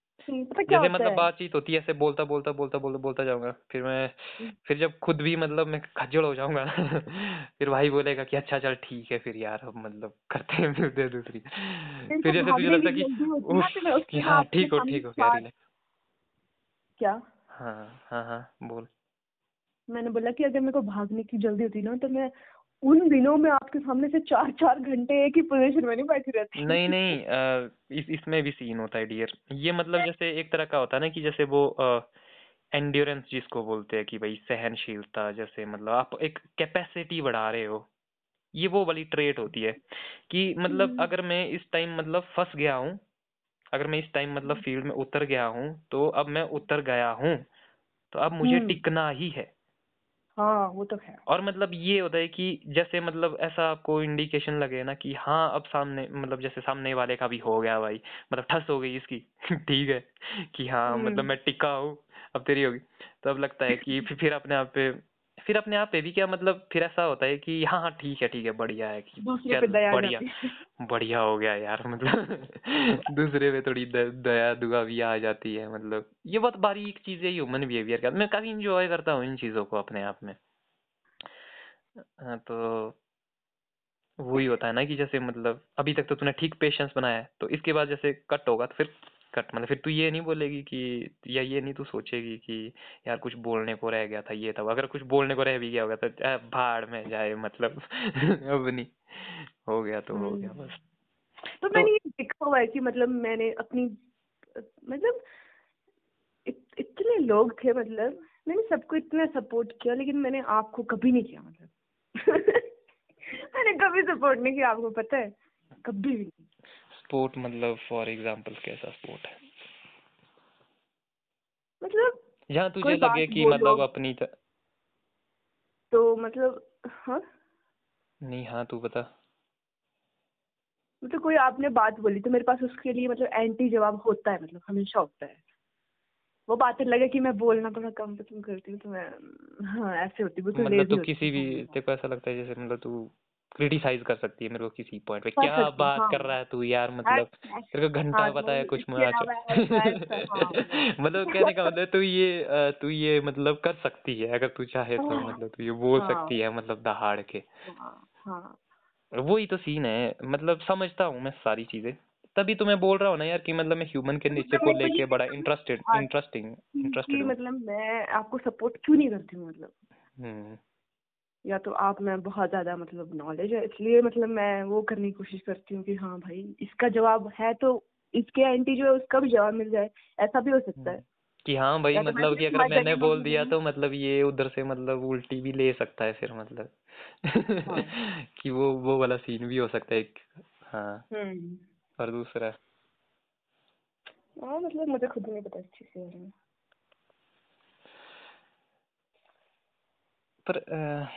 पता क्या जैसे होता मतलब है? बातचीत होती है ऐसे बोलता बोलता बोलता बोलता बोलता जाऊँगा फिर मैं हम्म। फिर जब खुद भी मतलब मैं खज्जल हो जाऊँगा फिर भाई बोलेगा कि अच्छा चल ठीक है फिर यार अब मतलब करते हैं मिलते दूसरी। मेरे फिर को जैसे तुझे भागने लगता की कि जल्दी होती ना तो मैं उफ उसके हाँ ठीक हो सामने ठीक हो क्या रिलैक्स क्या? हाँ हाँ हाँ बोल। मैंने बोला कि अगर मेरे को भागने की जल्दी होती ना तो मैं उन दिनों में आपके सामने से चार चार घंटे एक ही पोजीशन में नहीं बैठी रहती। नहीं नहीं अ, इस इसमें भी सीन होता है डियर ये मतलब जैसे एक तरह का होता है ना कि जैसे वो एंड्योरेंस जिसको बोलते हैं कि भाई सहनशीलता जैसे मतलब आप एक कैपेसिटी बढ़ा रहे हो ये वो वाली ट्रेट होती है कि मतलब हम्म। अगर मैं इस टाइम मतलब फंस गया हूँ अगर मैं इस टाइम मतलब फ़ील्ड में उतर गया हूँ तो अब मैं उतर गया हूँ तो अब मुझे हम्म। टिकना ही है। हाँ वो तो है। और मतलब ये होता है कि जैसे मतलब ऐसा आपको इंडिकेशन लगे ना कि हाँ अब सामने मतलब जैसे सामने वाले का भी हो गया भाई मतलब ठस हो गई इसकी। ठीक है कि हाँ मतलब हम्म। मैं टिका हूँ अब तेरी होगी। तो अब लगता है कि फिर अपने आप पे फिर अपने आप पे भी क्या मतलब फिर ऐसा होता है कि हाँ हाँ ठीक है ठीक है बढ़िया है कि बढ़िया बढ़िया हो गया यार मतलब दूसरे पे थोड़ी दया दुआ भी आ जाती है मतलब ये बहुत बारीक चीज़ें ह्यूमन बिहेवियर का। मैं काफ़ी इंजॉय करता हूँ इन चीज़ों को अपने आप में। हाँ तो वही होता है ना कि जैसे मतलब अभी तक तो तूने ठीक पेशेंस बनाया है तो इसके बाद जैसे कट होगा तो फिर कट मतलब फिर तू ये नहीं बोलेगी कि या ये नहीं तू सोचेगी कि यार कुछ बोलने को रह गया था ये था अगर कुछ बोलने को रह भी गया होगा तो भाड़ में जाए मतलब अब नहीं हो गया तो हो गया बस। तो मैंने ये देखा हुआ है कि मतलब मैंने अपनी मतलब इत, इतने लोग थे मतलब मैंने सबको इतना सपोर्ट किया लेकिन मैंने आपको कभी नहीं किया मतलब। मैंने कभी सपोर्ट नहीं किया आपको पता है? कभी भी नहीं। स्पोर्ट मतलब फॉर एग्जांपल कैसा स्पोर्ट है? मतलब जहाँ तुझे लगे कि मतलब अपनी त... तो मतलब हाँ? नहीं हाँ तू बता। मतलब कोई आपने बात बोली तो मेरे पास उसके लिए मतलब एंटी जवाब होता है मतलब हमेशा होता है। वो बातें लगे कि मैं बोलना थोड़ा कम पसंद करती हूँ तो मैं हाँ ऐसे होती हूँ मतलब तू किसी भी तेरे को ऐसा लगता है जैसे मतलब तू क्रिटिसाइज कर सकती है मेरे को किसी पॉइंट पे। क्या बात हाँ। कर रहा है तू यार मतलब तेरे को घंटा हाँ पता है कुछ वैसा ऐसा हाँ। मतलब कहने का मतलब तू ये तू ये मतलब कर सकती है अगर तू चाहे तो हाँ। मतलब तू ये बोल हाँ। सकती है मतलब दहाड़ के। हाँ हाँ। वही तो सीन है मतलब समझता हूँ मैं सारी चीज़ें। तभी तो मैं बोल रहा हूँ ना यार कि मतलब मैं ह्यूमन के तो नेचर को मेरे को लेके बड़ा इंटरेस्टेड इंटरेस्टिंग इंटरेस्टेड मतलब मैं आपको सपोर्ट क्यों नहीं करती हूँ मतलब? हम्म। या तो आप में बहुत ज़्यादा मतलब नॉलेज है इसलिए मतलब मैं वो करने की कोशिश करती हूँ कि हाँ भाई इसका जवाब है तो इसके एंटी जो है उसका भी जवाब मिल जाए ऐसा भी हो सकता है। कि हाँ भाई तो मतलब कि अगर मैंने बोल दिया तो मतलब ये उधर से मतलब उल्टी भी ले सकता है फिर मतलब। हाँ। कि वो वो वाला सीन भी हो सकता है हाँ। हम्म। और दूसरा? हाँ मतलब मुझे खुद नहीं पता बारे में। पर अ,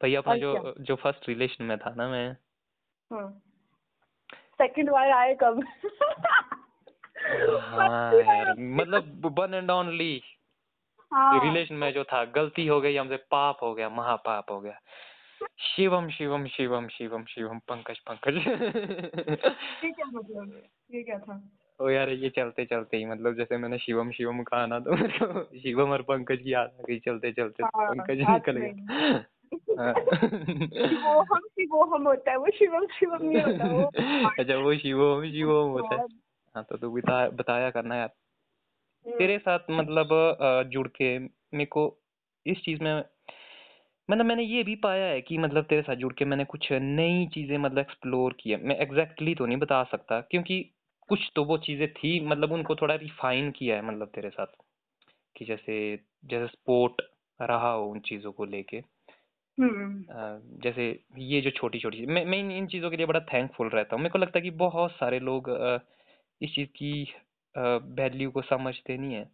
भाई अपना जो क्या? जो फ़र्स्ट रिलेशन में था ना मैं। हाँ। सेकंड बार आए कब? हाँ यार मतलब वन एंड ओनली हाँ। रिलेशन में जो था गलती हो गई हमसे पाप हो गया महापाप हो गया। शिवम शिवम शिवम शिवम शिवम पंकज पंकज। ये क्या मतलब? ये क्या था? ओ यार ये चलते चलते ही मतलब जैसे मैंने शिवम शिवम कहा ना तो शिवम और पंकज की याद आ गई चलते चलते हाँ पंकज निकल गया। हाँ। शिवोहम शिवोहम होता है वो शिवम शिवम नहीं होता वो अच्छा वो शिवम शिवम होता है। हाँ तो तू बता बताया करना यार। हम्म, तेरे साथ मतलब जुड़ के मेरे को इस चीज़ में मतलब मैंने ये भी पाया है कि मतलब तेरे साथ जुड़ के मैंने कुछ नई चीज़ें मतलब एक्सप्लोर की है। मैं एग्जैक्टली तो नहीं बता सकता क्योंकि कुछ तो वो चीज़ें थी मतलब उनको थोड़ा रिफाइन किया है मतलब तेरे साथ। कि जैसे जैसे स्पोर्ट रहा हो उन चीज़ों को लेके। अ, जैसे ये जो छोटी छोटी मैं मैं इन, इन चीज़ों के लिए बड़ा थैंकफुल रहता हूँ। मेरे को लगता है कि बहुत सारे लोग अ, इस चीज़ की वैल्यू को समझते नहीं है।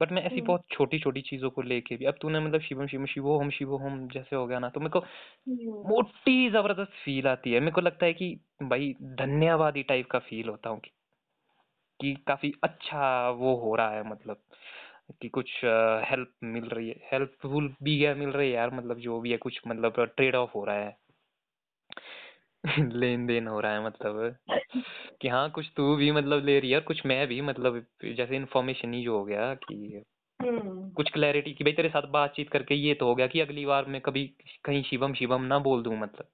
बट मैं ऐसी हम्म। बहुत छोटी छोटी चीज़ों को लेके भी अब तूने मतलब शिवम शिवम शिवो हम शिवो हम जैसे हो गया ना तो मेरे को हम्म। मोटी ज़बरदस्त फील आती है। मेरे को लगता है कि भाई धन्यवादी टाइप का फील होता हूँ कि, कि काफ़ी अच्छा वो हो रहा है मतलब। कि कुछ हेल्प मिल रही है हेल्पफुल भी क्या मिल रही है यार? मतलब जो भी है, कुछ मतलब ट्रेड ऑफ़ हो रहा है। लेन देन हो रहा है मतलब। कि हाँ कुछ तू भी मतलब ले रही है कुछ मैं भी मतलब जैसे इन्फॉर्मेशन ही जो हो गया कि हम्म। कुछ क्लैरिटी कि भाई तेरे साथ बातचीत करके ये तो हो गया कि अगली बार मैं कभी कहीं शिवम शिवम ना बोल दूँ मतलब।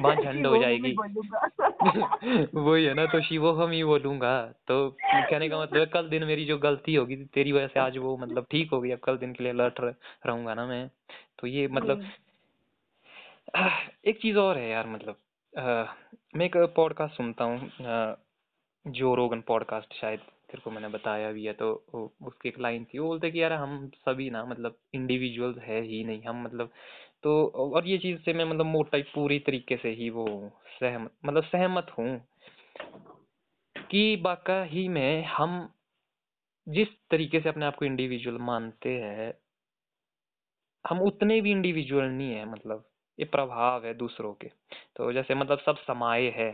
वहाँ झंड हो जाएगी। वही है ना तो शिवो हम ही बोलूँगा। तो कहने का मतलब कल दिन मेरी जो गलती होगी तेरी वजह से आज वो मतलब ठीक हो गई अब कल दिन के लिए अलर्ट रहूँगा ना मैं। तो ये मतलब हम्म। एक चीज़ और है यार मतलब आ, मैं एक पॉडकास्ट सुनता हूँ जो रोगन पॉडकास्ट शायद। तेरे को मैंने बताया भी है तो उसकी एक लाइन थी। वो बोलते कि, यार, हम सभी ना मतलब इंडिविजुअल्स है ही नहीं, हम मतलब तो और ये चीज़ से मैं मतलब मोटा पूरी तरीके से ही वो सहमत मतलब सहमत हूँ कि बाका ही में हम जिस तरीके से अपने आप को इंडिविजुअल मानते हैं, हम उतने भी इंडिविजुअल नहीं है मतलब ये प्रभाव है दूसरों के। तो जैसे मतलब सब समाये है।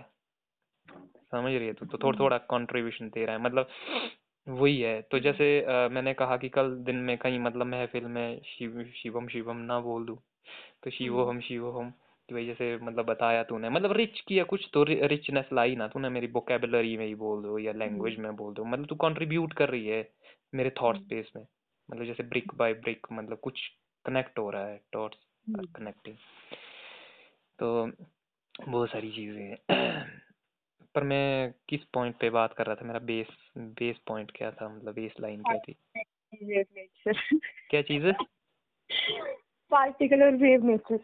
समझ रही है तो, तो थोड़ा थोड़ा कंट्रीब्यूशन दे रहा है मतलब वही है। तो जैसे आ, मैंने कहा कि कल दिन में कहीं मतलब महफिल में शिव शिवम शिवम ना बोल दूँ तो शिवो हम शिवो हम कि भाई जैसे मतलब बताया तूने मतलब रिच किया कुछ तो रिचनेस लाई ना तूने मेरी वोकेबलरी में ही बोल दो या लैंग्वेज में बोल दो मतलब तू कंट्रीब्यूट कर रही है मेरे थॉट स्पेस में मतलब जैसे ब्रिक बाय ब्रिक मतलब कुछ कनेक्ट हो रहा है थॉट्स कनेक्टिंग तो बहुत सारी चीज़ें हैं। पर मैं किस पॉइंट पे बात कर रहा था? मेरा बेस बेस पॉइंट क्या था? मतलब बेस लाइन क्या थी? क्या चीज़? है particular wave nature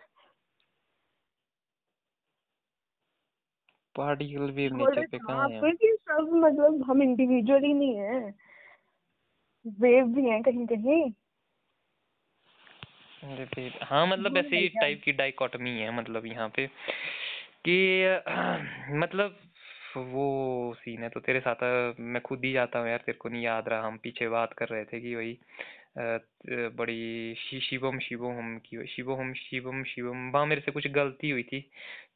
particle wave nature पे कहाँ है? सब मतलब हम इंडिविजुअल ही नहीं है। वेव भी हैं कहीं कहीं। अरे हाँ मतलब ऐसे ही टाइप की डाइकोटमी है मतलब यहाँ पे कि मतलब वो सीन है तो तेरे साथ मैं खुद ही जाता हूँ यार तेरे को नहीं याद रहा हम पीछे बात कर रहे थे कि वही बड़ी शिवम शिवोहम की शिवोहम शिवम शिवम वहाँ मेरे से कुछ गलती हुई थी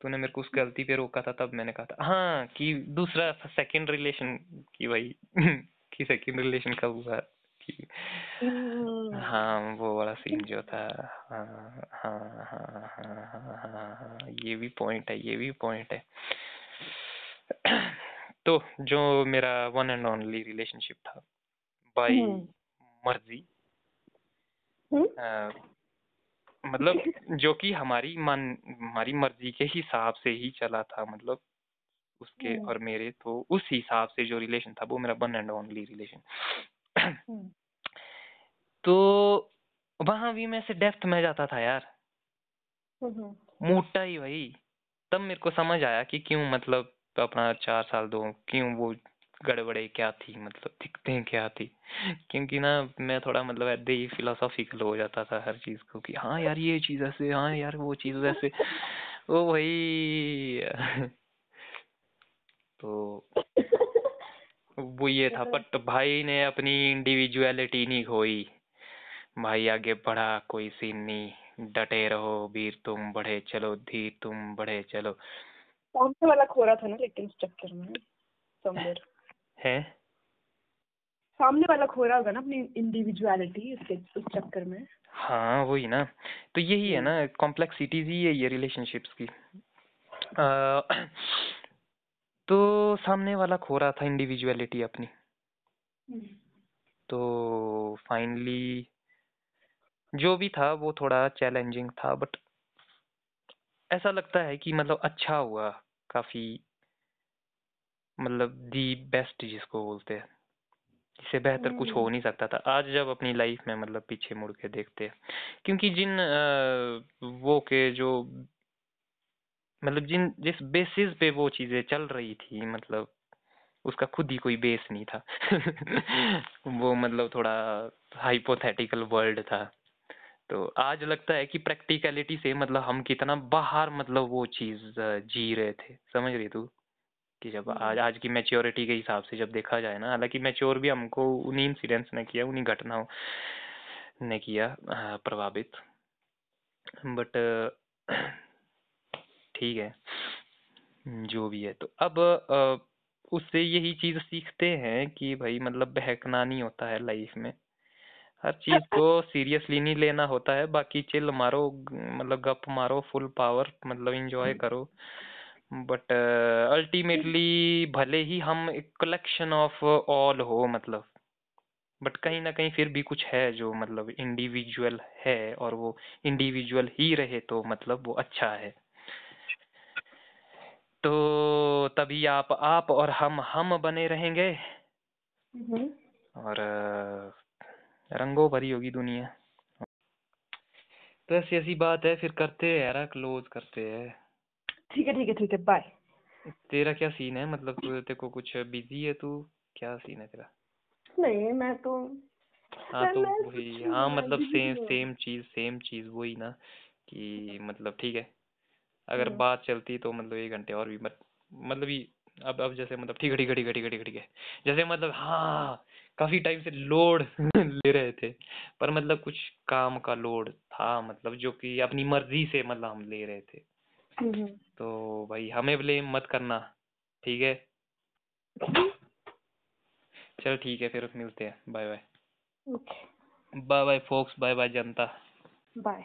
तूने मेरे को उस गलती पे रोका था तब मैंने कहा था हाँ कि दूसरा सेकंड रिलेशन की वही कि सेकंड रिलेशन कब हुआ कि हाँ वो वाला सीन जो था हाँ हाँ हाँ हाँ हाँ हाँ हाँ ये भी पॉइंट है ये भी पॉइंट है। तो जो मेरा वन एंड ओनली रिलेशनशिप था बाय मर्ज़ी। मतलब जो कि हमारी मन हमारी मर्ज़ी के हिसाब से ही चला था मतलब उसके और मेरे तो उस हिसाब से जो रिलेशन था वो मेरा वन एंड ओनली रिलेशन तो वहाँ भी मैं से डेप्थ में जाता था यार। मोटा ही भाई। तब मेरे को समझ आया कि क्यों मतलब अपना चार साल दो, क्यों वो गड़बड़े, क्या थी मतलब दिखते क्या थी? क्योंकि ना, मैं थोड़ा मतलब ऐसे ही फिलोसॉफिकल हो जाता था हर चीज़ को कि हाँ यार, ये चीज़ ऐसे हाँ यार, वो चीज़ ऐसे ओ भाई तो वो ये था बट भाई ने अपनी इंडिविजुअलिटी नहीं खोई। भाई आगे बढ़ा, कोई सीन नहीं, डटे रहो, वीर तुम बढ़े चलो, धीर तुम बढ़े चलो। सामने वाला खोरा था ना लेकिन इस चक्कर में समवेयर है? सामने वाला खोरा होगा ना अपनी इंडिविजुअलिटी उसके उस चक्कर में। हाँ वही ना। तो यही है ना कॉम्प्लेक्सिटीज ही है ये रिलेशनशिप्स की। आ, तो सामने वाला खो रहा था इंडिविजुअलिटी अपनी। हम्म। तो फाइनली जो भी था वो थोड़ा चैलेंजिंग था बट ऐसा लगता है कि मतलब अच्छा हुआ काफ़ी मतलब दी बेस्ट जिसको बोलते हैं। इससे बेहतर कुछ हो हम्म। नहीं सकता था। आज जब अपनी लाइफ में मतलब पीछे मुड़ के देखते हैं क्योंकि जिन वो के जो मतलब जिन जिस बेसिस पे वो चीज़ें चल रही थी मतलब उसका खुद ही कोई बेस नहीं था। वो मतलब थोड़ा हाइपोथेटिकल वर्ल्ड था। तो आज लगता है कि प्रैक्टिकलिटी से मतलब हम कितना बाहर मतलब वो चीज़ जी रहे थे। समझ रही तू? कि जब आज आज की मैच्योरिटी के हिसाब से जब देखा जाए ना हालाँकि मैच्योर भी हमको उन्हीं इंसिडेंट्स ने किया उन्हीं घटनाओं ने किया प्रभावित। बट ठीक है जो भी है। तो अब उससे यही चीज़ सीखते हैं कि भाई मतलब बहकना नहीं होता है लाइफ में। हर चीज़ को सीरियसली नहीं लेना होता है। बाकी चिल मारो मतलब गप मारो फुल पावर मतलब इंजॉय करो। बट अल्टीमेटली भले ही हम एक कलेक्शन ऑफ़ ऑल हो मतलब। बट कहीं ना कहीं फिर भी कुछ है जो मतलब इंडिविजुअल है और वो इंडिविजुअल ही रहे तो मतलब वो अच्छा है। तो तभी आप आप और हम हम बने रहेंगे। हम्म। और रंगों भरी होगी दुनिया। तो ऐसी ऐसी बात है फिर करते हैं यार क्लोज करते हैं। ठीक है ठीक है ठीक है बाय तेरा क्या सीन है? मतलब तू तेरे को कुछ बिज़ी है तू? क्या सीन है तेरा? नहीं मैं तो हाँ तो वही हाँ मतलब सेम सेम चीज़ सेम चीज़ वही ना कि मतलब ठीक है। अगर हम्म। बात चलती तो मतलब एक घंटे और भी मत मतलब ये अब अब जैसे मतलब ठीक है ठीक है ठीक है ठीक है ठीक है ठीक है। जैसे मतलब हाँ काफ़ी टाइम से लोड ले रहे थे पर मतलब कुछ काम का लोड था मतलब जो कि अपनी मर्ज़ी से मतलब हम ले रहे थे। हम्म। तो भाई हमें ब्लेम मत करना ठीक है? चल ठीक है फिर मिलते हैं। Bye bye bye bye folks bye bye जनता। बाय